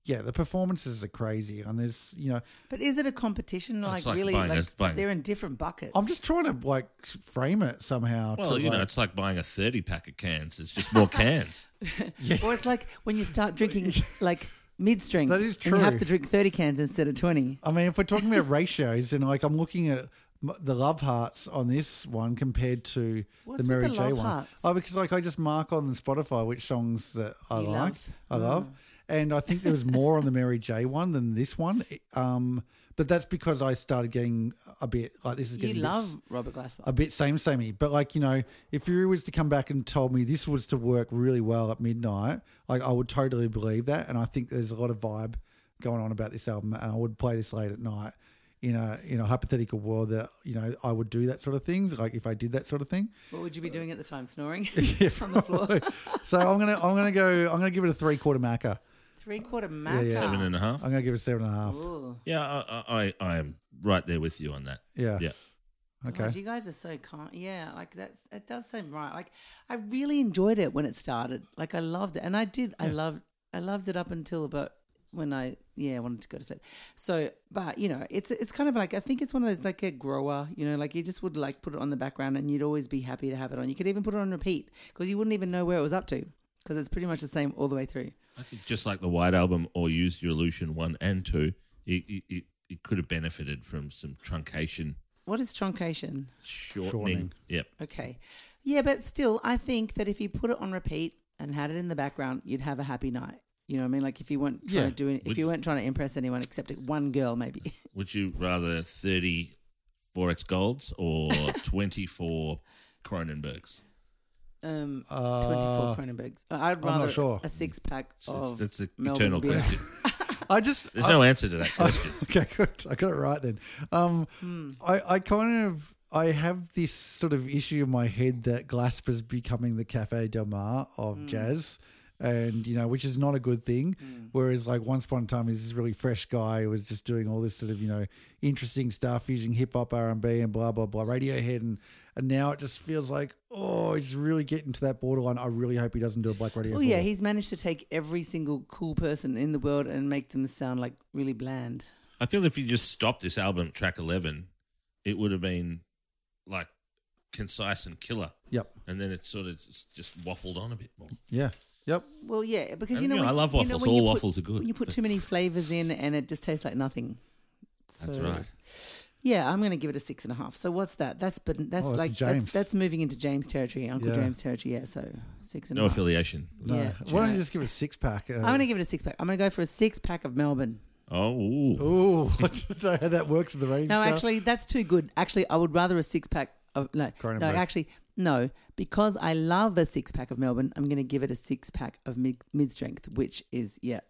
yeah, the performances are crazy. And there's, you know, But is it a competition? Like, It's like really, buying a- like buying- they're in different buckets. I'm just trying to like frame it somehow. Well, to, you know, like- it's like buying a thirty pack of cans. It's just more cans. or it's like when you start drinking like mid strength. That is And you have true. to drink thirty cans instead of twenty. I mean, if we're talking about ratios, and like I'm looking at m- the love hearts on this one compared to What's the Mary the J one. hearts? Oh, because like I just mark on Spotify which songs that I You like, love? I love, and I think there was more on the Mary J one than this one. Um, but that's because I started getting a bit like this is You getting a bit s- love Robert Glasper. a bit same samey. But like you know, if you was to come back and told me this was to work really well at midnight, like I would totally believe that. And I think there's a lot of vibe going on about this album, and I would play this late at night. In a in a hypothetical world that you know I would do that sort of things, like if I did that sort of thing. What would you be doing at the time? Snoring Yeah, on the floor. so I'm gonna I'm gonna go I'm gonna give it a three quarter macca. Three quarter max. yeah. Seven and a half. I'm gonna give it seven and a half. Ooh. Yeah, I, I, I am right there with you on that. Yeah. Yeah. Okay. God, you guys are so kind. Yeah, like that. It does seem right. Like I really enjoyed it when it started. Like I loved it, and I did. I loved. I loved it up until about when I yeah I wanted to go to sleep. So, but you know, it's it's kind of like I think it's one of those like a grower. You know, like you just would like put it on the background, and you'd always be happy to have it on. You could even put it on repeat because you wouldn't even know where it was up to because it's pretty much the same all the way through. I think just like the White Album or Use Your Illusion one and two, it, it, it, it could have benefited from some truncation, What is truncation? shortening. Shortening. Yep. Okay. Yeah, but still, I think that if you put it on repeat and had it in the background, you'd have a happy night. You know what I mean? Like if you weren't trying Yeah. to do it, if Would- you weren't trying to impress anyone except one girl, maybe. Would you rather 30 4X Golds or 24 Cronenbergs? Um, Uh, twenty-four Cronenbergs. Uh, I'd I'm rather not sure. a six-pack That's, of. that's an Melbourne eternal beer. question. I just There's I- no answer to that question. Okay, good. I got it right then. Um, Hmm. I, I kind of I have this sort of issue in my head that Glasper's becoming the Cafe Del Mar of Hmm. jazz, and you know, which is not a good thing. Mm. Whereas, like once upon a time, he's this really fresh guy who was just doing all this sort of you know interesting stuff, using hip hop, R and B, and blah blah blah, Radiohead, and and now it just feels like oh, he's really getting to that borderline. I really hope he doesn't do a Black Radio. Oh yeah, he's managed to take every single cool person in the world and make them sound like really bland. I feel if you just stopped this album track 11, it would have been like concise and killer. Yep. And then it sort of just, just waffled on a bit more. Yeah. Yep. Well, yeah, because And, you know, you know, when- I love you know waffles. All put- waffles are good. When you put too many flavors in, and it just tastes like nothing. That's right. Yeah, I'm going to give it a six and a half. So what's that? That's but that's Oh, that's like James. That's, that's moving into James territory, Uncle Yeah. James territory. Yeah, so six and a No half. affiliation. No. Yeah. Why don't you just give it a six pack? Uh, I'm going to give it a six pack. I'm going to go for a six pack of Melbourne. Oh, ooh. Oh, I don't know how that works in the range. No, stuff. actually, that's too good. Actually, I would rather a six pack of no, no. Actually, no, because I love a six pack of Melbourne. I'm going to give it a six pack of mid mid strength, which is yeah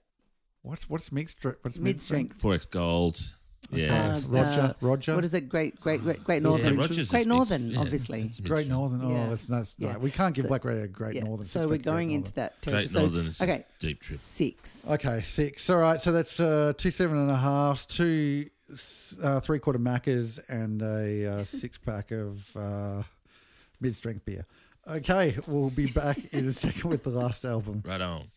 What's what's mixed? What's mid strength. 4X Gold. Yeah. Uh, Roger, uh, Roger. What is it? Great, great, great, great Northern. Yeah, Rogers great. Northern, Yeah, obviously. it's Great. Northern. Oh, Yeah. that's that's Yeah. right. We can't give So- Black Radio a Great Yeah. Northern. So we're going into that territory. Great So- Northern is okay, deep trip. six. Okay, six. All right. So that's uh, two seven and a half, two uh, three quarter macas, and a uh, six pack of uh, mid strength beer. Okay, we'll be back in a second with the last album. Right on.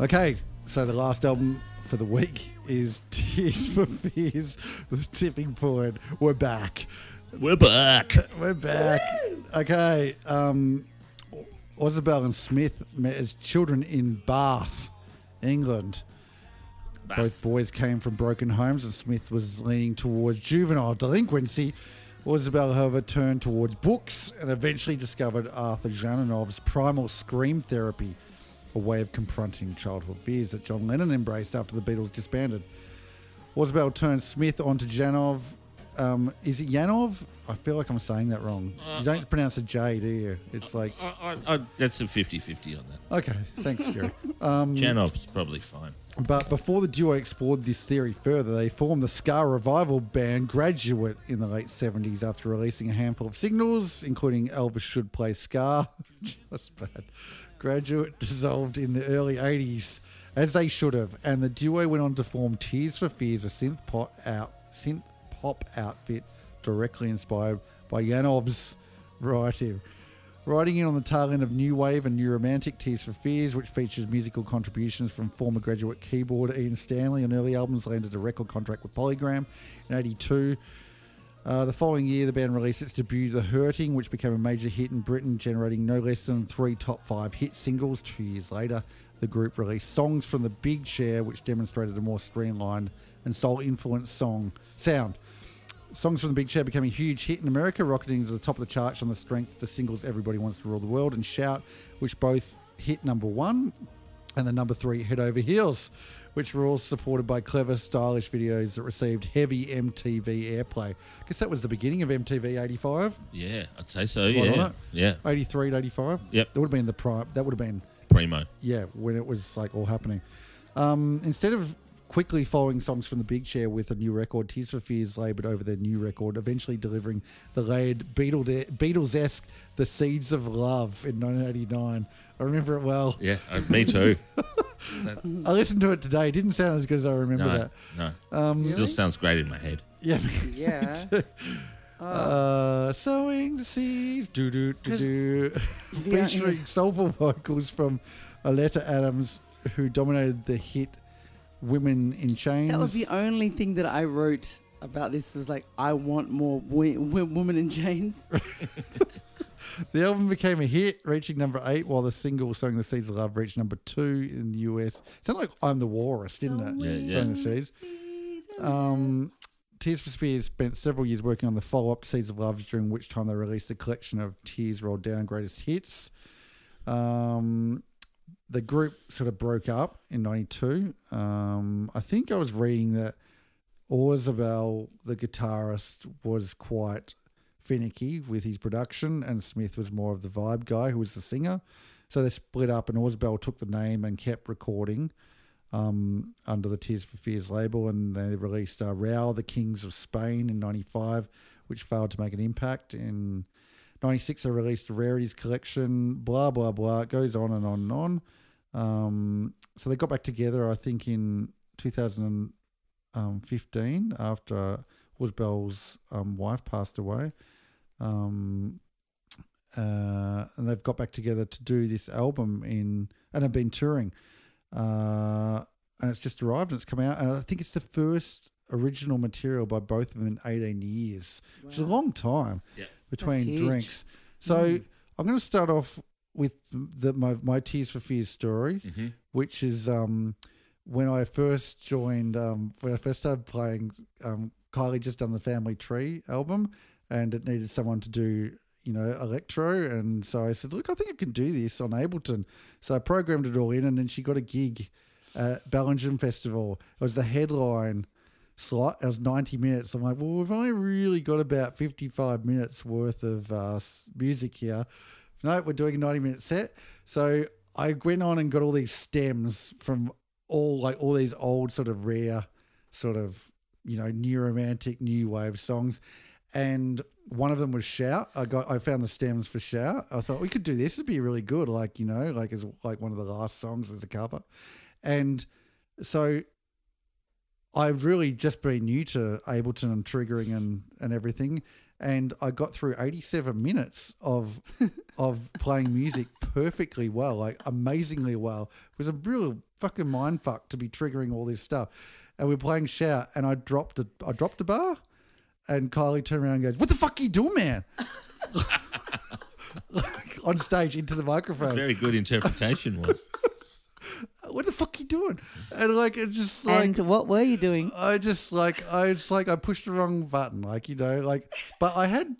Okay, so the last album for the week is Tears for Fears with Tipping Point. We're back. We're back. We're back. Okay. Um, Orzabal and Smith met as children in Bath, England. Both boys came from broken homes, and Smith was leaning towards juvenile delinquency. Orzabal, however, turned towards books and eventually discovered Arthur Janov's primal scream therapy, a way of confronting childhood fears that John Lennon embraced after the Beatles disbanded. Orzabal turned Smith onto Janov. Um, is it Yanov? I feel like I'm saying that wrong. you don't pronounce a J, do you? It's like, I, I, I, that's a 50-50 on that. okay, thanks, Gary. Janov's probably fine. But before the duo explored this theory further, they formed the Ska revival band Graduate in the late 70s after releasing a handful of singles, including Elvis Should Play Ska. That's bad. Graduate dissolved in the early 80s, as they should have, and the duo went on to form Tears for Fears, a synth pop, out, synth pop outfit directly inspired by Yanov's writing. Riding in on the tail end of New Wave and New Romantic Tears for Fears, which features musical contributions from former graduate keyboard Ian Stanley on early albums, landed a record contract with Polygram in 82. Uh, the following year, the band released its debut, The Hurting, which became a major hit in Britain, generating no less than three top five hit singles. Two years later, the group released Songs from the Big Chair, which demonstrated a more streamlined and soul influenced song sound. Songs from the Big Chair became a huge hit in America, rocketing to the top of the charts on the strength of the singles Everybody Wants to Rule the World and Shout, which both hit number one, and the number three Head Over Heels, which were all supported by clever, stylish videos that received heavy MTV airplay. I guess that was the beginning of MTV 85, Yeah, I'd say so. Right Yeah, yeah. 83 to 85. Yep. That would have been the prime, that would have been Primo. yeah, when it was like all happening. Um, instead of quickly following songs from the Big Chair with a new record, Tears for Fears laboured over their new record, eventually delivering the layered Beatles esque The Seeds of Love in 1989. I remember it well. Yeah, uh, me too. I listened to it today. It didn't sound as good as I remember No, that. no. Um, Still sounds great in my head. Yeah. Yeah. Uh, sowing the seeds, do do do do, The- featuring soulful vocals from Oleta Adams, who dominated the hit "Women in Chains." That was the only thing that I wrote about this was like, I want more wo- wo- women in chains. The album became a hit, reaching number eight, while the single "Sowing the Seeds of Love" reached number two in the US. Sounded like "I'm the Walrus," didn't it? Yeah, yeah. Sowing the Seeds. Um, Tears for Fears spent several years working on the follow-up to Seeds of Love, during which time they released a collection of Tears Rolled Down greatest hits. Um, the group sort of broke up in '92. Um, I think I was reading that Orzabal, the guitarist, was quite finicky with his production, and Smith was more of the vibe guy, who was the singer. So they split up, and Orzabal took the name and kept recording um, under the Tears for Fears label, and they released uh, Raoul, the Kings of Spain in '95, which failed to make an impact. In '96, they released a rarities collection. Blah blah blah. It goes on and on and on. Um, so they got back together, I think, in 2015 after Orzabal's um, wife passed away. Um, uh, and they've got back together to do this album in, and have been touring. Uh, and it's just arrived and it's come out. And I think it's the first original material by both of them in 18 years, which is a long time Yeah. Between drinks. So I'm going to start off with the my, my Tears for Fears story, which is um, when I first joined, um, when I first started playing, um, Kylie just done the Family Tree album, and it needed someone to do, you know, electro, and so I said, look, I think I can do this on Ableton. So I programmed it all in, and then she got a gig at Bellingham Festival. It was the headline slot. It was 90 minutes. I'm like, well, we've only really got about 55 minutes worth of uh, music here. No, we're doing a 90 minute set. So I went on and got all these stems from all like all these old sort of rare sort of, you know, new romantic, new wave songs. And one of them was Shout. I got I found the stems for Shout. I thought we could do this. It'd be really good, like, you know, like as like one of the last songs as a cover. And so I've really just been new to Ableton and triggering and, and everything. And I got through 87 minutes of of playing music perfectly well, like amazingly well. It was a real fucking mind fuck to be triggering all this stuff. And we're playing shout, and I dropped a I dropped a bar, and Kylie turned around and goes, "What the fuck are you doing, man?" like, on stage into the microphone. Very good interpretation was. what the fuck are you doing? And like it's just like and what were you doing? I just like I just like I pushed the wrong button, like you know, like but I had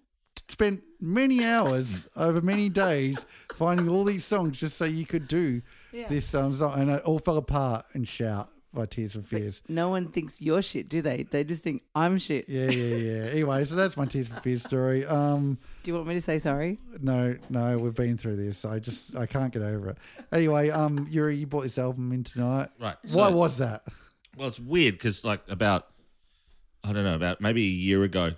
spent many hours over many days finding all these songs just so you could do this um, song, and it all fell apart and shout by Tears for Fears. No one thinks you're shit, do they? They just think I'm shit. Yeah, yeah, yeah. Anyway, so that's my Tears for Fears story. Um, Do you want me to say sorry? no, no, we've been through this. I just I can't get over it. Anyway, um, Yuri, you brought this album in tonight. Right, Why so- was that? Well, it's weird because, like, about I don't know, about maybe a year ago,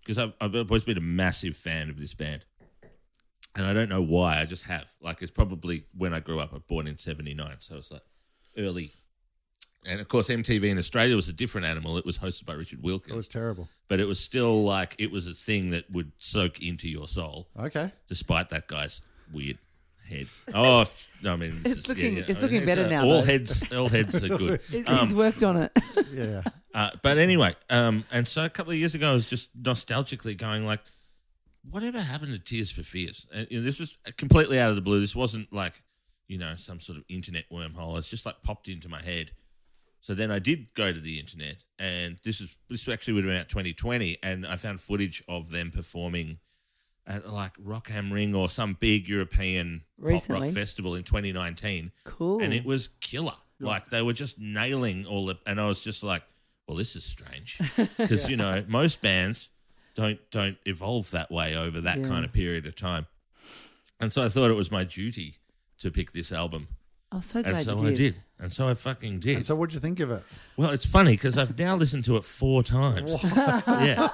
because I've, I've always been a massive fan of this band, and I don't know why. I just have. Like, it's probably when I grew up. I was born in '79, so it's like early. And of course, MTV in Australia was a different animal. It was hosted by Richard Wilkins, It was terrible. but it was still like it was a thing that would soak into your soul, Okay. despite that guy's weird head. Oh, no, I mean, It's just- looking- yeah, yeah. it's looking uh, better now, All though. heads, all heads are good. He's Um, worked on it. Yeah. uh, but anyway, um, and so a couple of years ago, I was just nostalgically going like, whatever happened to Tears for Fears? And, you know, this was completely out of the blue. This wasn't like, you know, some sort of internet wormhole. It's just like popped into my head. So then I did go to the internet, and this is this actually would have been about 2020, and I found footage of them performing at like Rock Am Ring or some big European pop rock festival in 2019 Cool. and it was killer. Like they were just nailing all the, and I was just like, "Well, this is strange," because you know most bands don't don't evolve that way over that Yeah. kind of period of time. And so I thought it was my duty to pick this album, I'm so and glad so you I did. Did, and so I fucking did. And so, what'd you think of it? well, it's funny because I've now listened to it four times. yeah,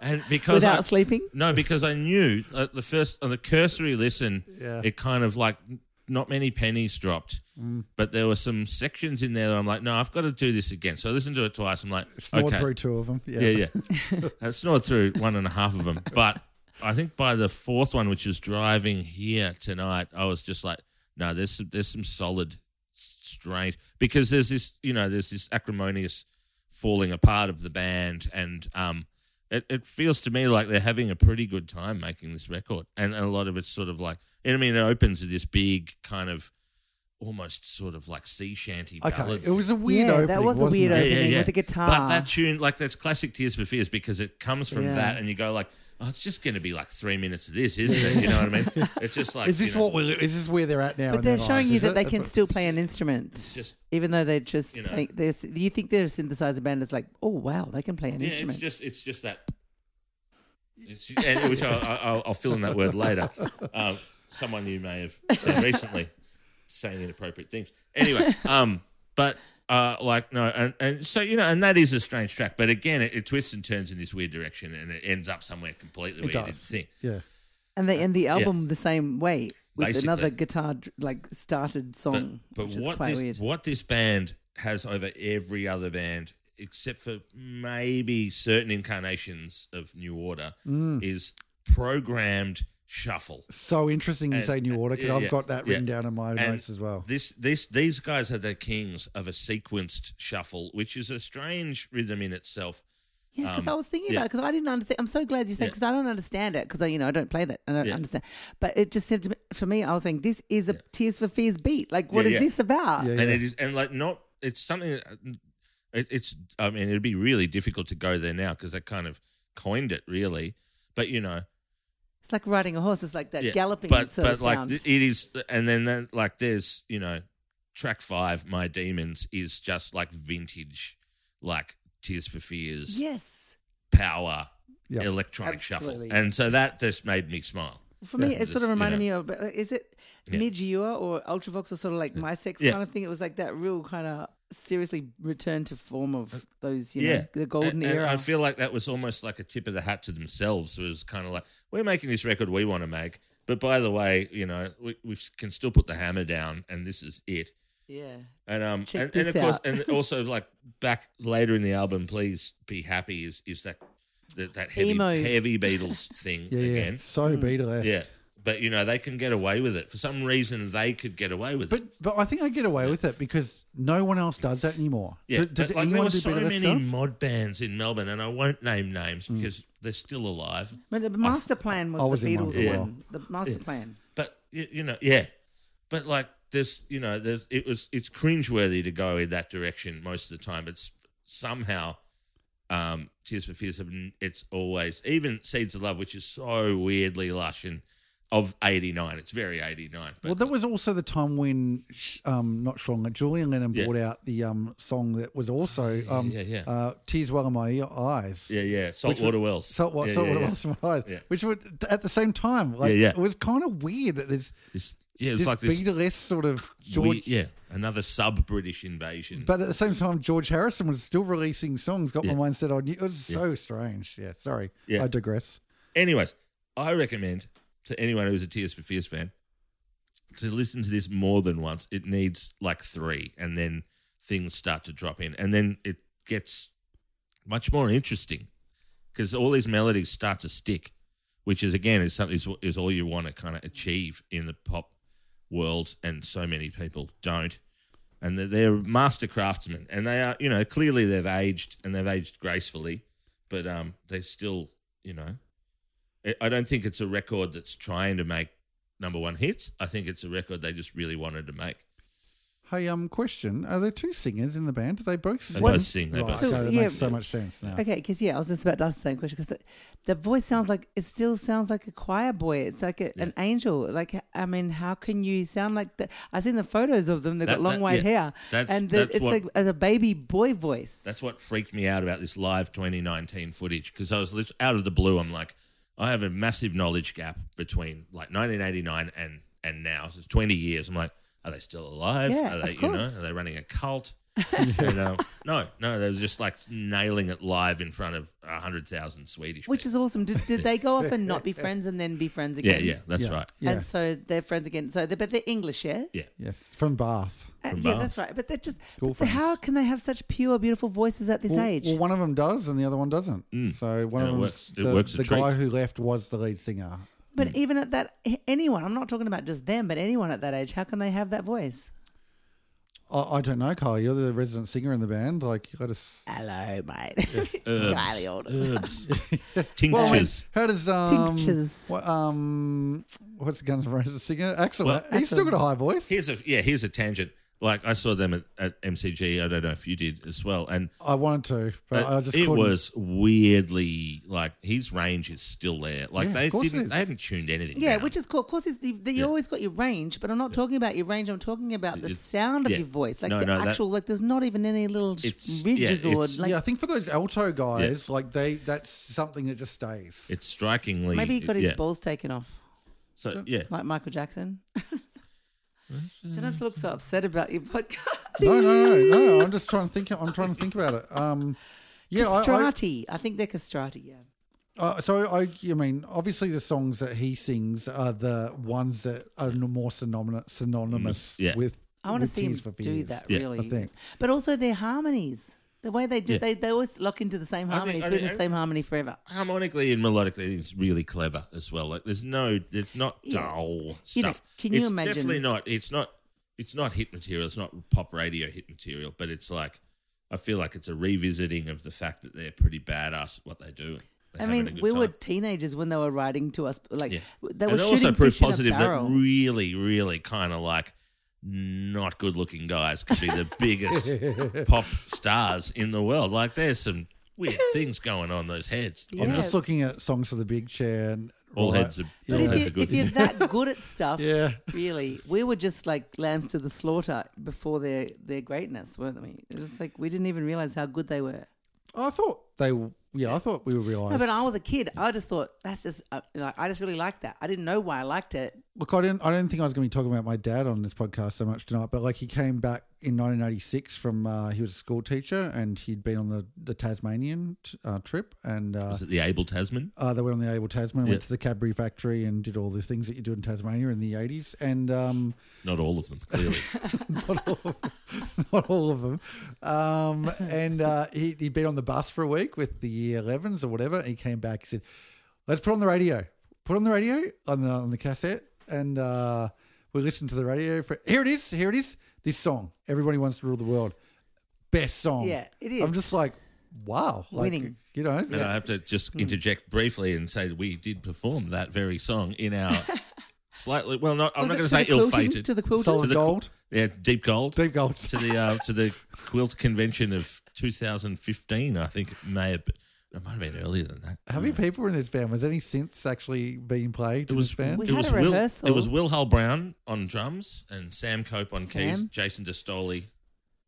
and because Without I, sleeping? no, because I knew uh, the first on the cursory listen, Yeah. it kind of like not many pennies dropped, Mm. but there were some sections in there that I'm like, no, I've got to do this again. So I listened to it twice. I'm like, Snored okay, through two of them. Yeah. yeah, yeah, I snored through one and a half of them, but I think by the fourth one, which was driving here tonight, I was just like, no, there's some, there's some solid strange because there's this, you know, there's this acrimonious falling apart of the band, and um, it, it feels to me like they're having a pretty good time making this record, and, a lot of it's sort of like, and I mean, it opens with this big kind of. Almost sort of like sea shanty Okay. ballad. It was a weird Yeah, opening. that was a wasn't weird it? opening. with the guitar. But that tune, like that's classic Tears for Fears because it comes from Yeah. that, and you go like, oh, it's just going to be like three minutes of this, isn't it? You know what I mean? It's just like, Is this you know, what we're, is this where they're at now? But they're showing lives, you is that they That's can still play an instrument, It's just, even though they're just. You know. playing, they're, you think they're a synthesizer band? It's like, oh wow, they can play an yeah, it's just, it's just that. It's, and, which I'll, I'll, I'll fill in that word later. Um, someone you may have said recently saying inappropriate things. Anyway, um, but uh, like no, and, and so you know, and that is a strange track. But again, it, it twists and turns in this weird direction, and it ends up somewhere completely It weird. does. Thing. Yeah. and they end the album the same way with Basically. another guitar like started song, but which is what quite this, weird. what this band has over every other band, except for maybe certain incarnations of New Order, Mm. is programmed shuffle. So interesting you And- say New Order because yeah, I've got that yeah. written down in my And notes as well. This, this, these guys are the kings of a sequenced shuffle, which is a strange rhythm in itself. Yeah, because Um, I was thinking yeah. about it because I didn't understand. I'm so glad you said Yeah. because I don't understand it because I, you know, I don't play that. I don't Yeah. understand. But it just said to me, for me, I was saying this is a Tears for Fears beat. Like, what Yeah, is yeah. this about? Yeah, and it is and like not it's something that, it, it's i mean it'd be really difficult to go there now because they kind of coined it really but you know It's like riding a horse. It's like that yeah, galloping but sort but of like sound. th- it is and then, then like there's you know track five my demons is just like vintage like tears for fears yes, power Yep. electronic Absolutely. shuffle and so that just made me smile for me, it sort Just, of you reminded know. me of. uh, Is it Yeah. Midge Ure or Ultravox or sort of like my sex Yeah. kind of thing? It was like that real kind of seriously return to form of those, you yeah know, the golden And- and era. i feel like that was almost like a tip of the hat to themselves it was kind of like we're making this record we want to make but by the way you know we, we can still put the hammer down and this is it yeah. And um Check and, and of course out. and also like back later in the album, please be happy is is that that, that heavy Emo. heavy Beatles thing Yeah, yeah. again. So Mm. Beatles. Yeah. But you know, they can get away with it. For some reason they could get away with But it. but I think I get away with it because no one else does that anymore. Yeah, Do- does but, like, there were do so many stuff? mod bands in Melbourne, and I won't name names Mm. because they're still alive. But the master plan was, I was the in one Beatles as well. one. The master plan. But you, you know, yeah, but like there's, you know, there's it was it's cringeworthy to go in that direction most of the time. It's somehow um, Tears for Fears have it's always even Seeds of Love, which is so weirdly lush and of '89. It's very '89. Well, that was also the time when, um, not but Julian Lennon Yeah. brought out the um, song that was also um, yeah, yeah. Uh, "Tears Well in My Eyes." yeah, yeah, Saltwater Wells, Salt, what, yeah, salt yeah, yeah. wells in my eyes, Yeah. which would at the same time, like, Yeah, yeah. it was kind of weird that there's This, yeah, it's this like this. Beatlesque sort of George, we- yeah, another sub British invasion. but at the same time, George Harrison was still releasing songs. Got Yeah. my mind set on you. It was so strange. Yeah, sorry, Yeah. I digress. Anyways, I recommend to anyone who's a Tears for Fears fan to listen to this more than once. It needs like three, and then things start to drop in, and then it gets much more interesting because all these melodies start to stick, which is again is something is, is all you want to kind of achieve in the pop world, and so many people don't. And they're, they're master craftsmen, and they are, you know, clearly they've aged and they've aged gracefully, but um, they still, you know, I- don't think it's a record that's trying to make number one hits. I think it's a record they just really wanted to make. Hey, um, question: Are there two singers in the band? Do they both sing? both sing, they Right, both so sing. that Yeah, makes so much sense now. Okay, because yeah, I was just about to ask the same question because the, the voice sounds like it still sounds like a choir boy. It's like a, an angel. Like I mean, how can you sound like that? I've seen the photos of them. They've That- got long that- white yeah. hair, That's- and the, that's it's what- like as a baby boy voice. That's what freaked me out about this live 2019 footage because I was lit- out of the blue. I'm like, I have a massive knowledge gap between like 1989 and and now. So it's 20 years. I'm like, are they still alive? Yeah, are they, of you know, course. are they running a cult? you know, no, no, they were just like nailing it live in front of a hundred thousand Swedish. Which people. is awesome. Did, did they go off and not be friends and then be friends yeah, again? yeah, yeah, that's Yeah. right. Yeah. And so they're friends again. So, they, but they're English, yeah. Yeah, Yes, from Bath. Uh, From yeah, Bath. that's right. But they're just. School but how friends. can they have such pure, beautiful voices at this Well, age? well, one of them does, and the other one doesn't. So one And of it them, works- it the, works a the treat. guy who left was the lead singer. But even at that, anyone. I'm not talking about just them, but anyone at that age. How can they have that voice? I, I don't know, Carl. You're the resident singer in the band. Like, you let us. Hello, mate. herbs, Slightly older. herbs, Well, tinctures. how does um, Tinctures. What, um, what's the Guns N' Roses singer? Axl. Well, he's still got a high voice. Here's a yeah. Here's a tangent. Like I saw them at, at MCG. I don't know if you did as well. And I wanted to, but I uh, just it couldn't. was weirdly like his range is still there. Like Yeah, they of course it didn't. is. They haven't tuned anything. Yeah, down. which is cool. Of course, it's the, the, you Yeah. always got your range, but I'm not talking about your range. I'm talking about the It's- sound of yeah. your voice, like No, the no, that- actual. like, there's not even any little sh- It's- ridges yeah, or it's- like. yeah, I think for those alto guys, like they, that's something that just stays. it's strikingly. Maybe he got his yeah. balls taken off, So yeah, like Michael Jackson. Don't have to look so upset about your podcast. no, no, no, no. I'm just trying to think. I'm trying to think about it. Um, yeah, I, I. I, think they're castrati. Yeah. Uh, so I, I mean, obviously the songs that he sings are the ones that are more synonymous, synonymous Mm, yeah. with. I want to see him Tears for do Fears. that. Yeah. Really, I think. But also their harmonies. The way they do, Yeah. they, they always lock into the same I think- harmonies. I We're think- the same harmony forever. harmonically and melodically, it's really clever as well. Like there's no, it's not Yeah. dull stuff. You know, can you it's imagine- Definitely not. It's not. It's not hit material. It's not pop radio hit material. But it's like, I feel like it's a revisiting of the fact that they're pretty badass at what they do. They're I having a mean, good we were time. teenagers when they were writing to us. Like Yeah. they and were they're shooting also proof fish in a positive that barrel. really, really kind of like not good looking guys could be the biggest pop stars in the world. Like there's some weird things going on those heads. you I'm just looking at songs for the big chair. And, All right, heads are, But all if, heads you, are good. if you're that good at stuff, Yeah. really, we were just like lambs to the slaughter before their their greatness, weren't we? It was like we didn't even realize how good they were. I thought they. Yeah, I thought we were realised. No, but I was a kid. I just thought that's just uh, like I just really liked that. I didn't know why I liked it. Look, I didn't. I didn't think I was going to be talking about my dad on this podcast so much tonight. But like, he came back in 1986 from. Uh, he was a school teacher, and he'd been on the the Tasmanian t- uh, trip, and uh, Was it the Abel Tasman? uh, they went on the Abel Tasman, Yeah. went to the Cadbury factory, and did all the things that you do in Tasmania in the 80s, and um, Not all of them, clearly. not all of them. Not all of them. Um, and uh, he, he'd been on the bus for a week with the year 11s or whatever. And he came back. He said, "Let's put on the radio. Put on the radio on the on the cassette." And uh, we listened to the radio. For here it is. Here it is. This song. Everybody wants to rule the world. Best song. Yeah, it is. I'm just like, wow. Like, Winning. You know. And I have to just interject briefly and say that we did perform that very song in our slightly. Well, not. I'm Was not going to to say ill-fated. To the quilters? Solid To the- gold, yeah, deep gold. deep gold. to the uh, to the quilt convention of 2015. I think it may have. Been, it might have been earlier than that. How many people were in this band? Was any synths actually being played It in was this band? We it had was a Will. rehearsal. It was Will Hull Brown on drums and Sam Cope on keys. Sam. Jason Destoli,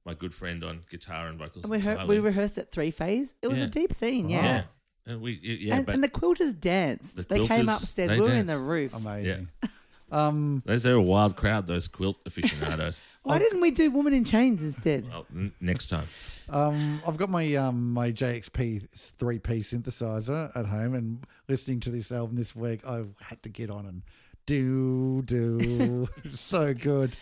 my good friend, on guitar and vocals. And we, heard, violin. we rehearsed at three phase. It was Yeah. a deep scene, yeah. yeah. And we yeah, and, but and the quilters danced. The they came quilters, upstairs. they we were in the danced. roof. Amazing. Um, those are a wild crowd. Those quilt aficionados. Why didn't we do Woman in Chains instead? well, n- next time. Um, I've got my um, my JXP three P synthesizer at home, and listening to this album this week, I had to get on and do do so good.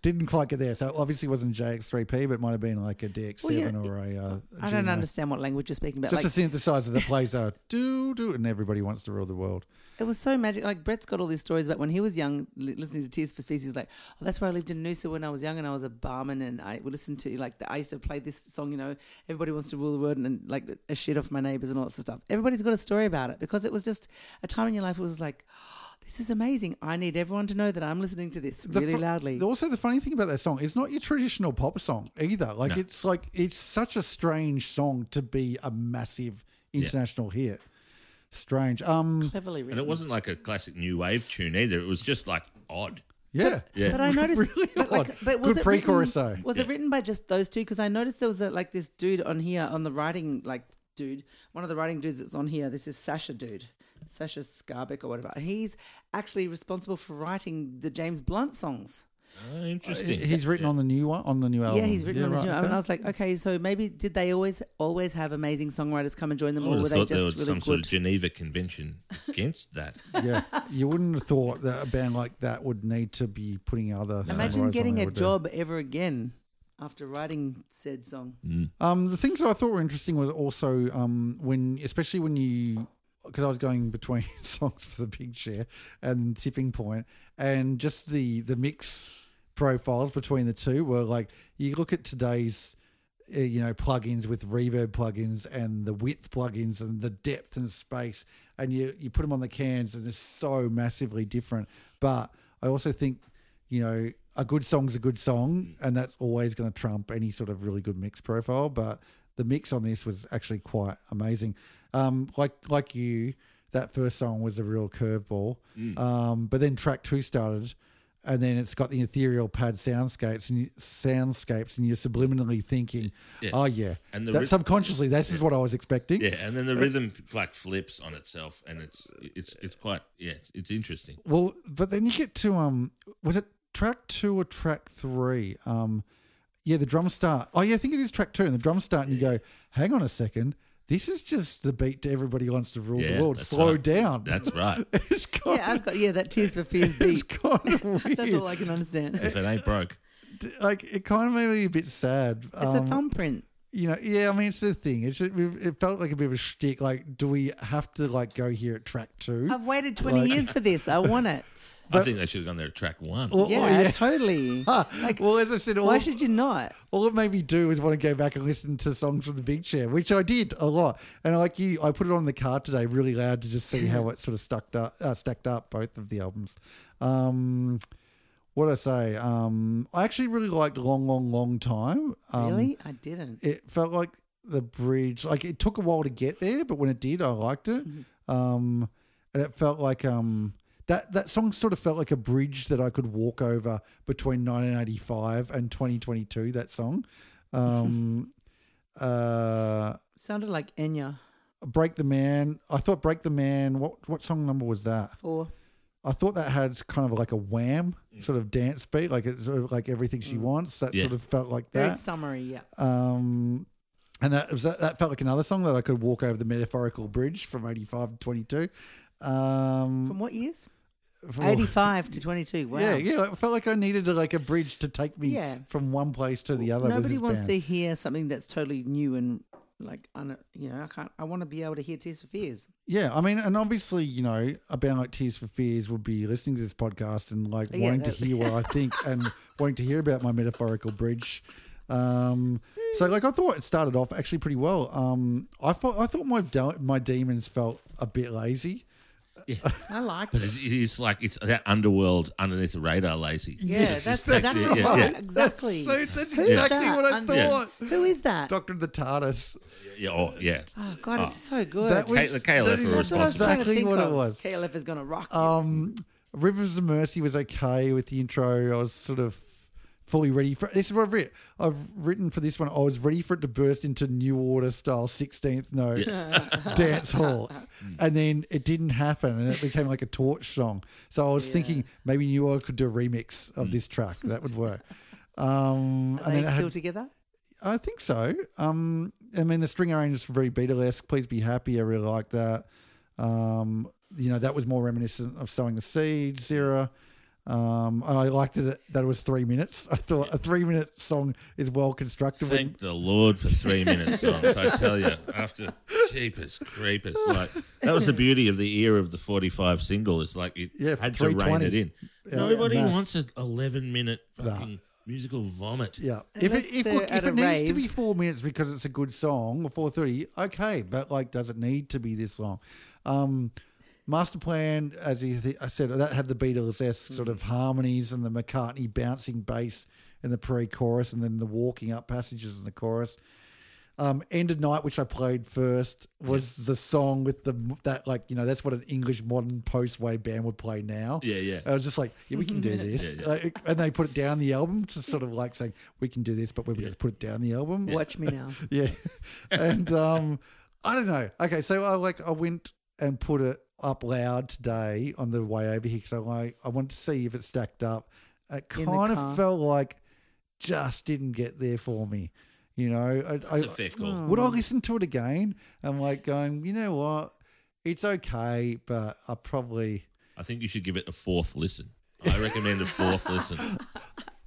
Didn't quite get there, so obviously wasn't JX three P, but it might have been like a DX Well, seven yeah, or a. Uh, I don't understand what language you're speaking about. Just Like, a synthesizer that plays a do do, and everybody wants to rule the world. it was so magic. Like Brett's got all these stories about when he was young, li- listening to Tears for Fears. He's like, "Oh, that's where I lived in Noosa when I was young, and I was a barman, and I would listen to like the, I used to play this song. You know, everybody wants to rule the world, and, and like a shit off my neighbors and all that sort of stuff. Everybody's got a story about it because it was just a time in your life. It was like, oh, this is amazing. I need everyone to know that I'm listening to this really fu- loudly. Also, the funny thing about that song, it's not your traditional pop song either. Like No. it's like it's such a strange song to be a massive international hit. Strange. Um, Cleverly written. And it wasn't like a classic new wave tune either. It was just like odd. yeah. Yeah. But I noticed, Really but, odd. like, but was Good it pre-chorus, written- though. Was it written by just those two? Because I noticed there was a, like this dude on here on the writing, like dude, one of the writing dudes that's on here. This is Sacha dude, Sacha Skarbek or whatever. He's actually responsible for writing the James Blunt songs. Oh, interesting. He's written on the new one, on the new album. yeah, he's written on the right, show. okay. And I was like, okay, so maybe did they always always have amazing songwriters come and join them, I or would were have they thought just there was really some good? sort of Geneva Convention against that. yeah, you wouldn't have thought that a band like that would need to be putting other. Imagine songwriters on getting a would they? job ever again after writing said song. Um, the things that I thought were interesting was also um, when, especially when you, because I was going between songs for the Big Chair and tipping point, and just the the mix profiles between the two were like you look at today's. uh, You know, plugins with reverb plugins and the width plugins and the depth and space, and you you put them on the cans, and it's so massively different. But I also think, you know, a good song's a good song, and that's always going to trump any sort of really good mix profile. But the mix on this was actually quite amazing. Um, like like you, that first song was a real curveball. Um, but then track two started, and then it's got the ethereal pad soundscapes and you, soundscapes, and you're subliminally thinking, Yeah. "Oh yeah," And the that subconsciously, this is what I was expecting. Yeah, and then the rhythm like flips on itself, and it's it's it's quite yeah, it's, it's interesting. Well, but then you get to um, was it track two or track three? Um, yeah, the drum start. Oh yeah, I think it is track two, and the drum start, and you go, hang on a second, this is just the beat to everybody wants to rule Yeah, the world. Slow right. down. That's right. it's kind, Yeah, I've got yeah that Tears for Fears it's beat. kind of weird. That's all I can understand. if it ain't broke, like it kind of made me a bit sad. It's a Um, thumbprint. You know, yeah. I mean, it's the thing. It's it felt like a bit of a shtick. Like, do we have to like go here at track two? I've waited 20 Like- years for this. I want it. I think they should have gone there at track one. Well, Yeah, oh, totally. Like, well, as I said, all, why should you not? all it made me do is want to go back and listen to songs from the Big Chair, which I did a lot. And like you, I put it on the car today, really loud, to just see how it sort of stuck up, uh, stacked up both of the albums. Um, what did I say? Um, I actually really liked "Long, Long, Long Time." Um, Really? I didn't. it felt like the bridge like it took a while to get there but when it did i liked it um and it felt like um that that song sort of felt like a bridge that i could walk over between 1985 and 2022 that song um uh Sounded like Enya. break the man i thought break the man what what song number was that Four. I thought that had kind of like a wham sort of dance beat, like it's sort of like everything she wants. That Yeah. sort of felt like that. Very that. summary, yeah. Um, and that was that, that felt like another song that I could walk over the metaphorical bridge from 85 to 22. Um, From what years? for- 85 to 22. Wow. Yeah, yeah. I felt like I needed a, like a bridge to take me Yeah. from one place to the other. with Nobody this wants band. to hear something that's totally new and like, un, you know, I can't, I want to be able to hear Tears for Fears. Yeah, I mean, and obviously, you know, a band like Tears for Fears would be listening to this podcast and like Yeah, wanting to hear what I think and wanting to hear about my metaphorical bridge. Um, so, like, I thought it started off actually pretty well. Um, I thought I thought my de- my demons felt a bit lazy. Yeah. I like But it. it's, it's like it's that underworld underneath the radar, lazy. Yeah, It's that's just exactly yeah, right. yeah. Exactly. So that's Who's exactly that? what I Un- thought. Who is that? Doctor of the TARDIS. Yeah, oh, yeah. Oh God, it's so good. That was, K- the KLF that is are That's what I was trying to exactly think what of. it was. KLF is gonna rock. you. Um, Rivers of Mercy was okay with the intro. I was sort of fully ready for this is what I've written. I've written for this one. I was ready for it to burst into New Order style 16th note dance hall, and then it didn't happen, and it became like a torch song. So I was Yeah. thinking maybe New Order could do a remix of this track. That would work. Um, Are and they then still had, together? I think so. Um, I mean, the string arrangements were very Beatlesque. Please be happy. I really like that. Um, you know, that was more reminiscent of sowing the seeds era. Um, and I liked it that it was three minutes. I thought a three minute song is well constructed. Thank the Lord for three minute songs. I tell you, after Jeepers Creepers, like that was the beauty of the era of the forty-five single. It's like you Yeah, had to rein it in. Yeah, Nobody max. wants an eleven-minute fucking musical vomit. Yeah, if it Unless if, look, if it a needs to be four minutes because it's a good song or four thirty, okay. But like, does it need to be this long? Um, Master Plan, as you th- I said, that had the Beatles esque sort of harmonies and the McCartney bouncing bass in the pre-chorus, and then the walking up passages in the chorus. Um, End of Night, which I played first, was the song with the that like you know that's what an English modern post wave band would play now. Yeah, yeah. I was just like, yeah, we can do this, Like, and they put it down the album, just sort of like saying we can do this, but we're going to put it down the album. Watch me now. Yeah, and um, I don't know. Okay, so I like I went and put it up loud today on the way over here because I like I wanted to see if it stacked up. It kind of felt like just didn't get there for me. You know, I, I, That's a fair call. would I listen to it again? I'm like going, you know what? It's okay, but I probably I think you should give it a fourth listen. I recommend a fourth listen.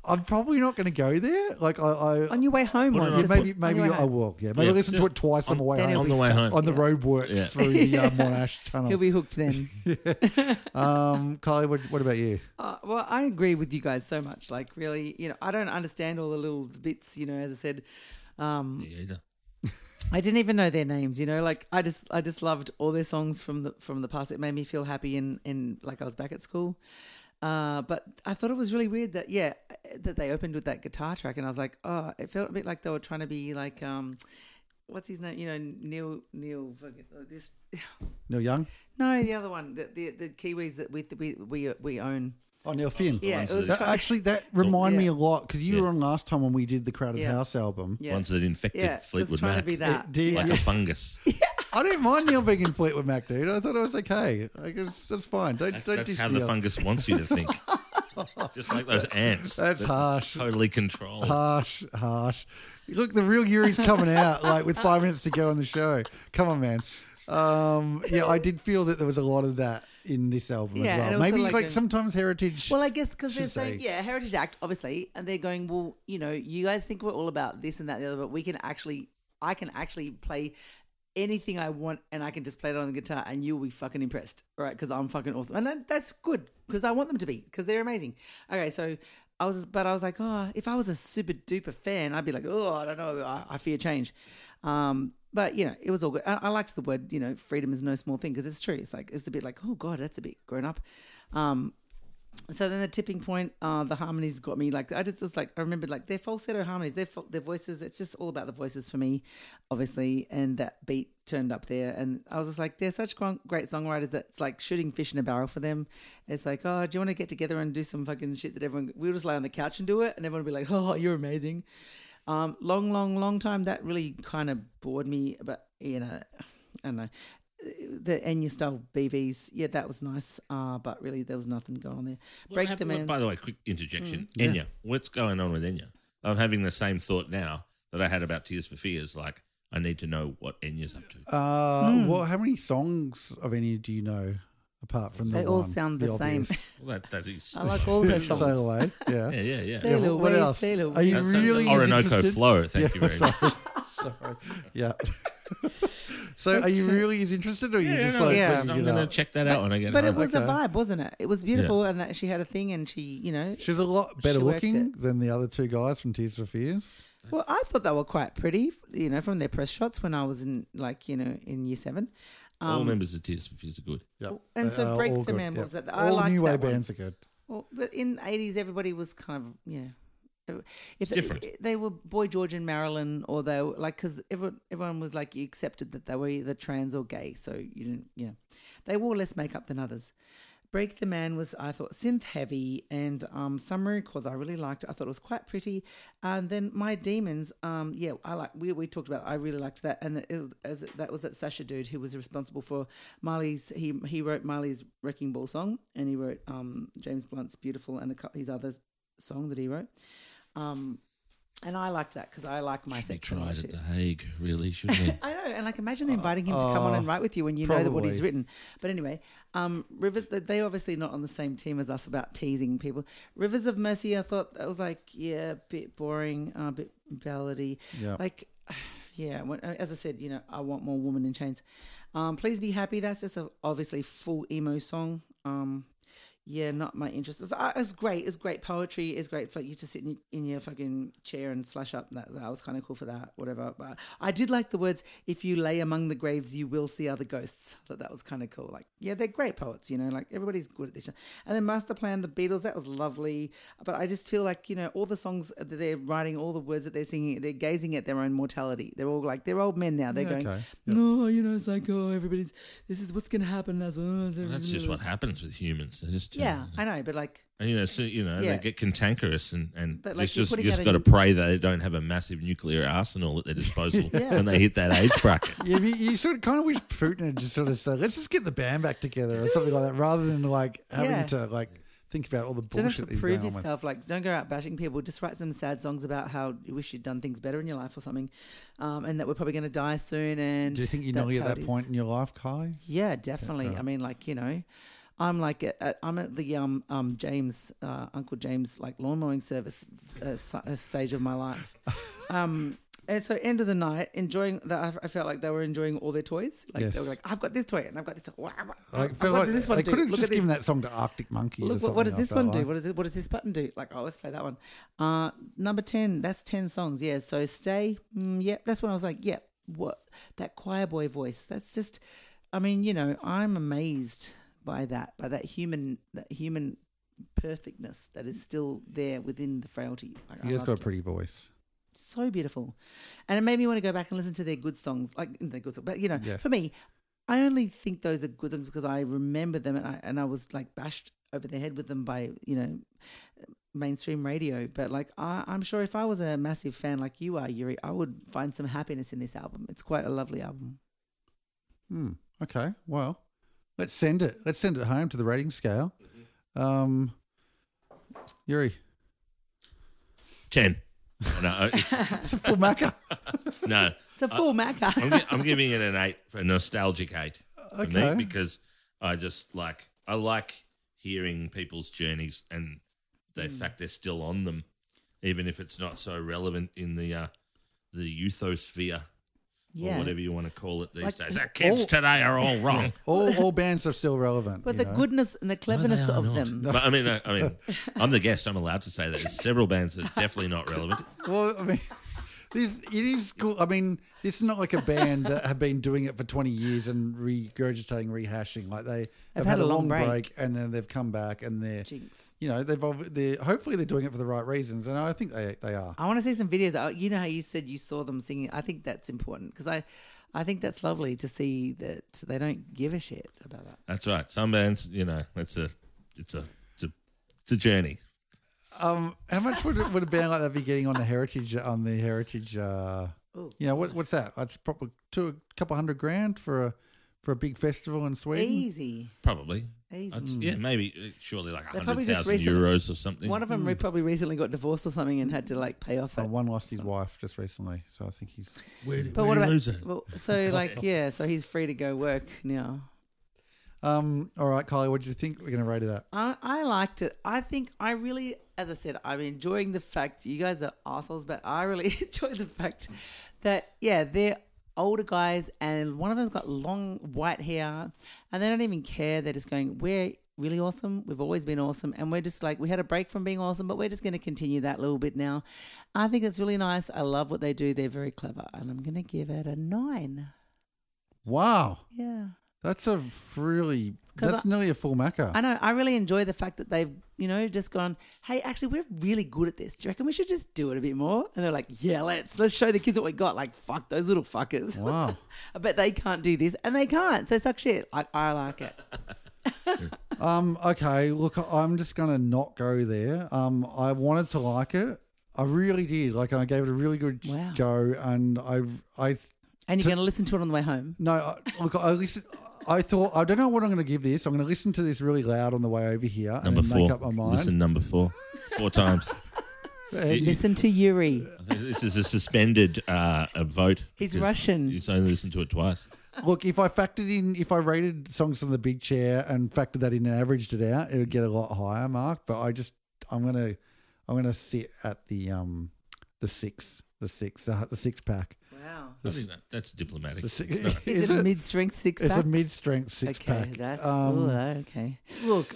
I'm probably not going to go there. Like I, I On your way home, Put it was on yeah, it? maybe maybe I home. will. Yeah, maybe Yeah. listen to it twice on the way Then home. On the be way stuck. home. on the Yeah. roadworks Yeah. through the uh, Monash He'll tunnel. be hooked then. Um, Kylie, what, what about you? Uh, well, I agree with you guys so much. Like, really, you know, I don't understand all the little bits. You know, as I said, um, Me either. I didn't even know their names. You know, like I just, I just loved all their songs from the from the past. It made me feel happy and and like I was back at school. Uh, but I thought it was really weird that yeah, that they opened with that guitar track, and I was like, oh, it felt a bit like they were trying to be like um. What's his name? You know, Neil. Neil. uh, This. Neil Young? No, the other one. The the, the Kiwis that we we we we own. Oh, Neil Finn. Yeah, ones it was that- That, actually, that reminded me a lot because you Yeah. were on last time when we did the Crowded Yeah. House album. yeah. Ones that infected yeah, Fleetwood Mac. to be that. It did, yeah. like a fungus. I don't mind Neil being in Fleetwood Mac, dude. I thought it was okay. Like, it's, it's fine. Don't, That's, don't that's dish how Neil. the fungus wants you to think. Just like those ants. That's that harsh. Totally controlled. Harsh, harsh. Look, the real Yuri's coming out like with five minutes to go on the show. Come on, man. Um, yeah, I did feel that there was a lot of that in this album Yeah, as and well. also Maybe like like, a- sometimes Heritage. Well, I guess because they're should saying, say. yeah, Heritage Act, obviously, and they're going, well, you know, you guys think we're all about this and that and the other, but we can actually, I can actually play anything I want and I can just play it on the guitar and you'll be fucking impressed, right? Because I'm fucking awesome. And that, that's good because I want them to be because they're amazing. Okay, so I was, but I was like, oh, if I was a super duper fan, I'd be like, oh, I don't know, I, I fear change. Um, but you know, it was all good. I, I liked the word, you know, freedom is no small thing because it's true. It's like it's a bit like, oh god, that's a bit grown up. Um, so then the tipping point, uh, the harmonies got me. Like I just was like I remembered like their falsetto harmonies, their their voices. It's just all about the voices for me, obviously. And that beat turned up there, and I was just like, they're such great songwriters it's like shooting fish in a barrel for them. It's like, oh, do you want to get together and do some fucking shit that everyone? We'll just lay on the couch and do it, and everyone will be like, oh, you're amazing. Um, long, long, long time. That really kind of bored me, but you know, I don't know the Enya style BVs, yeah, that was nice. Uh, but really, there was nothing going on there. What Break happened- the man. By the way, quick interjection. Mm, Enya, what's going on with Enya? I'm having the same thought now that I had about Tears for Fears. Like, I need to know what Enya's up to. Uh, Hmm. Well, how many songs of Enya do you know apart from the one They all one, sound the same. Well, that, that is. I like all their songs. Sail away. Yeah. Yeah, yeah, yeah. Yeah, Sail what else? sail Are you That really as Orinoco interested? Flow. Thank you very much. Sorry. Yeah. so, are you really as interested, or are you Yeah, just no, like Yeah. I'm bringing it going to up? check that out when I get But it home. was a Okay. vibe, wasn't it? It was beautiful, and that she had a thing, and she, you know, She's a lot better She worked looking it. than the other two guys from Tears for Fears. Well, I thought they were quite pretty, you know, from their press shots when I was in, like, you know, in year seven. All um, members of Tears for Fears are good. Yep. And They so Break the good, Man, what yep. was that? I all liked new wave that one. bands are good. Well, but in eighties, everybody was kind of yeah. If. They, they were Boy George and Marilyn, or they were like because everyone everyone was like you accepted that they were either trans or gay, so you didn't you know they wore less makeup than others. Break the Man was I thought synth heavy and um Summer Cause I really liked it. I thought it was quite pretty. And then My Demons, um yeah, I like we, we talked about I really liked that and it, as that was that Sacha dude who was responsible for Miley's he he wrote Miley's Wrecking Ball song and he wrote um James Blunt's Beautiful and a couple his other song that he wrote. Um and I liked that because I like my Should sex and tried at The Hague, really, shouldn't we? I know, and like imagine inviting him to come on and write with you when you know that what he's written. But anyway, um, Rivers, they- obviously not on the same team as us about teasing people. Rivers of Mercy, I thought that was like yeah, a bit boring, uh, a bit ballady. Yeah. Like, yeah, when, uh, as I said, you know, I want more woman in chains. Um, please be happy. That's just a obviously full emo song. Um, yeah, not my interest. It's, uh, it's great. It's great poetry. It's great for you to sit in your, in your fucking chair and slash up. That, that was kind of cool for that. Whatever. But I did like the words. If you lay among the graves, you will see other ghosts. I thought that was kind of cool. Like, yeah, they're great poets. You know, like everybody's good at this. And then Master Plan, the Beatles. That was lovely. But I just feel like you know all the songs that they're writing, all the words that they're singing, they're gazing at their own mortality. They're all like they're old men now. They're Yeah, going, okay. no, you know, it's like oh, everybody's. This is what's going to happen. That's That's just what happens with humans. They just uh, Yeah, I know, but like. And, you know, so you know, Yeah. they get cantankerous, and and But, it's like, just you just got to new- pray they don't have a massive nuclear arsenal at their disposal Yeah. when they hit that age bracket. Yeah, you, you sort of kind of wish Putin had just sort of said, "Let's just get the band back together" or something like that, rather than like having Yeah. to like think about all the Don't have bullshit to he's prove going on yourself. Like, don't go out bashing people. Just write some sad songs about how you wish you'd done things better in your life or something, um, and that we're probably going to die soon. And Do you think you're that's nearly at that point in your life, Kai? Yeah, definitely. right. I mean, like you know, I'm like at, at- I'm at the um um James uh, Uncle James like lawn mowing service uh, stage of my life. Um. And so, end of the night, enjoying that, I- I felt like they were enjoying all their toys. Like they Yes. were like, "I've got this toy and I've got this toy." I feel what like does this one they do? could have Look just given this. that song to Arctic Monkeys. or Look, what, what does this one do? like. What does it, what does this button do? Like, oh, let's play that one. Uh, number ten. That's ten songs. Yeah. So stay. Mm, yeah. That's when I was like, yeah. What that choir boy voice? That's just. I mean, you know, I'm amazed by that, by that human, that human perfectness that is still there within the frailty. Like, I He has loved got a it. pretty voice. so beautiful, and it made me want to go back and listen to their good songs, like their good songs. But you know, Yeah. for me, I only think those are good songs because I remember them, and I and I was like bashed over the head with them by you know mainstream radio. But like I, I'm sure if I was a massive fan like you are, Yuri, I would find some happiness in this album. It's quite a lovely album. Hmm. Okay. Well, let's send it. Let's send it home to the rating scale. Um, Yuri, Ten. No, it's, it's a full macca. no. It's a full Macca. I'm, gi- I'm giving it an eight for a nostalgic eight for Okay. me because I just like I like hearing people's journeys and the Hmm. fact they're still on them, even if it's not so relevant in the uh, the youthosphere Yeah. or whatever you want to call it these Like- days. Our oh, kids All- today are all wrong. all all bands are still relevant. But the know? goodness and the cleverness No, of not. them. But I mean, I, I mean, I'm the guest. I'm allowed to say that. There's several bands that are definitely not relevant. Well, I mean, this it is cool. I mean, this is not like a band that have been doing it for twenty years and regurgitating, rehashing. Like they have had, a long break. and then they've come back and they're, Jinx. you know, they've ob- they're hopefully they're doing it for the right reasons, and I think they they are. I want to see some videos. Uh, You know how you said you saw them singing. I think that's important because I, I think that's lovely to see that they don't give a shit about that. That's right. Some bands, you know, it's a, it's a, it's a, it's a journey. Um, how much would it, would a band like that be getting on the heritage on the heritage? Uh, Ooh. you know, what what's that? That's probably two a couple hundred grand for a for a big festival in Sweden. Easy, Probably. easy. I'd yeah, maybe uh, surely like a They hundred probably just thousand recently- euros or something. One of them re- probably recently got divorced or something and had to like pay off Uh, that. one lost his wife just recently, so I think he's. where did, But where what did about you lose it? well, so like yeah, so he's free to go work now. Um, all right, Kylie, what do you think we're going to rate it at? I, I liked it. I think I really, as I said, I'm enjoying the fact you guys are assholes, but I really enjoy the fact that yeah, they're older guys, and one of them's got long white hair, and they don't even care. They're just going, "We're really awesome. We've always been awesome, and we're just like we had a break from being awesome, but we're just going to continue that little bit now." I think it's really nice. I love what they do. They're very clever, and I'm going to give it a nine. Wow. Yeah. That's a really that's I- nearly a full macca. I know. I really enjoy the fact that they've, you know, just gone, hey, actually, we're really good at this. Do you reckon we should just do it a bit more? And they're like, yeah, let's. Let's show the kids what we got. Like, fuck those little fuckers. Wow. I bet they can't do this. And they can't. So suck shit. I, I like it. Um, okay, look, I'm just gonna not go there. Um, I wanted to like it. I really did. Like, I gave it a really good Wow. go, and I've I, And you're going to listen to it on the way home. no, I, look, I listen. I thought I don't know what I'm going to give this. I'm going to listen to this really loud on the way over here Number and then four. make up my mind. Listen, number four. Four times. And- Listen to Yuri. This is a suspended uh, a vote. He's because Russian. He's only listened to it twice. Look, if I factored in, if I rated songs from the big chair and factored that in and averaged it out, it would get a lot higher mark. But I just, I'm gonna, I'm gonna sit at the um, the six, the six, the, the six pack. Wow. I think that, that's diplomatic. The six, It's not- Is, it, a mid strength six pack? It's a mid-strength six okay, pack. that's Um, ooh, okay. Look,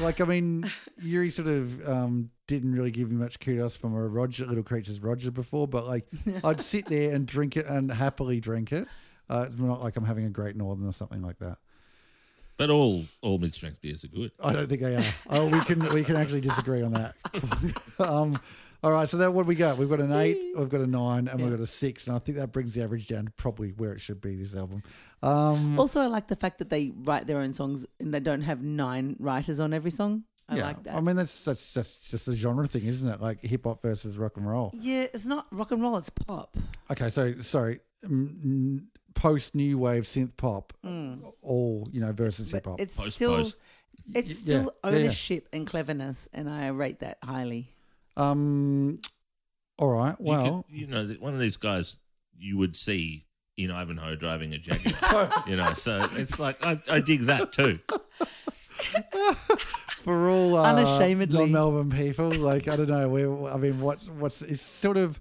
like I mean, Yuri sort of um, didn't really give me much kudos from a Roger Little Creatures Roger before, but like I'd sit there and drink it and happily drink it. Uh, it's not like I'm having a Great Northern or something like that. but all all mid strength beers are good. I don't think they are. Oh, we can we can actually disagree on that. um, all right, so that what we got? We've got an eight, we've got a nine, and we've got a six, and I think that brings the average down to probably where it should be. This album. Um, Also, I like the fact that they write their own songs and they don't have nine writers on every song. I yeah, like that. I mean that's that's just just a genre thing, isn't it? Like hip hop versus rock and roll. yeah, it's not rock and roll, it's pop. Okay, so sorry, mm, post new wave synth pop, all you know versus hip hop. it's Post, still post. it's Yeah, still yeah, yeah. ownership and cleverness, and I rate that highly. Um, all right, You well, could- you, know, one of these guys you would see in Ivanhoe driving a Jaguar. you know, so it's like I, I dig that too. for all uh, Unashamedly. non-Melbourne people, like I don't know, where I mean, what what's it's sort of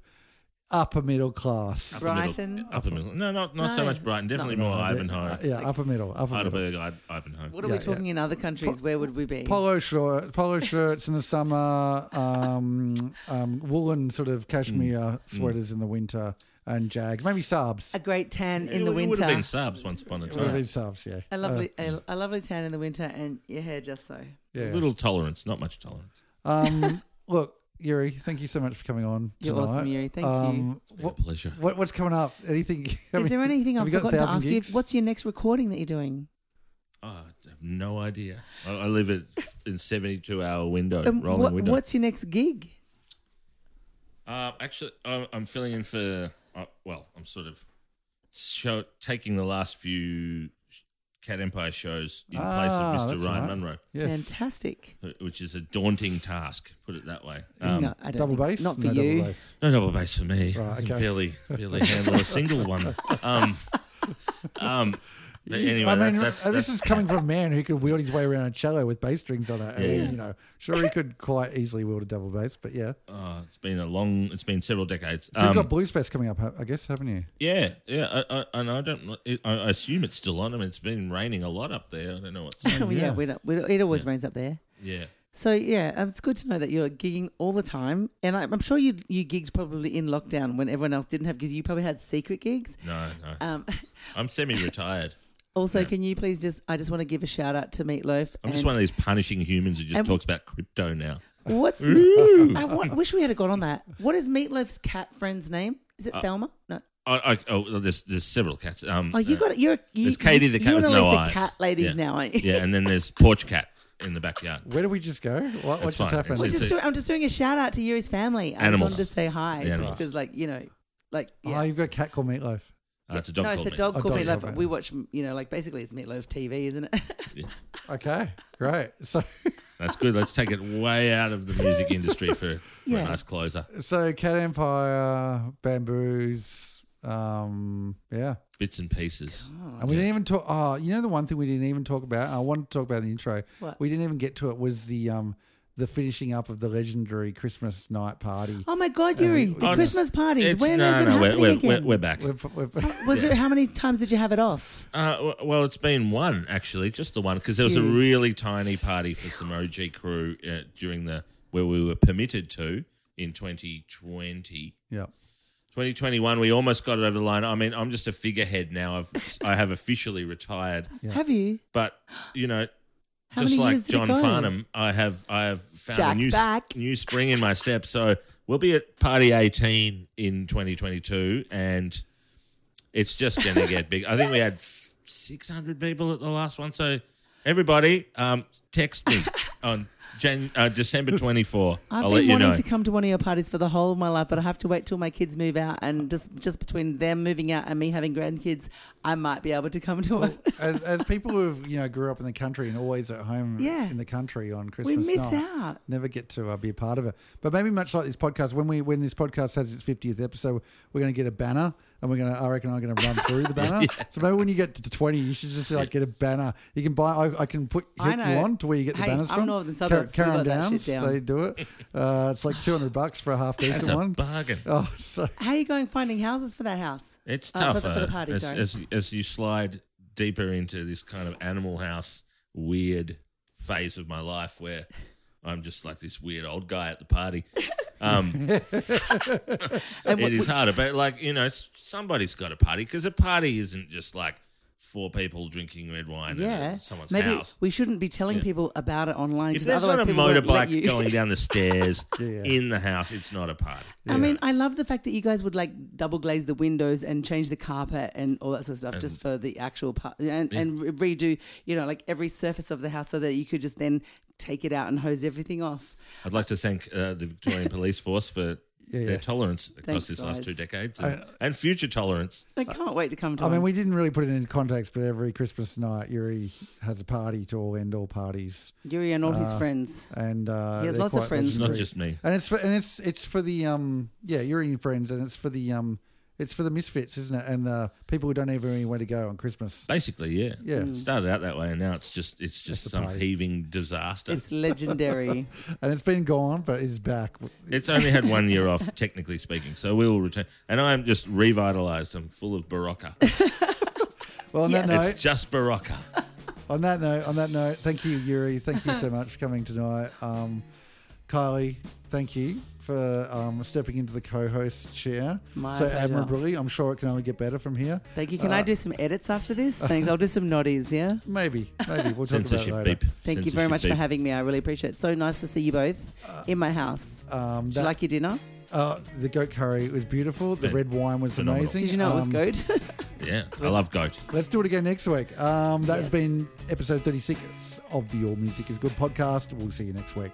upper middle class. Upper middle- Brighton? upper middle. No, not not so No. much Brighton. Definitely more no, Ivanhoe. yeah, upper middle, upper middle. Heidelberg, I- Ivanhoe. What are Yeah, we talking in other countries? Where would we be? Polo short, polo shirts in the summer, um, um, woolen sort of cashmere Mm. sweaters in the winter, and jags, maybe Saabs. A great tan in It the would- It would winter. have been Saabs once upon a It would have time. been Saabs, yeah. A lovely, Uh, a, a lovely tan in the winter, and your hair just so. yeah. A little tolerance, not much tolerance. Um, look, Yuri, thank you so much for coming on. You're tonight. awesome, Yuri. Thank you. um, It's been What, a pleasure. what, what's coming up? Anything? I Is mean, there anything I've you got a forgotten to ask gigs? you? What's your next recording that you're doing? Oh, I have no idea. I, I live it in seventy-two hour window, Um, rolling what- window. what's your next gig? Uh, actually, I'm, I'm filling in for. Uh, well, I'm sort of show, taking the last few Cat Empire shows in Ah, place of Mr. Ryan right. Monro, yes. Fantastic. which is a daunting task. Put it that way. Um, no, I don't Double bass? Not for no you. double bass. No double bass for me. Right, I can okay. barely barely handle a single one. Um, um, but anyway, I mean, that, that's, uh, this that's is coming from a man who could wield his way around a cello with bass strings on it. I mean, you know, sure he could quite easily wield a double bass, but yeah. oh, it's been a long. It's been several decades. So you've Um, got Blues Fest coming up, I guess, haven't you? yeah, yeah, I, I, and I don't. I I assume it's still on. I mean, it's been raining a lot up there. I don't know what's. Well, yeah, yeah. we don't, we don't, it always rains up there. yeah. So yeah, um, it's good to know that you're gigging all the time, and I, I'm sure you you gigged probably in lockdown when everyone else didn't have gigs. You probably had secret gigs. No, no. Um, I'm semi-retired. Also, Yeah. can you please just? I just want to give a shout out to Meatloaf. I'm just one of these punishing humans who just And- talks about crypto now. What's? I wa- wish we had got on that. What is Meatloaf's cat friend's name? Is Uh, it Thelma? No. I, I, oh, there's there's several cats. Um, Oh, you uh, got it. You're you, there's Katie the cat you're with and no Elisa eyes. cat ladies Yeah. now, aren't you? yeah, and then there's porch cat in the backyard. Where do we just go? What, what That's just fine. happened? We're just doing, I'm just doing a shout out to Yuri's family. I Animals. just wanted to say hi because, like, you know, like yeah. Oh, you've got a cat called Meatloaf. Uh, it's a dog no, it's called the me. dog called dog Meatloaf. We watch, you know, like basically it's Meatloaf TV, isn't it? Yeah. Okay, great. So, That's good. Let's take it way out of the music industry for, for Yeah. a nice closer. so Cat Empire, Bamboos, um, yeah. Bits and pieces. And we didn't even talk. Oh, you know the one thing we didn't even talk about. I wanted to talk about in the intro. What? We didn't even get to it. Was the um the finishing up of the legendary Christmas night party. oh my God, Yuri, the Oh, it's- Christmas parties. It's, when no, is it no, we're, happening we're, again? we're, we're back. We've, we've, Was it how many times did you have it off? Uh, w- well, it's been one actually, just the one, because there was a Phew. really tiny party for some OG crew uh, during the where we were permitted to in 2020. yeah. 2021, we almost got it over the line. I mean, I'm just a figurehead now. I've I have officially retired, Have you? but you know, How just like John? Farnham, I have I have found a new back. new spring in my step. So we'll be at party 18 in 2022, and it's just going to get big. I think we had 600 people at the last one. So everybody, um, text me on Jan- uh, December 24. I've I'll been let you wanting know. to come to one of your parties for the whole of my life, but I have to wait till my kids move out, and just just between them moving out and me having grandkids, I might be able to come to it. as, as people who have, you know grew up in the country and always at home Yeah. in the country on We Christmas miss night, out. never get to uh, be a part of it. But maybe much like this podcast, when we when this podcast has its fiftieth episode, we're going to get a banner, and we're going to. I reckon I'm going to run through the banner. So maybe when you get to twenty, you should just like get a banner. You can buy. I, I can put I hit you know. on to where you get the Hey, banners I'm from. Northern Car- Suburbs. We Carrum got Downs, down. they do it. Uh, it's like two hundred bucks for a half decent That's a one. bargain. Oh, so How are you going finding houses for that house? It's Uh, for tougher the- for the party, as, sorry. as as you slide deeper into this kind of animal house weird phase of my life where I'm just like this weird old guy at the party. Um, it harder, but like you know, somebody's got a party because a party isn't just like four people drinking red wine yeah, at someone's maybe house. we shouldn't be telling Yeah. people about it online. If 'cause there's not a people won't let motorbike you. going down the stairs Yeah. in the house, it's not a party. I mean, I love the fact that you guys would like double glaze the windows and change the carpet and all that sort of stuff just for the actual part and, and re- redo, you know, like every surface of the house so that you could just then take it out and hose everything off. I'd like to thank uh, the Victorian Police Force for Yeah, their yeah. tolerance across Thanks, this last two decades and, and future tolerance. I can't wait to come to I mean, we didn't really put it in context, but every Christmas night, Yuri has a party to all end all parties, Yuri and all his friends. and uh, He has they're lots of quite friends. It's not just me. and it's for and it's it's for the um yeah Yuri and friends, and it's for the um it's for the misfits, isn't it? And the people who don't even know anywhere to go on Christmas. Basically, yeah. Yeah. It started out that way, and now it's just it's just Just a some party. heaving disaster. It's, It's legendary. And it's been gone, but it's back. It's only had one year off, technically speaking, so we will return. And I'm just revitalized. I'm full of Berocca. Well, on Yes. that note, It's just Berocca. on that note, on that note, thank you, Yuri. Thank you so much for coming tonight. Um, Kylie, thank you for um, stepping into the co-host chair My so pleasure. admirably. I'm sure it can only get better from here. Thank you. Can I do some edits after this? Thanks. I'll do some noddies, yeah? Maybe, maybe we'll talk about it later. beep. Thank you very Censorship much for having me. I really appreciate it. So nice to see you both in my house. Um, Did you like your dinner? Uh, the goat curry was beautiful. The Phen- red wine was phenomenal. amazing. Did you know it was Um, goat? Yeah, I love goat. Let's do it again next week. Um, that has been episode 36 of the All Music is Good podcast. We'll see you next week.